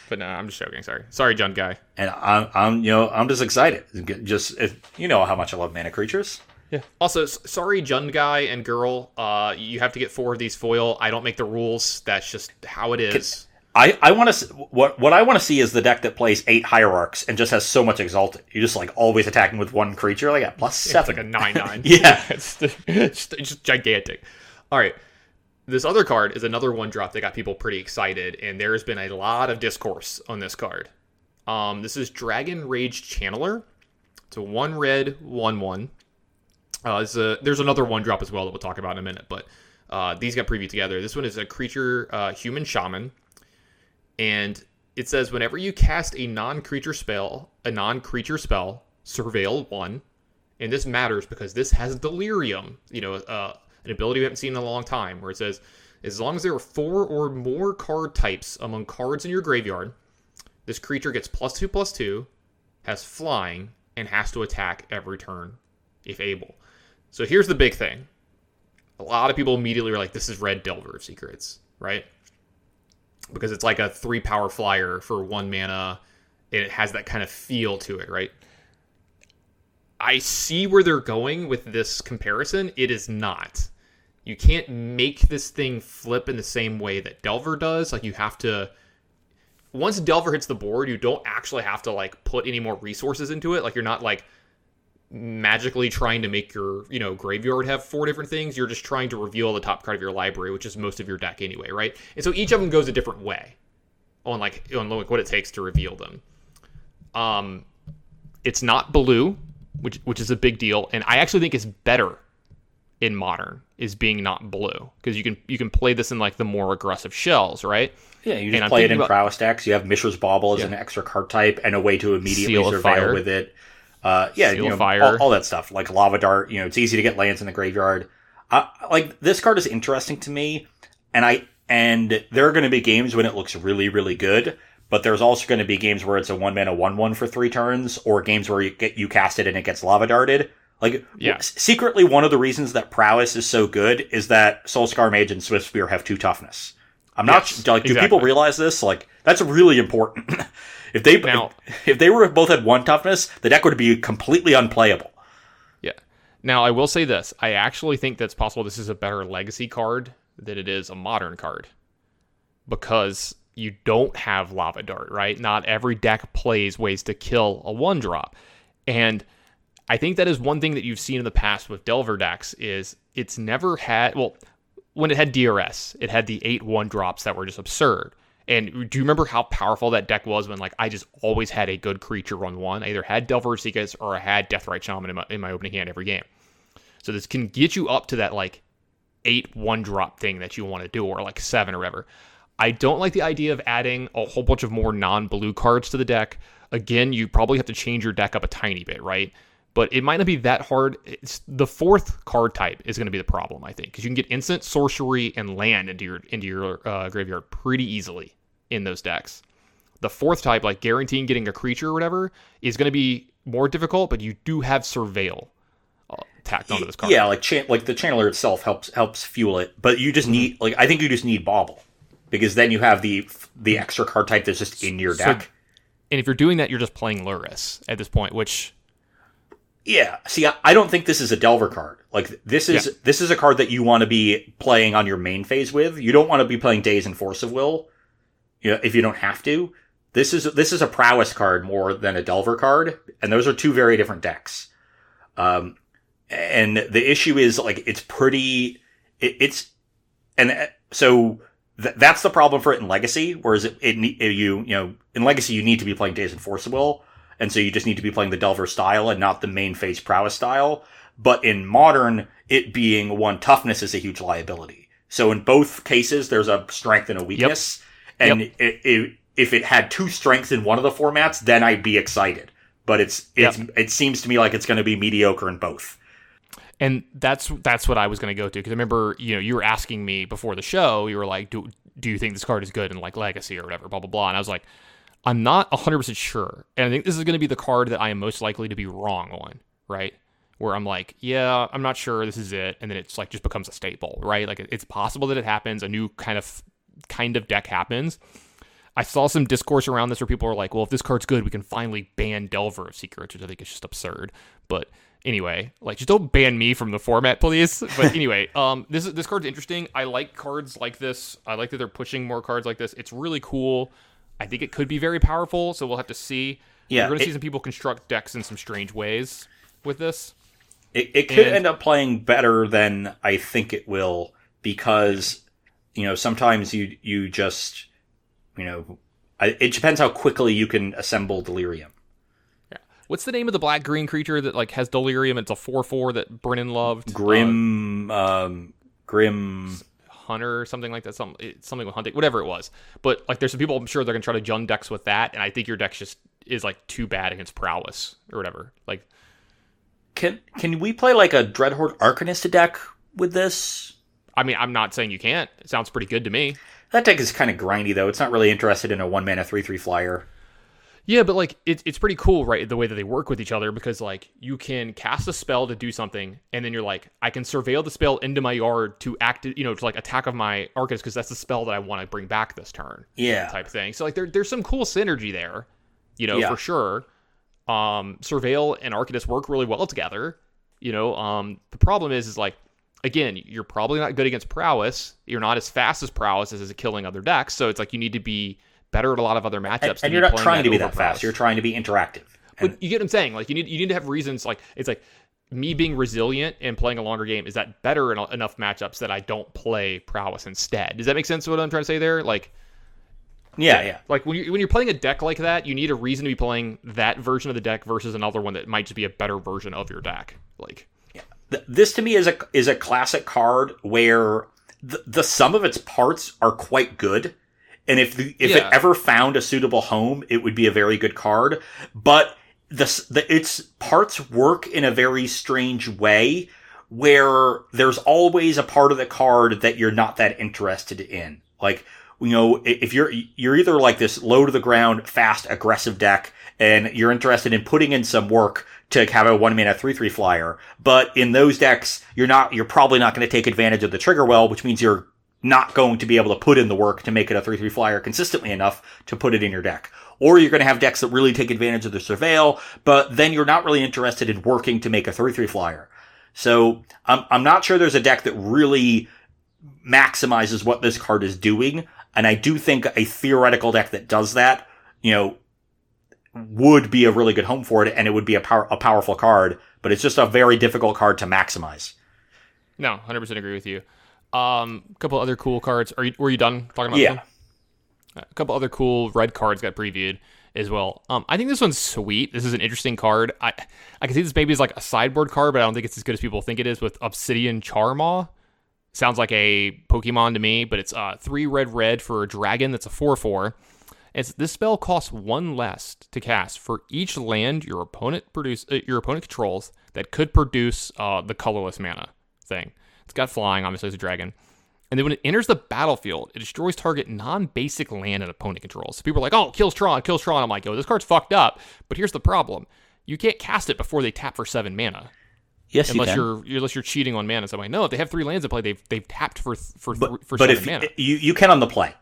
but no, I'm just joking. Sorry, sorry, Jund guy. and I'm, I'm, you know, I'm just excited. Just, if, you know how much I love mana creatures. Yeah. Also, sorry, Jund guy and girl. Uh, you have to get four of these foil. I don't make the rules. That's just how it is. I, I want to, what, what I want to see is the deck that plays eight hierarchs and just has so much exalted. You're just like always attacking with one creature, like at plus It's seven. like a nine nine. Yeah. it's, it's just- it's just gigantic. All right. This other card is another one drop that got people pretty excited, and there's been a lot of discourse on this card. Um, this is Dragon Rage Channeler. It's a one red one one. Uh, a, there's another one drop as well that we'll talk about in a minute, but uh, these got previewed together. This one is a creature uh, human shaman, and it says whenever you cast a non-creature spell, a non-creature spell, surveil one, and this matters because this has delirium, you know, uh, an ability we haven't seen in a long time, where it says as long as there are four or more card types among cards in your graveyard, this creature gets plus two plus two, has flying, and has to attack every turn if able. So here's the big thing. A lot of people immediately are like, this is Red Delver of Secrets, right? Because it's like a three power flyer for one mana, and it has that kind of feel to it, right? I see where they're going with this comparison. It is not. You can't make this thing flip in the same way that Delver does. Like you have to once Delver hits the board, you don't actually have to like put any more resources into it. Like you're not like magically trying to make your you know graveyard have four different things you're just trying to reveal the top card of your library which is most of your deck anyway right and so each of them goes a different way on like on like what it takes to reveal them um it's not blue which which is a big deal and i actually think it's better in modern is being not blue because you can you can play this in like the more aggressive shells right Yeah, you just play it in about- prowess decks. You have Mishra's Bauble as Yeah. an extra card type and a way to immediately Seal surveil with it. Uh, yeah, you know, Fire. all, all that stuff like lava dart. You know, it's easy to get lands in the graveyard. Uh, like this card is interesting to me, and I and there are going to be games when it looks really really good. But there's also going to be games where it's a one mana one one for three turns, or games where you get you cast it and it gets lava darted. Like Yeah. secretly, one of the reasons that prowess is so good is that Soulscar Mage and Swift Spear have two toughness. I'm not Yes, like. Do exactly. people realize this? Like that's really important. if they Now- if they were both had one toughness, the deck would be completely unplayable. Yeah. Now I will say this: I actually think that's possible. This is a better legacy card than it is a modern card because you don't have lava dart, right? Not every deck plays ways to kill a one drop, and I think that is one thing that you've seen in the past with Delver decks is it's never had well when it had DRS, it had the eight one drops that were just absurd. And do you remember how powerful that deck was when like I just always had a good creature run one? I either had Delver Seekers or I had Deathrite Shaman in my, in my opening hand every game. So this can get you up to that like eight one drop thing that you want to do, or like seven or whatever. I don't like the idea of adding a whole bunch of more non blue cards to the deck. Again, you probably have to change your deck up a tiny bit, right? But it might not be that hard. It's the fourth card type is going to be the problem, I think, because you can get instant sorcery and land into your into your uh, graveyard pretty easily in those decks. The fourth type, like guaranteeing getting a creature or whatever, is going to be more difficult, but you do have surveil uh, tacked onto this card. Yeah, like chan- like the channeler itself helps helps fuel it, but you Mm-hmm. just need like I think you just need bauble because then you have the the extra card type that's just in your So- deck. And if you're doing that, you're just playing Lurrus at this point, which Yeah. See, I, I don't think this is a Delver card. Like this is Yeah. this is a card that you want to be playing on your main phase with. You don't want to be playing Daze and Force of Will. You know, if you don't have to. This is this is a prowess card more than a Delver card, and those are two very different decks. Um, and the issue is like it's pretty. It, it's and uh, so th- that's the problem for it in Legacy. Whereas it, it, ne- you you know in Legacy you need to be playing Daze and Force of Will. And so you just need to be playing the Delver style and not the main phase prowess style. But in modern, it being one toughness is a huge liability. So in both cases, there's a strength and a weakness. And it, it, if it had two strengths in one of the formats, then I'd be excited. But it's it's it seems to me like it's going to be mediocre in both. and that's that's what I was going to go to because I remember you know you were asking me before the show you were like do do you think this card is good in like Legacy or whatever blah blah blah and I was like I'm not 100% sure and I think this is going to be the card that I am most likely to be wrong on right where I'm like yeah I'm not sure this is it and then it's like just becomes a staple right like it's possible that it happens a new kind of kind of deck happens I saw some discourse around this where people are like, well, if this card's good, we can finally ban Delver of Secrets, which I think is just absurd. But anyway, like just don't ban me from the format, please. But anyway, um, this is this card's interesting. I like cards like this. I like that they're pushing more cards like this. It's really cool. I think it could be very powerful, so we'll have to see. Yeah, We're gonna see some people construct decks in some strange ways with this. It, it could And- end up playing better than I think it will because you know sometimes you you just you know I, it depends how quickly you can assemble delirium. Yeah. What's the name of the black green creature that like has delirium? It's a four four that Brennan loved. Uh, Grim, um, grim. Hunter or something like that. Some something with hunting, whatever it was. But like, there's some people I'm sure they're gonna try to jund decks with that, and I think your deck just is like too bad against prowess or whatever. Like, Can can we play like a Dreadhorde Arcanist deck with this? I mean, I'm not saying you can't. It sounds pretty good to me. That deck is kind of grindy though. It's not really interested in a one mana three three flyer. Yeah, but like it's it's pretty cool, right? The way that they work with each other because like you can cast a spell to do something, and then you're like, I can surveil the spell into my yard to act, you know, to like attack of my Arcanist because that's the spell that I want to bring back this turn. Yeah. type thing. So like there there's some cool synergy there, you know, Yeah. for sure. Um, surveil and Arcanist work really well together. You know, um, the problem is is like again, you're probably not good against prowess. You're not as fast as prowess as is killing other decks. So it's like you need to be better at a lot of other matchups. And, and you're not trying to be that fast. You're trying to be interactive. And But you get what I'm saying. Like you need you need to have reasons. Like it's like me being resilient and playing a longer game is that better in enough matchups that I don't play prowess instead. Does that make sense? What I'm trying to say there? Like yeah, yeah. like when you when you're playing a deck like that, you need a reason to be playing that version of the deck versus another one that might just be a better version of your deck. Like Th- This to me is a is a classic card where the, the sum of its parts are quite good. And if the, if Yeah. it ever found a suitable home, it would be a very good card. But the, the its parts work in a very strange way where there's always a part of the card that you're not that interested in. Like, you know, if you're, you're either like this low to the ground, fast, aggressive deck, and you're interested in putting in some work to have a one mana three three flyer. But in those decks, you're not, you're probably not going to take advantage of the trigger well, which means you're not going to be able to put in the work to make it a 3-3 flyer consistently enough to put it in your deck. Or you're going to have decks that really take advantage of the surveil, but then you're not really interested in working to make a 3-3 flyer. So I'm, I'm not sure there's a deck that really maximizes what this card is doing. And I do think a theoretical deck that does that, you know, would be a really good home for it and it would be a power, a powerful card, but it's just a very difficult card to maximize. no, hundred percent agree with you. Um, a couple other cool cards. Are you were you done talking about? Yeah. A couple other cool red cards got previewed as well. Um, I think this one's sweet. This is an interesting card. I I can see this maybe as like a sideboard card, but I don't think it's as good as people think it is. With Obsidian Charmaw, sounds like a Pokemon to me, but it's uh three red red for a dragon. That's a four four. It's this spell costs one less to cast for each land your opponent produce uh, your opponent controls that could produce uh, the colorless mana thing. It's got flying, obviously, as a dragon. And then when it enters the battlefield, it destroys target non-basic land an opponent controls. So people are like, "Oh, kills Tron, kills Tron." I'm like, "Yo, this card's fucked up." But here's the problem: you can't cast it before they tap for seven mana, Yes, unless you can. you're unless you're cheating on mana. So I'm like, no, if they have three lands in play, they've they've tapped for for But, for but seven if mana. you you can on the play,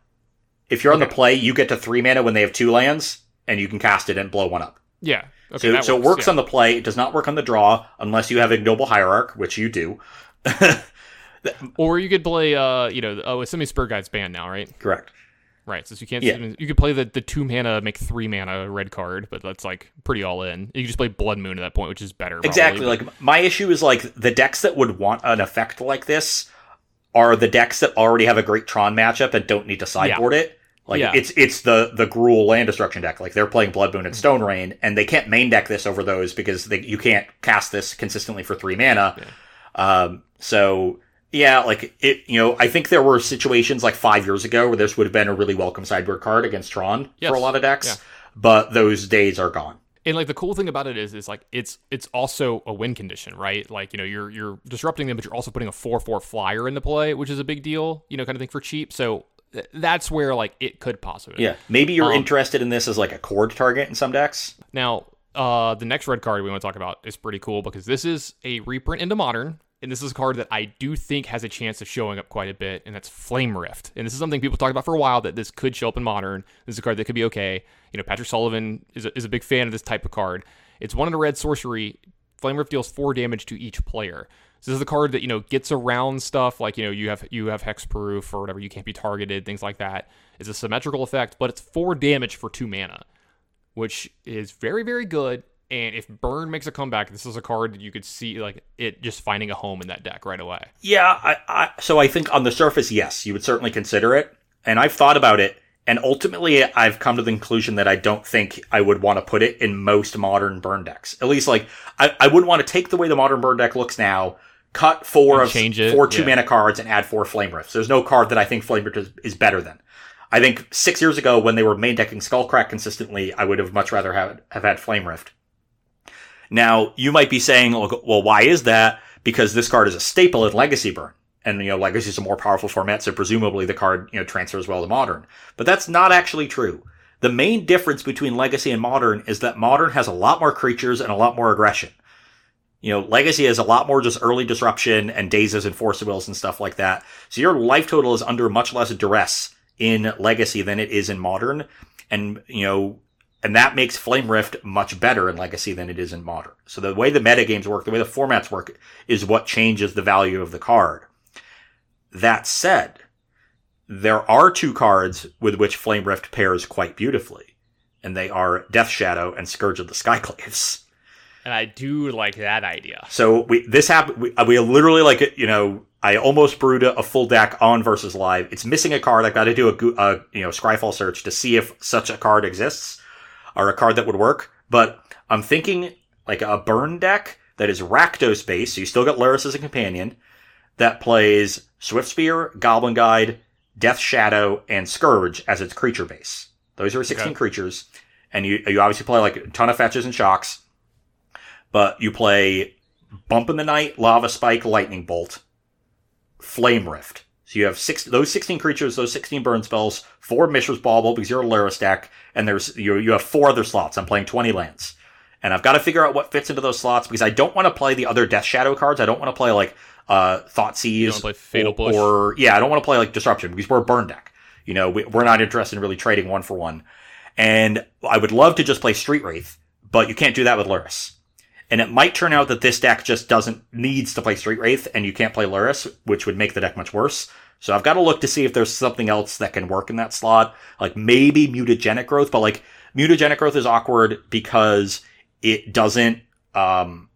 if you're on the play, you get to three mana when they have two lands, and you can cast it and blow one up. yeah, okay, so so it works yeah. on the play. It does not work on the draw unless you have ignoble hierarch, which you do. Or you could play, uh, you know, oh, Assuming Spirit Guide's banned now, right? Correct. Right. So you can't. Yeah. You could play the, the two mana, make three mana red card, but that's like pretty all in. You just play Blood Moon at that point, which is better. probably, Exactly. but- Like my issue is like the decks that would want an effect like this are the decks that already have a great Tron matchup and don't need to sideboard it. Like Yeah. it's it's the the Gruul land destruction deck. Like they're playing Blood Moon and Stone Rain, and they can't main deck this over those because they, you can't cast this consistently for three mana. Um, so yeah, like it. You know, I think there were situations like five years ago where this would have been a really welcome sideboard card against Tron Yes. for a lot of decks, Yeah. but those days are gone. and like the cool thing about it is, is like it's it's also a win condition, right? Like you know you're you're disrupting them, but you're also putting a four four flyer into play, which is a big deal, you know, kind of thing for cheap. So th- that's where like it could possibly. Yeah, maybe you're Um, interested in this as like a cord target in some decks. Now, uh, the next red card we want to talk about is pretty cool because this is a reprint into modern, and this is a card that I do think has a chance of showing up quite a bit, and that's Flame Rift. And this is something people talked about for a while that this could show up in modern. This is a card that could be okay. You know, Patrick Sullivan is a, is a big fan of this type of card. It's one in a red sorcery. Flame Rift deals four damage to each player. So this is a card that you know gets around stuff like you know you have you have hexproof or whatever. You can't be targeted, things like that. It's a symmetrical effect, but it's four damage for two mana which is very very good. And if Burn makes a comeback, this is a card that you could see like it just finding a home in that deck right away. Yeah, I, I so I think on the surface, yes, you would certainly consider it. And I've thought about it, and ultimately, I've come to the conclusion that I don't think I would want to put it in most modern burn decks. At least, like, I, I wouldn't want to take the way the modern burn deck looks now, cut four And of it, four two yeah. mana cards and add four flame rifts. There's no card that I think flame rift is, is better than. I think six years ago when they were main decking Skullcrack consistently, I would have much rather have have had flame rift. Now you might be saying, well, why is that? Because this card is a staple in Legacy Burn. And, you know, Legacy is a more powerful format, so presumably the card, you know, transfers well to Modern. But that's not actually true. The main difference between Legacy and Modern is that Modern has a lot more creatures and a lot more aggression. You know, Legacy has a lot more just early disruption and dazes and force wills and stuff like that. So your life total is under much less duress in Legacy than it is in Modern. And, you know, and that makes Flame Rift much better in Legacy than it is in Modern. So the way the metagames work, the way the formats work, is what changes the value of the card. That said, there are two cards with which Flame Rift pairs quite beautifully, and they are Death Shadow and Scourge of the Skyclaves. And I do like that idea. So we this happened. We, we literally like. You know, I almost brewed a, a full deck on versus live. It's missing a card. I've got to do a, a you know Scryfall search to see if such a card exists or a card that would work. But I'm thinking like a burn deck that is Rakdos based. So you still got Lurrus as a companion that plays Swift Spear, Goblin Guide, Death Shadow, and Scourge as its creature base. Those are 16 Okay. creatures, and you you obviously play like a ton of fetches and shocks, but you play Bump in the Night, Lava Spike, Lightning Bolt, Flame Rift. So you have six those 16 creatures, those 16 burn spells, four Mishra's Bauble because you're a Lurrus stack, and there's you you have four other slots. I'm playing 20 lands. And I've got to figure out what fits into those slots because I don't want to play the other Death Shadow cards. I don't want to play like uh Thought You Seize or, or yeah, I don't want to play like Disruption because we're a burn deck. You know, we, we're not interested in really trading one for one. And I would love to just play Street Wraith, but you can't do that with Lurrus. And it might turn out that this deck just doesn't needs to play Street Wraith and you can't play Lurrus, which would make the deck much worse. So I've got to look to see if there's something else that can work in that slot. Like maybe mutagenic growth, but like mutagenic growth is awkward because it doesn't um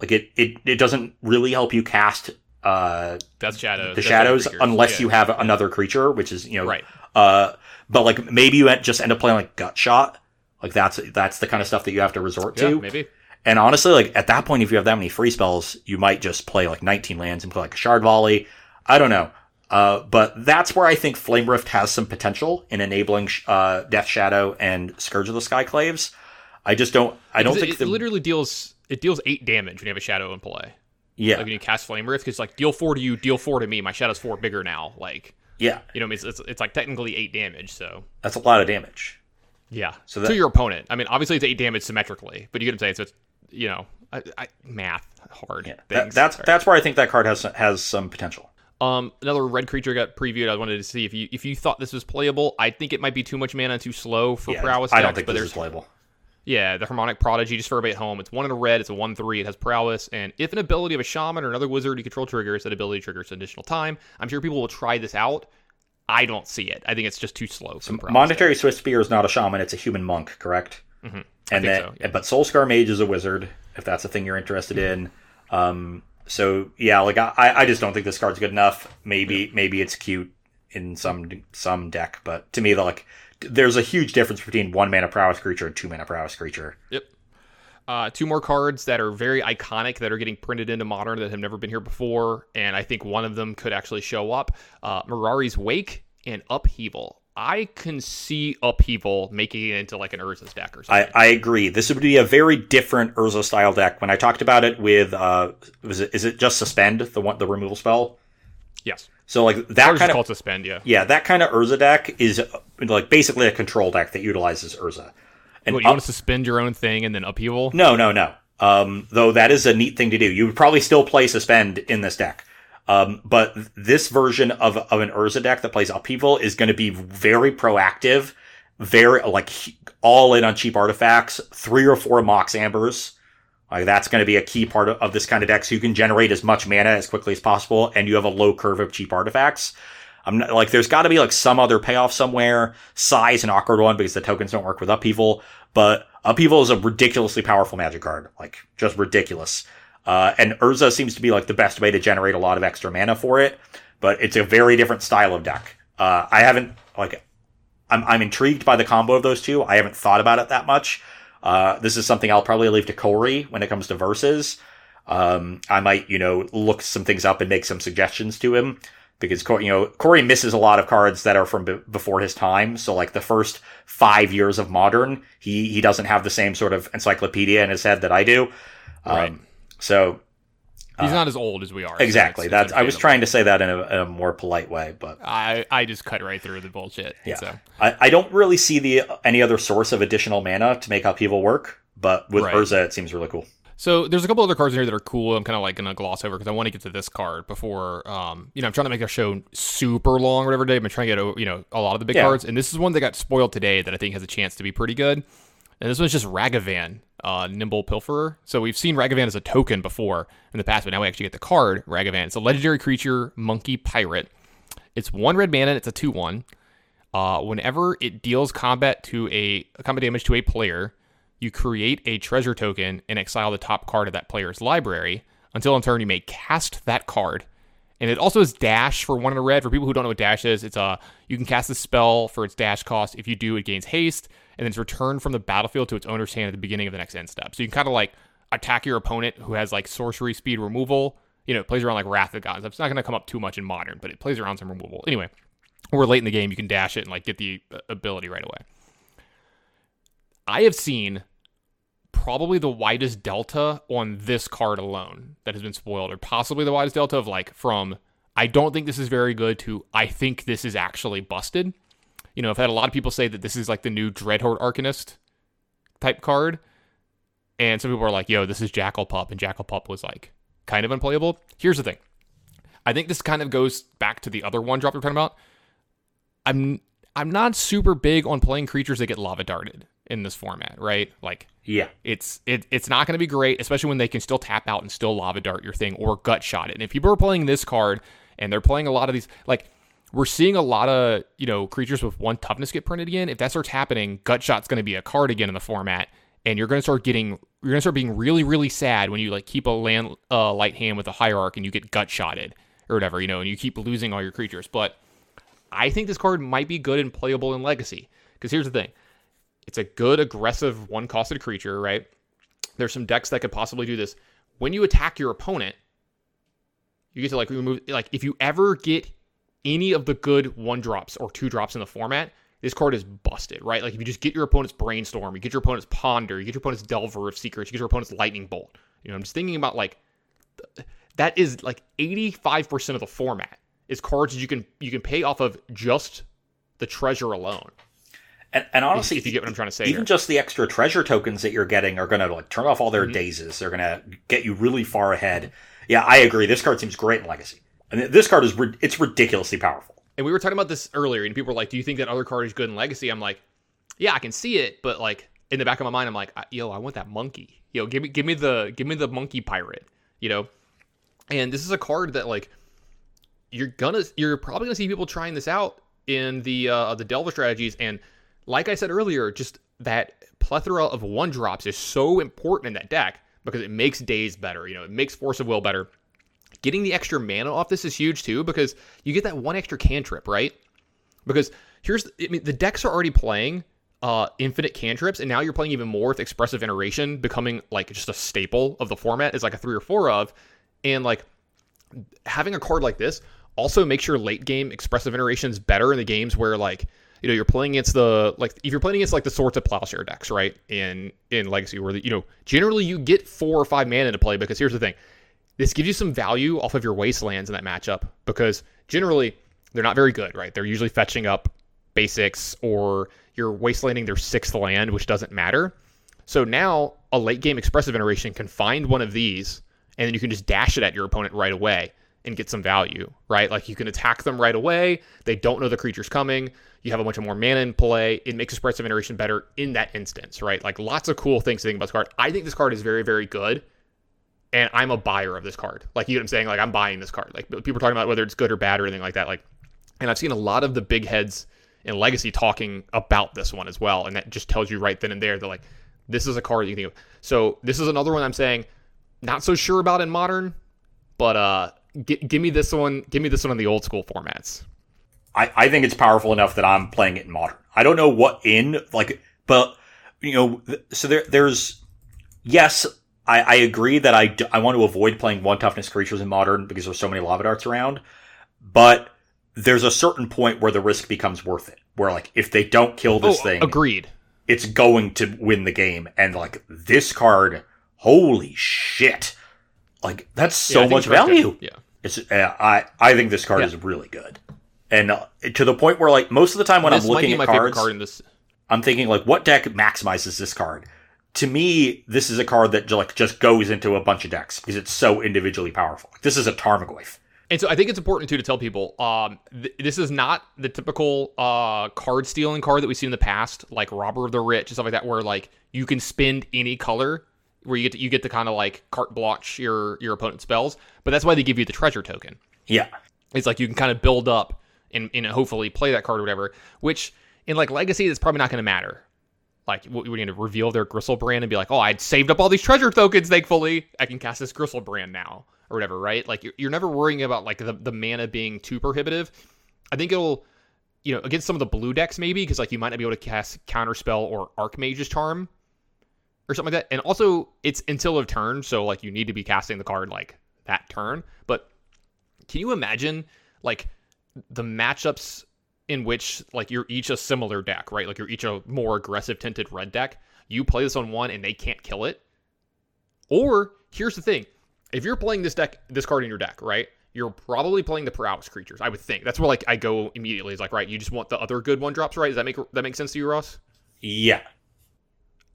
like it it, it doesn't really help you cast uh Death Shadows. the shadows Shadow unless Yeah. you have another creature, which is you know Right. uh but like maybe you just end up playing like gut shot. Like that's that's the kind of stuff that you have to resort Yeah, to. maybe. And honestly, like at that point, if you have that many free spells, you might just play like 19 lands and play like a shard volley. I don't know. Uh, but that's where I think Flame Rift has some potential in enabling uh, Death Shadow and Scourge of the Skyclaves. I just don't. I don't Because think it, the, literally deals it deals eight damage when you have a shadow in play. yeah Like when you cast Flame Rift, because like deal four to you, deal four to me. My shadow's four bigger now. Like yeah you know, what I mean, it's, it's it's like technically eight damage. So that's a lot of damage. yeah, So that- to your opponent. I mean, obviously it's eight damage symmetrically, but you get what I'm saying. So it's you know, I, I, math hard Yeah, that, things. that's that's where I think that card has has some potential. Um, another red creature got previewed. I wanted to see if you if you thought this was playable. I think it might be too much mana and too slow for Yeah, prowess. I don't decks, think but this there's is playable. Yeah, the Harmonic Prodigy, just for everybody at home. It's one in a red, it's a 1 3, it has prowess, and if an ability of a shaman or another wizard you control triggers, that ability triggers additional time. I'm sure people will try this out. I don't see it. I think it's just too slow. for prowess Monastery Swift Spear is not a shaman; it's a human monk, correct? Mhm. I And then, so, yeah. but Soulscar Mage is a wizard, if that's a thing you're interested in. Um, so yeah, like I, I just don't think this card's good enough. Maybe, maybe it's cute in some some deck, but to me, the, like, there's a huge difference between one mana prowess creature and two mana prowess creature. Yep. Uh, two more cards that are very iconic that are getting printed into modern that have never been here before, and I think one of them could actually show up. Uh, Mirari's Wake and Upheaval. I can see Upheaval making it into like an Urza's deck or something. I, I agree. This would be a very different Urza style deck. When I talked about it with, uh, was it is it just suspend the one the removal spell? yes. So like That kind of called Suspend, yeah. Yeah, that kind of Urza deck is like basically a control deck that utilizes Urza. And What, you up- want to suspend your own thing and then upheaval? no, no, no. Um, though that is a neat thing to do. You would probably still play suspend in this deck. Um, but this version of, of an Urza deck that plays upheaval is going to be very proactive, very like all in on cheap artifacts, three or four Mox Ambers. Like that's going to be a key part of, of this kind of deck. So you can generate as much mana as quickly as possible, and you have a low curve of cheap artifacts. I'm not, like, there's got to be like some other payoff somewhere. Size an awkward one because the tokens don't work with upheaval. But upheaval is a ridiculously powerful magic card, like just ridiculous. Uh, and Urza seems to be like the best way to generate a lot of extra mana for it. But it's a very different style of deck. Uh, I haven't like, I'm I'm intrigued by the combo of those two. I haven't thought about it that much. Uh, this is something I'll probably leave to Corey when it comes to Versus. Um, I might, you know, look some things up and make some suggestions to him because you know Corey misses a lot of cards that are from b- before his time. So like the first five years of Modern, he he doesn't have the same sort of encyclopedia in his head that I do. Um, Right. So He's not as old as we are. exactly, it's- that's it's I was trying to say that in a, in a more polite way, but I I just cut right through the bullshit. Yeah. So I, I don't really see the any other source of additional mana to make upheaval work. But with Right. Urza, it seems really cool. So there's a couple other cards in here that are cool. I'm kind of like gonna gloss over because I want to get to this card before. Um, you know, I'm trying to make our show super long or whatever day. I've been trying to get you know a lot of the big Yeah. cards, and this is one that got spoiled today that I think has a chance to be pretty good. And this one's just Ragavan, uh, Nimble Pilferer. So we've seen Ragavan as a token before in the past, but now we actually get the card Ragavan. It's a legendary creature, monkey pirate. It's one red mana. and It's a two one. Uh, whenever it deals combat to a combat damage to a player, you create a treasure token and exile the top card of that player's library. Until in turn, you may cast that card. And it also has dash for one in a red. For people who don't know what dash is, it's a you can cast the spell for its dash cost. If you do, it gains haste, and then it's returned from the battlefield to its owner's hand at the beginning of the next end step. So you can kind of like attack your opponent who has like sorcery speed removal. You know, it plays around like Wrath of Gods. It's not going to come up too much in modern, but it plays around some removal. Anyway, or late in the game, you can dash it and like get the uh, ability right away. I have seen probably the widest delta on this card alone that has been spoiled, or possibly the widest delta of like from I don't think this is very good to I think this is actually busted. You know, I've had a lot of people say that this is like the new Dreadhorde Arcanist type card. And some people are like, yo, this is Jackal Pup, and Jackal Pup was like kind of unplayable. Here's the thing. I think this kind of goes back to the other one drop we we're talking about. I'm I'm not super big on playing creatures that get lava darted in this format, right? Like Yeah. it's it, it's not going to be great, especially when they can still tap out and still lava dart your thing or gut shot it. And if people are playing this card and they're playing a lot of these, like we're seeing a lot of you know creatures with one toughness get printed again. If that starts happening, gut shot's going to be a card again in the format, and you're going to start getting you're going to start being really really sad when you like keep a land uh, light hand with a hierarch and you get gut shotted or whatever, you know, and you keep losing all your creatures. But I think this card might be good and playable in Legacy because here's the thing it's a good aggressive one costed creature, right? There's some decks that could possibly do this. When you attack your opponent, you get to like remove like if you ever get any of the good one drops or two drops in the format, this card is busted, right? Like if you just get your opponent's brainstorm, you get your opponent's ponder, you get your opponent's delver of secrets, you get your opponent's lightning bolt. You know, I'm just thinking about like that is like 85% of the format is cards that you can you can pay off of just the treasure alone. And, and honestly, if you get what I'm trying to say even here. Mm-hmm. just the extra treasure tokens that you're getting are going to like turn off all their dazes. They're going to get you really far ahead. Yeah, I agree. This card seems great in Legacy, and this card is it's ridiculously powerful. And we were talking about this earlier, and people were like, "Do you think that other card is good in Legacy?" I'm like, "Yeah, I can see it, but like in the back of my mind, I'm like, yo, I want that monkey. Yo, give me, give me the, give me the monkey pirate. You know." And this is a card that like you're gonna, you're probably gonna see people trying this out in the uh, the Delver strategies, and like I said earlier, just that plethora of one drops is so important in that deck because it makes Daze better. You know, it makes Force of Will better getting the extra mana off this is huge too because you get that one extra cantrip, right? Because here's I mean the decks are already playing uh infinite cantrips and now you're playing even more with expressive iteration becoming like just a staple of the format is like a 3 or 4 of and like having a card like this also makes your late game expressive iterations better in the games where like you know you're playing against the like if you're playing against like the Swords to Plowshare decks right in in legacy where the, you know generally you get four or five mana to play because here's the thing this gives you some value off of your wastelands in that matchup because generally they're not very good, right? They're usually fetching up basics or you're wastelanding their sixth land, which doesn't matter. So now a late game expressive iteration can find one of these and then you can just dash it at your opponent right away and get some value, right? Like you can attack them right away. They don't know the creature's coming. You have a bunch of more mana in play. It makes expressive iteration better in that instance, right? Like lots of cool things to think about this card. I think this card is very, very good and I'm a buyer of this card. Like you know what I'm saying? Like I'm buying this card. Like people are talking about whether it's good or bad or anything like that. Like, and I've seen a lot of the big heads in Legacy talking about this one as well, and that just tells you right then and there that like this is a card you can think of. So this is another one I'm saying not so sure about in modern, but uh, g- give me this one. Give me this one in the old school formats. I, I think it's powerful enough that I'm playing it in modern. I don't know what in like, but you know, so there there's yes, I, I agree that I I want to avoid playing one toughness creatures in modern because there's so many lava darts around. But there's a certain point where the risk becomes worth it. Where like if they don't kill this oh, thing, agreed. it's going to win the game. And like this card, holy shit! Like that's so think much good. value. Yeah. It's uh, I I think this card Yeah. is really good, and uh, to the point where like most of the time when this I'm looking at my cards, card in this. I'm thinking like, what deck maximizes this card? To me, this is a card that like just goes into a bunch of decks because it's so individually powerful. Like, this is a Tarmogoyf. And so I think it's important too to tell people um, th- this is not the typical uh, card stealing card that we've seen in the past, like Robber of the Rich and stuff like that, where like you can spend any color, where you get to, you get to kind of like carte blanche your your opponent's spells. But that's why they give you the treasure token. Yeah, It's like you can kind of build up and, and hopefully play that card or whatever. Which in like Legacy, it's probably not going to matter. Like we're going to reveal their Griselbrand and be like, oh, I'd saved up all these treasure tokens. Thankfully, I can cast this Griselbrand now or whatever, right? Like you're, you're never worrying about like the, the mana being too prohibitive. I think it'll, you know, against some of the blue decks maybe because like you might not be able to cast Counterspell or Archmage's Charm or something like that. And also, it's until a turn, so like you need to be casting the card like that turn. But can you imagine like the matchups in which like you're each a similar deck, right? Like you're each a more aggressive tinted red deck. You play this on one and they can't kill it. Or here's the thing: if you're playing this deck, this card in your deck, right? You're probably playing the prowess creatures. I would think that's where like I go immediately. Is like right, you just want the other good one drops, right? Does that make that make sense to you, Ross? yeah,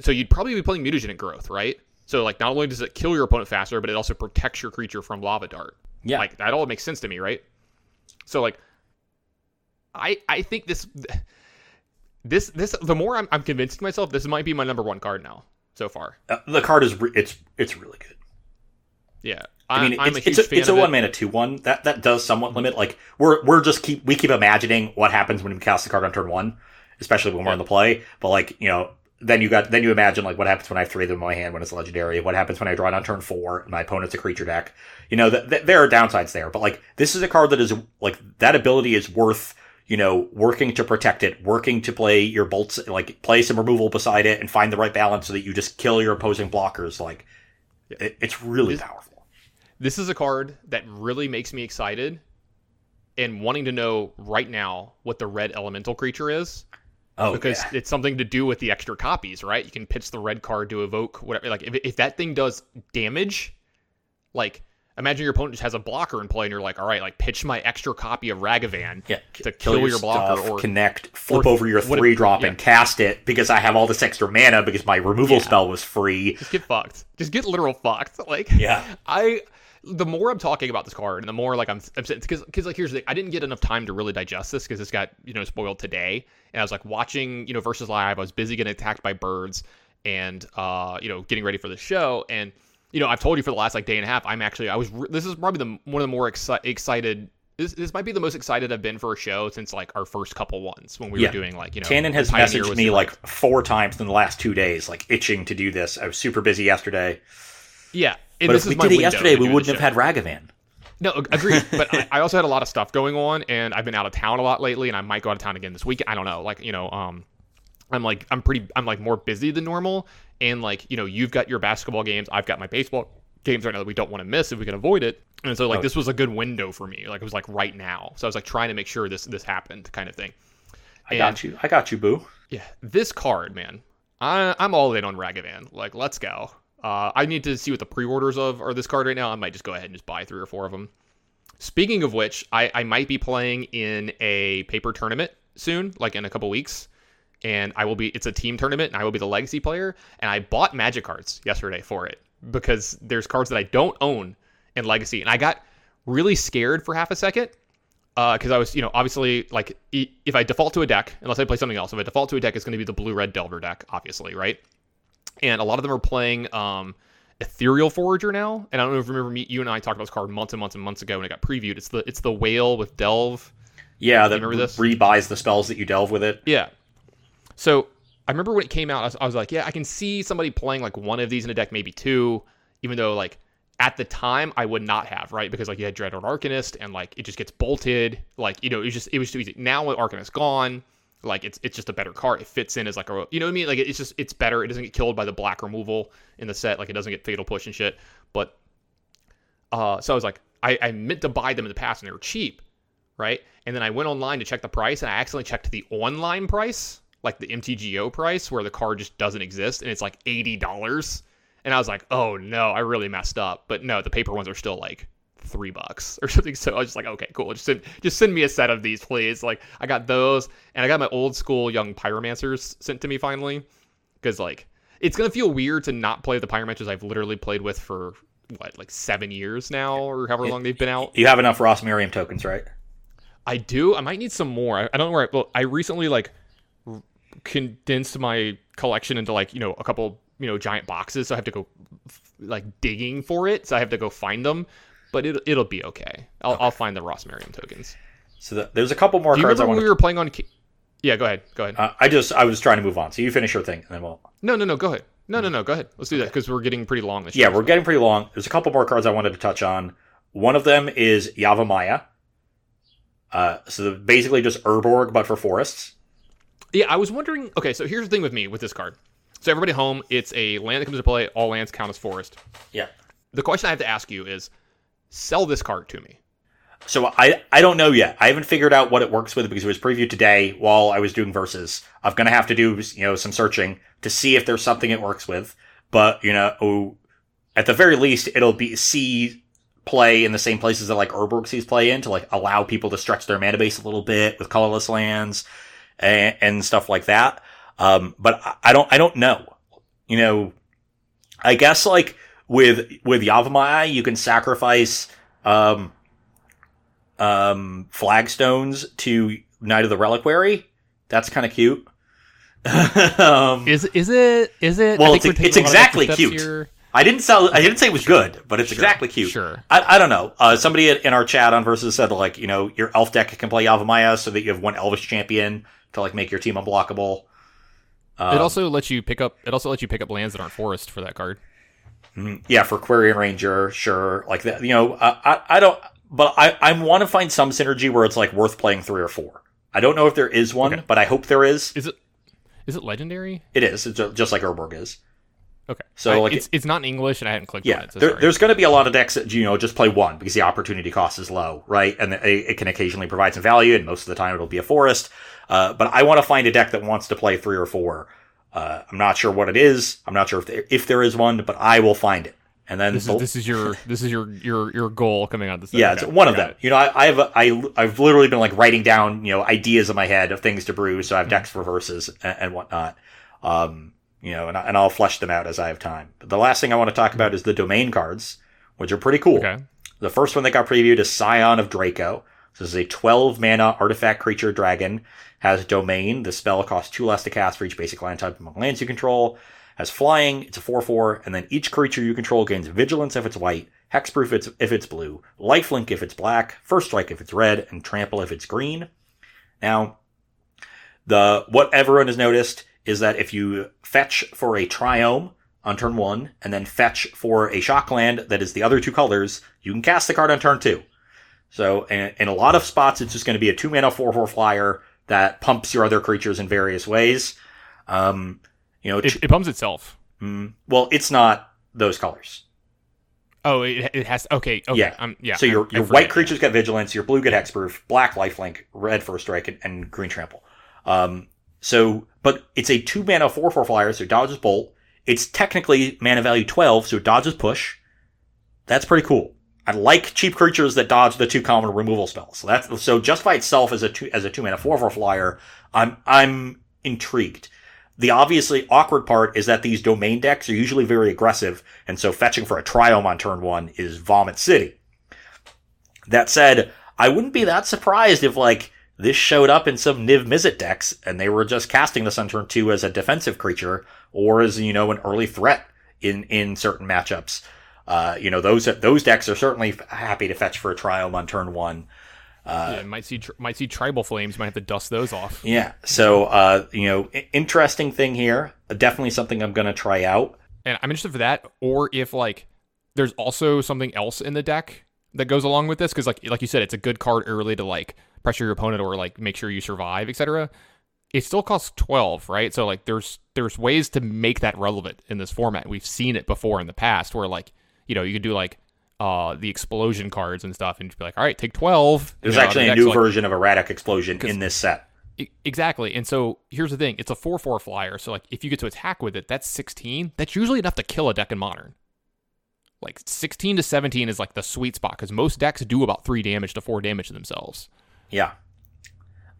So you'd probably be playing mutagenic growth, right? So like not only does it kill your opponent faster, but it also protects your creature from lava dart. yeah. Like that all makes sense to me, right? So like I I think this this this the more I'm I'm convincing myself this might be my number one card now so far. Uh, the card is re- it's it's really good. Yeah. I mean, I'm it's, a it's a, it's a one mana two one that that does somewhat limit. Like we're we're just keep we keep imagining what happens when we cast the card on turn one, especially when we're in the play. But like you know, then you got then you imagine like what happens when I have three of them in my hand when it's legendary. What happens when I draw it on turn four and my opponent's a creature deck. You know, th- th- there are downsides there, but like this is a card that is like that ability is worth you know working to protect it, working to play your bolts, like play some removal beside it and find the right balance so that you just kill your opposing blockers. Like it, it's really This- powerful. This is a card that really makes me excited and wanting to know right now what the red elemental creature is. Oh, because yeah. it's something to do with the extra copies, right? You can pitch the red card to evoke whatever. Like if, if that thing does damage, like imagine your opponent just has a blocker in play, and you're like, all right, like pitch my extra copy of Ragavan Yeah, to kill, your, blocker, stuff, or connect, flip or- over your three drop yeah. and cast it because I have all this extra mana because my removal Yeah. spell was free. just get fucked. Just get literal fucked. Like Yeah. I. The more I'm talking about this card, and the more like I'm, I'm because because like here's the thing, I didn't get enough time to really digest this because this got you know spoiled today, and I was like watching you know versus live. I was busy getting attacked by birds, and uh you know getting ready for the show, and you know I've told you for the last like day and a half, I'm actually I was re- this is probably the one of the more exci- excited. This, this might be the most excited I've been for a show since like our first couple ones when we Yeah. were doing like you know Tannen has messaged me like four times in the last two days, like itching to do this. I was super busy yesterday, yeah but this if we did it window yesterday, we wouldn't have had Ragavan. No, ag- agreed. But I, I also had a lot of stuff going on, and I've been out of town a lot lately, and I might go out of town again this week. I don't know. Like, you know, um, I'm like, I'm pretty, I'm like more busy than normal, and like, you know, you've got your basketball games, I've got my baseball games right now that we don't want to miss if we can avoid it. And so, like, Oh. this was a good window for me. Like, it was like right now. So I was like trying to make sure this this happened, kind of thing. I got you. I got you, boo. Yeah, this card, man. I, I'm all in on Ragavan. Like, let's go. Uh, I need to see what the pre-orders of are this card right now. I might just go ahead and just buy three or four of them. Speaking of which, I, I might be playing in a paper tournament soon, like in a couple weeks. And I will be, it's a team tournament, and I will be the legacy player. And I bought magic cards yesterday for it because there's cards that I don't own in legacy. And I got really scared for half a second because I was, you know, obviously like if I default to a deck, unless I play something else, if I default to a deck, it's going to be the blue red Delver deck, obviously, right? And a lot of them are playing um, Ethereal Forager now, and I don't know if you remember me, you and I talked about this card months and months and months ago when it got previewed. It's the it's the whale with Delve. Yeah, that remember this? rebuys the spells that you delve with it. Yeah. So I remember when it came out, I was, I was like, yeah, I can see somebody playing like one of these in a deck, maybe two, even though like at the time I would not have, right? Because like you had Dreadhorde Arcanist and like it just gets bolted. Like, you know, it was just it was too easy. Now with Arcanist gone, like it's it's just a better card. It fits in as like a you know what I mean? Like it's just it's better. It doesn't get killed by the black removal in the set. Like it doesn't get fatal push and shit. But uh, so I was like, I, I meant to buy them in the past and they were cheap, right? And then I went online to check the price and I accidentally checked the online price, like the MTGO price, where the card just doesn't exist, and it's like eighty dollars. And I was like, oh no, I really messed up. But no, the paper ones are still like three bucks or something. So I was just like, okay, cool. Just send, just send me a set of these, please. Like I got those, and I got my old school young pyromancers sent to me finally, because like it's gonna feel weird to not play the pyromancers I've literally played with for what like seven years now or however long they've been out. You have enough Ross Merriam tokens, right? I do. I might need some more. I, I don't know where. I, well, I recently like r- condensed my collection into like you know a couple you know giant boxes, so I have to go like digging for it. So I have to go find them, but it it'll be okay. I'll, I'll find the Ross Merriam tokens. So the, there's a couple more Do you cards I remember want when we were playing on? Yeah, go ahead. Go ahead. Uh, I just I was trying to move on. So you finish your thing, and then we'll. no, no, no. Go ahead. No, no, no. Go ahead. Let's do that because we're getting pretty long this Yeah, year. we're getting pretty long. There's a couple more cards I wanted to touch on. One of them is Yavimaya. Uh, so basically just Urborg, but for forests. Yeah, I was wondering. Okay, so here's the thing with me with this card. So everybody home, it's a land that comes to play. All lands count as forest. Yeah. The question I have to ask you is, sell this card to me. So I I don't know yet. I haven't figured out what it works with because it was previewed today while I was doing verses. I'm gonna have to do you know some searching to see if there's something it works with. But you know, at the very least, it'll be see play in the same places that like Urborg sees play in to like allow people to stretch their mana base a little bit with colorless lands and, and stuff like that. Um, but I- I don't I don't know. You know, I guess like with with Yavimaya, you can sacrifice um um, flagstones to Knight of the Reliquary. That's kind of cute. um, Is is it is it? Well, I it's- it's taking a lot of exactly cute. here. I didn't sell. I didn't say it was good, but it's Sure, exactly cute. Sure. I, I don't know. Uh, somebody in our chat on Versus said like, you know, your elf deck can play Yavimaya so that you have one Elvish champion to like make your team unblockable. Um, it also lets you pick up. It also lets you pick up lands that aren't forest for that card. Mhm. Yeah, for Quirion Ranger, sure. Like that, you know, I, I, I don't, but I, I want to find some synergy where it's like worth playing three or four. I don't know if there is one, Okay. but I hope there is. Is it? Is it legendary? It is. It's just like Urborg is. Okay. So, I- like- it's it's not in English, and I hadn't clicked Yeah, on it. So there, there's going to be a lot of decks that you know just play one because the opportunity cost is low, right? And it, it can occasionally provide some value, and most of the time it'll be a forest. Uh, but I want to find a deck that wants to play three or four. Uh, I'm not sure what it is. I'm not sure if there, if there is one, but I will find it. And then This the- is this is your this is your your your goal coming out this. yeah, okay, it's one of them. it. You know, I, I have a, I I've literally been like writing down you know ideas in my head of things to brew, so I have Mm-hmm. decks for verses and, and whatnot. Um, you know, and, I, and I'll flesh them out as I have time. But the last thing I want to talk about is the domain cards, which are pretty cool. Okay. The first one that got previewed is Scion of Draco. This is a 12 mana artifact creature dragon. Has domain. The spell costs two less to cast for each basic land type among lands you control. Has flying. It's a 4-4, and then each creature you control gains vigilance if it's white, hexproof if it's, if it's blue, lifelink if it's black, first strike if it's red, and trample if it's green. Now, the what everyone has noticed is that if you fetch for a triome on turn one, and then fetch for a shock land that is the other two colors, you can cast the card on turn two. So in, in a lot of spots, it's just going to be a two mana four four flyer that pumps your other creatures in various ways. Um, you know, It, it pumps itself. mm, well, it's not those colors. Oh, it, it has. Okay. Okay. Yeah. Um, yeah. so your your white creatures get vigilance, your blue get hexproof, black lifelink, red first strike, and, and green trample. Um, so, but it's a two mana four four flyer, so dodges bolt. It's technically mana value twelve, so it dodges push. That's pretty cool. I like cheap creatures that dodge the two common removal spells. So that's so just by itself as a two as a two mana four four flyer, I'm I'm intrigued. The obviously awkward part is that these domain decks are usually very aggressive, and so fetching for a triome on turn one is Vomit City. That said, I wouldn't be that surprised if like this showed up in some Niv Mizzet decks and they were just casting this on turn two as a defensive creature or as, you know, an early threat in, in certain matchups. Uh, you know, those, those decks are certainly happy to fetch for a triome on turn one. yeah, might see tr- might see tribal flames. Might have to dust those off. Yeah. So, uh, you know, interesting thing here. Definitely something I'm going to try out. and I'm interested for that. Or if like there's also something else in the deck that goes along with this, because like like you said, it's a good card early to like pressure your opponent or like make sure you survive, etc. it still costs 12 right so like there's there's ways to make that relevant in this format we've seen it before in the past where like you know you could do like uh the explosion cards and stuff and just be like all right take 12 There's you know, actually the a new like- version of erratic explosion in this set. Exactly. And so here's the thing it's a 4 4 flyer. So, like, if you get to attack with it, that's 16. That's usually enough to kill a deck in modern. Like, 16 to 17 is like the sweet spot because most decks do about 3 damage to 4 damage to themselves. Yeah.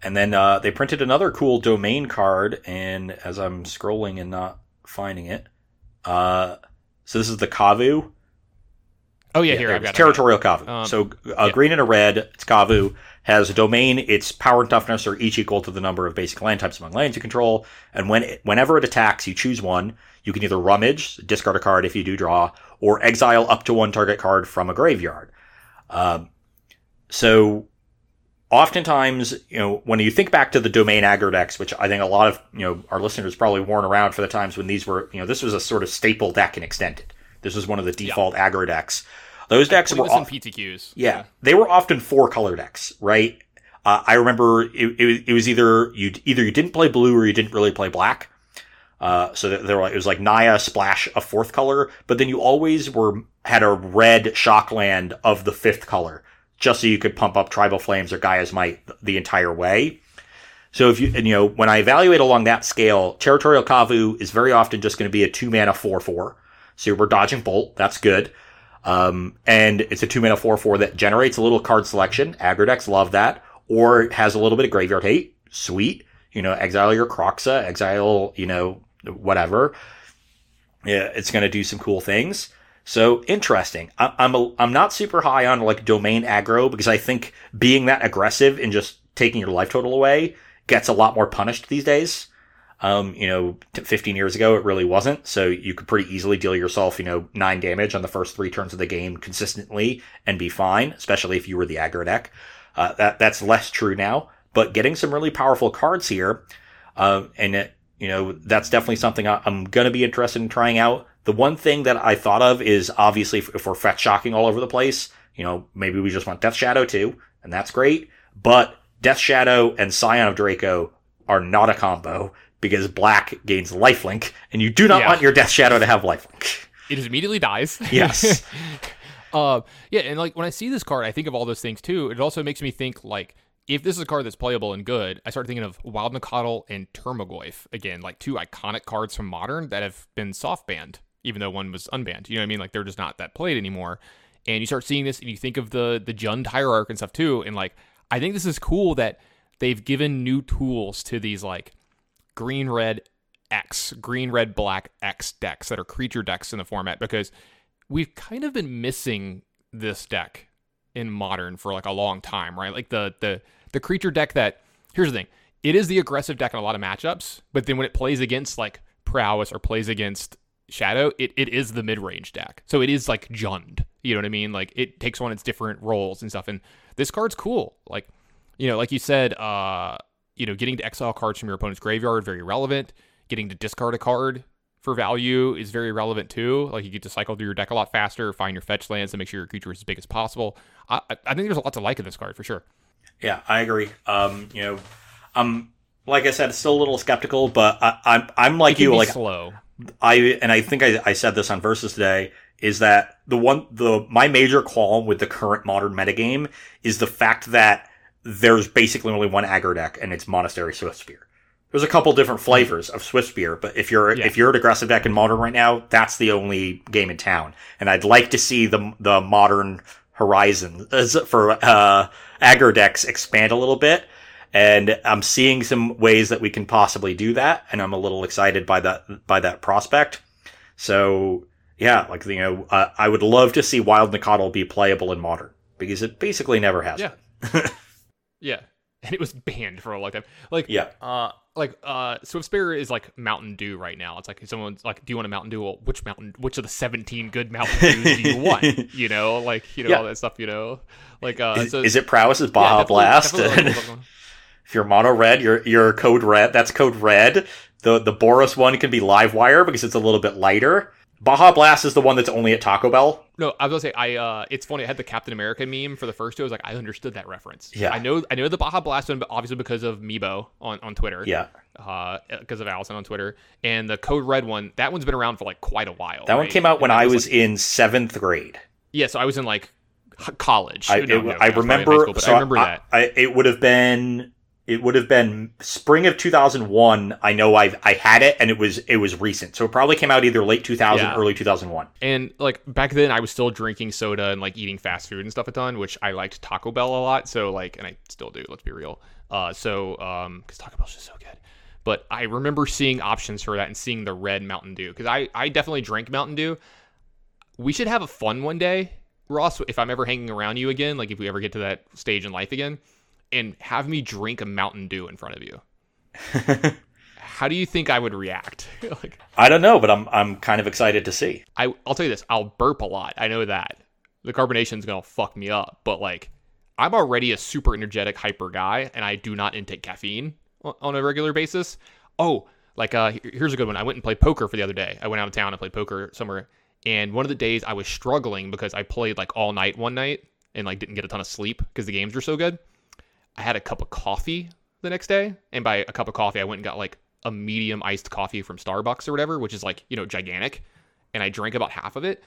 And then uh, they printed another cool domain card, and as I'm scrolling and not finding it, uh, so this is the Kavu. Oh, yeah, Yeah, here, I've it got it. territorial Kavu. Um, so a yeah. green and a red, it's Kavu. Has a domain. Its power and toughness are each equal to the number of basic land types among lands you control. And when it, whenever it attacks, you choose one. You can either rummage, discard a card if you do draw, or exile up to one target card from a graveyard. Um, so oftentimes, you know, when you think back to the domain aggro decks, which I think a lot of, you know, our listeners probably weren't around for the times when these were, you know, this was a sort of staple deck in extended. This was one of the default aggro decks. Those decks were off- PTQs. yeah, they were often four color decks, right? Uh, I remember it, it, it was either you either you didn't play blue or you didn't really play black. Uh, so there were, it was like Naya splash a fourth color, but then you always were had a red shock land of the fifth color, just so you could pump up Tribal Flames or Gaea's Might the entire way. So if you and you know when I evaluate along that scale, Territorial Kavu is very often just going to be a two mana four four. So we're dodging bolt, that's good. Um, and it's a two mana four four that generates a little card selection. Aggro decks love that, or has a little bit of graveyard hate. Sweet, you know, exile your Kroxa, exile, you know, whatever. Yeah, it's going to do some cool things. So interesting. I, I'm a, I'm not super high on like domain aggro because I think being that aggressive and just taking your life total away gets a lot more punished these days. Um, you know, 15 years ago, it really wasn't. So you could pretty easily deal yourself, you know, nine damage on the first three turns of the game consistently and be fine, especially if you were the aggro deck. Uh, that, that's less true now, but getting some really powerful cards here, uh, and it, you know, that's definitely something I, I'm going to be interested in trying out. The one thing that I thought of is obviously if, if we're fetch shocking all over the place, you know, maybe we just want Death Shadow too, and that's great. But Death Shadow and Scion of Draco are not a combo because black gains lifelink, and you do not Yeah. want your Death Shadow to have lifelink. It just immediately dies. Yes. Uh, yeah, and like when I see this card, I think of all those things too. It also makes me think like if this is a card that's playable and good, I start thinking of Wild Nacatl and Tarmogoyf again, like two iconic cards from Modern that have been soft banned, even though one was unbanned. You know what I mean? Like they're just not that played anymore. And you start seeing this, and you think of the the Jund hierarch and stuff too. And like I think this is cool that they've given new tools to these like green red X, green red black X decks that are creature decks in the format because we've kind of been missing this deck in modern for like a long time, right? Like the the the creature deck that here's the thing. It is the aggressive deck in a lot of matchups, but then when it plays against like prowess or plays against shadow, it, it is the mid-range deck. So it is like Jund. You know what I mean? Like it takes on its different roles and stuff. And this card's cool. Like, you know, like you said, uh, you know, getting to exile cards from your opponent's graveyard very relevant. Getting to discard a card for value is very relevant too. Like you get to cycle through your deck a lot faster, find your fetch lands, and make sure your creature is as big as possible. I, I think there's a lot to like in this card for sure. Yeah, I agree. Um, you know, I'm like I said, still a little skeptical, but I, I'm I'm like you. Like slow. I and I think I, I said this on versus today is that the one the my major qualm with the current modern metagame is the fact that there's basically only one aggro deck and it's Monastery Swiftspear. There's a couple different flavors of Swiftspear, but if you're Yeah. if you're an aggressive deck in modern right now, that's the only game in town. And I'd like to see the the modern horizon for uh aggro decks expand a little bit. And I'm seeing some ways that we can possibly do that, and I'm a little excited by that by that prospect. So yeah, like you know, uh, I would love to see Wild Nacatl be playable in modern because it basically never has. Yeah. Yeah. And it was banned for a long time. Like Yeah. uh like uh Swiftspear is like Mountain Dew right now. It's like someone's like, Do you want a Mountain Dew? Well, which mountain which of the seventeen good Mountain Dews do you want? You know, like you know, Yeah. all that stuff, you know. Like uh Is, so is it Prowess's yeah, Baja definitely- Blast? definitely like what's going on. if you're mono red, you're you're code red. That's code red. The the Boros one can be live wire because it's a little bit lighter. Baja Blast is the one that's only at Taco Bell. No, I was gonna say I. Uh, it's funny. I had the Captain America meme for the first two. I was like, I understood that reference. Yeah. I know. I know the Baja Blast one, but obviously because of Meebo on on Twitter. Yeah, Uh, because of Allison on Twitter, and the Code Red one. That one's been around for like quite a while. that one came out And when I was like- in seventh grade. yeah. So I was in like college. I, No, it- no, I probably remember. school, so I remember I- that. I, it would have been. It would have been spring of 2001. I know I I had it, and it was it was recent, so it probably came out either late 2000, Yeah. early 2001. And like back then, I was still drinking soda and like eating fast food and stuff a ton, which I liked Taco Bell a lot. So like, and I still do. Let's be real. Uh, so um, because Taco Bell's just so good. But I remember seeing options for that and seeing the red Mountain Dew because I I definitely drank Mountain Dew. We should have a fun one day, Ross. If I'm ever hanging around you again, like if we ever get to that stage in life again, and have me drink a Mountain Dew in front of you. How do you think I would react? like, I don't know, but I'm I'm kind of excited to see. I I'll tell you this, I'll burp a lot. I know that. The carbonation's gonna fuck me up, but like I'm already a super energetic hyper guy and I do not intake caffeine on, on a regular basis. Oh, like uh here's a good one. I went and played poker for the other day. I went out of town and played poker somewhere and one of the days I was struggling because I played like all night one night and like didn't get a ton of sleep because the games were so good. I had a cup of coffee the next day, and by a cup of coffee, I went and got like a medium iced coffee from Starbucks or whatever, which is like you know gigantic, and I drank about half of it.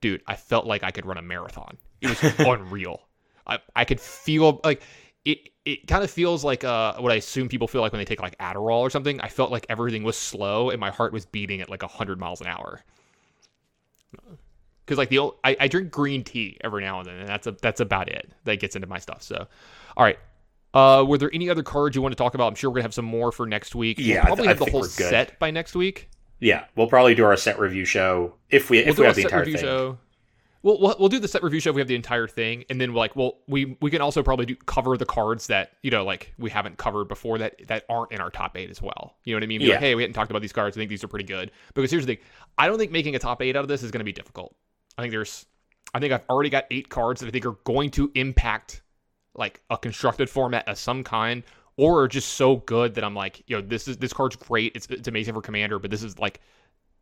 Dude, I felt like I could run a marathon. It was unreal. I I could feel like it. It kind of feels like uh, what I assume people feel like when they take like Adderall or something. I felt like everything was slow and my heart was beating at like hundred miles an hour. Because like the old, I, I drink green tea every now and then, and that's a that's about it. That gets into my stuff. So, all right. Uh, were there any other cards you want to talk about? I'm sure we're gonna have some more for next week. Yeah, we'll I th- probably I have the whole set by next week. Yeah, we'll probably do our set review show if we We'll if we have the set entire review thing. show. We'll, we'll we'll do the set review show if we have the entire thing, and then like well we we can also probably do cover the cards that you know like we haven't covered before that that aren't in our top eight as well. You know what I mean? Be like, Yeah. hey, we hadn't talked about these cards. I think these are pretty good. Because here's the thing: I don't think making a top eight out of this is going to be difficult. I think there's, I think I've already got eight cards that I think are going to impact like a constructed format of some kind, or are just so good that I'm like, you know, this is this card's great. It's it's amazing for commander, but this is like,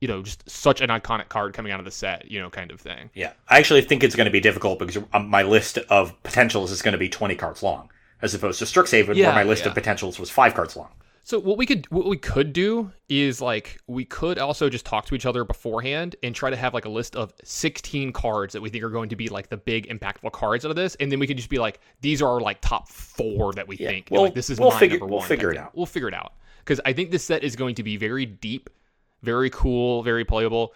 you know, just such an iconic card coming out of the set, you know, kind of thing. Yeah, I actually think it's going to be difficult because um, my list of potentials is going to be 20 cards long, as opposed to Strixhaven, Yeah, where my list yeah. of potentials was five cards long. So what we could what we could do is like we could also just talk to each other beforehand and try to have like a list of 16 cards that we think are going to be like the big impactful cards out of this and then we could just be like these are our like top 4 that we Yeah, think we'll- like this is we'll my figure- number we'll 1 figure it out. We'll figure it out cuz I think this set is going to be very deep, very cool, very playable.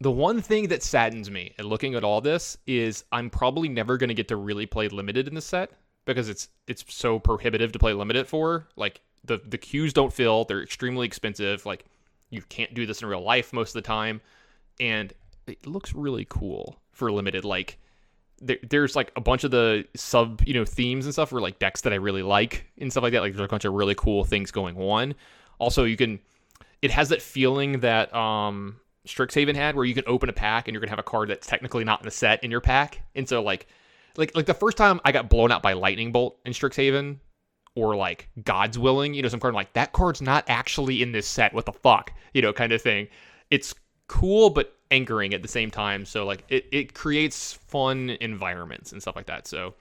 The one thing that saddens me at looking at all this is I'm probably never going to get to really play limited in this set because it's it's so prohibitive to play limited for. Like the the queues don't fill, they're extremely expensive. Like you can't do this in real life most of the time, and it looks really cool for limited. Like there, there's like a bunch of the sub you know themes and stuff for like decks that I really like and stuff like that. Like there's a bunch of really cool things going on. Also, you can it has that feeling that um Strixhaven had where you can open a pack and you're gonna have a card that's technically not in the set in your pack. And so like like like the first time I got blown out by lightning bolt in Strixhaven or like God's willing, you know, some card like that card's not actually in this set. What the fuck? You know, kind of thing. It's cool but anchoring at the same time. So like it, it creates fun environments and stuff like that. So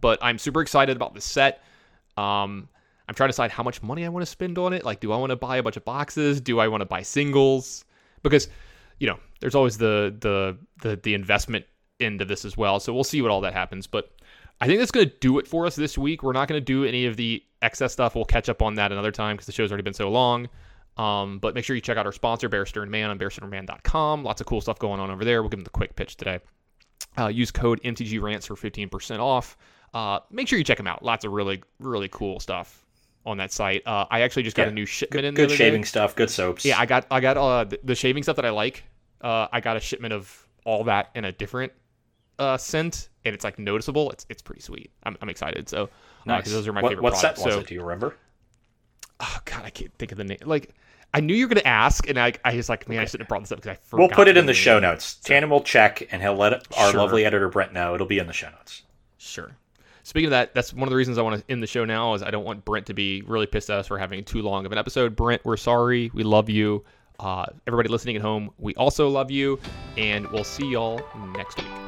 but I'm super excited about the set. Um I'm trying to decide how much money I want to spend on it. Like, do I want to buy a bunch of boxes? Do I want to buy singles? Because, you know, there's always the the the the investment end of this as well. So we'll see what all that happens. But I think that's going to do it for us this week. We're not going to do any of the excess stuff. We'll catch up on that another time because the show's already been so long. Um, but make sure you check out our sponsor, Bear Stern Man, on bearsternman.com. Lots of cool stuff going on over there. We'll give them the quick pitch today. Uh, use code MTG Rants for 15% off. Uh, make sure you check them out. Lots of really, really cool stuff on that site. Uh, I actually just got Yeah, a new shipment in the Good shaving day. stuff, good soaps. Yeah, I got I got uh the, the shaving stuff that I like. Uh, I got a shipment of all that in a different uh scent, and it's like noticeable. It's it's pretty sweet. I'm, I'm excited. So nice. because those are my what, favorite What set products. was so it? Do you remember? oh god, I can't think of the name. Like I knew you were gonna ask, and I I was like, man, I shouldn't have brought this up because I forgot. We'll put it in the show notes. Tandem will check, and he'll let our Sure. lovely editor Brent know. It'll be in the show notes. Sure. Speaking of that, that's one of the reasons I want to end the show now is I don't want Brent to be really pissed at us for having too long of an episode. Brent, we're sorry. We love you. Uh, everybody listening at home, we also love you, and we'll see y'all next week.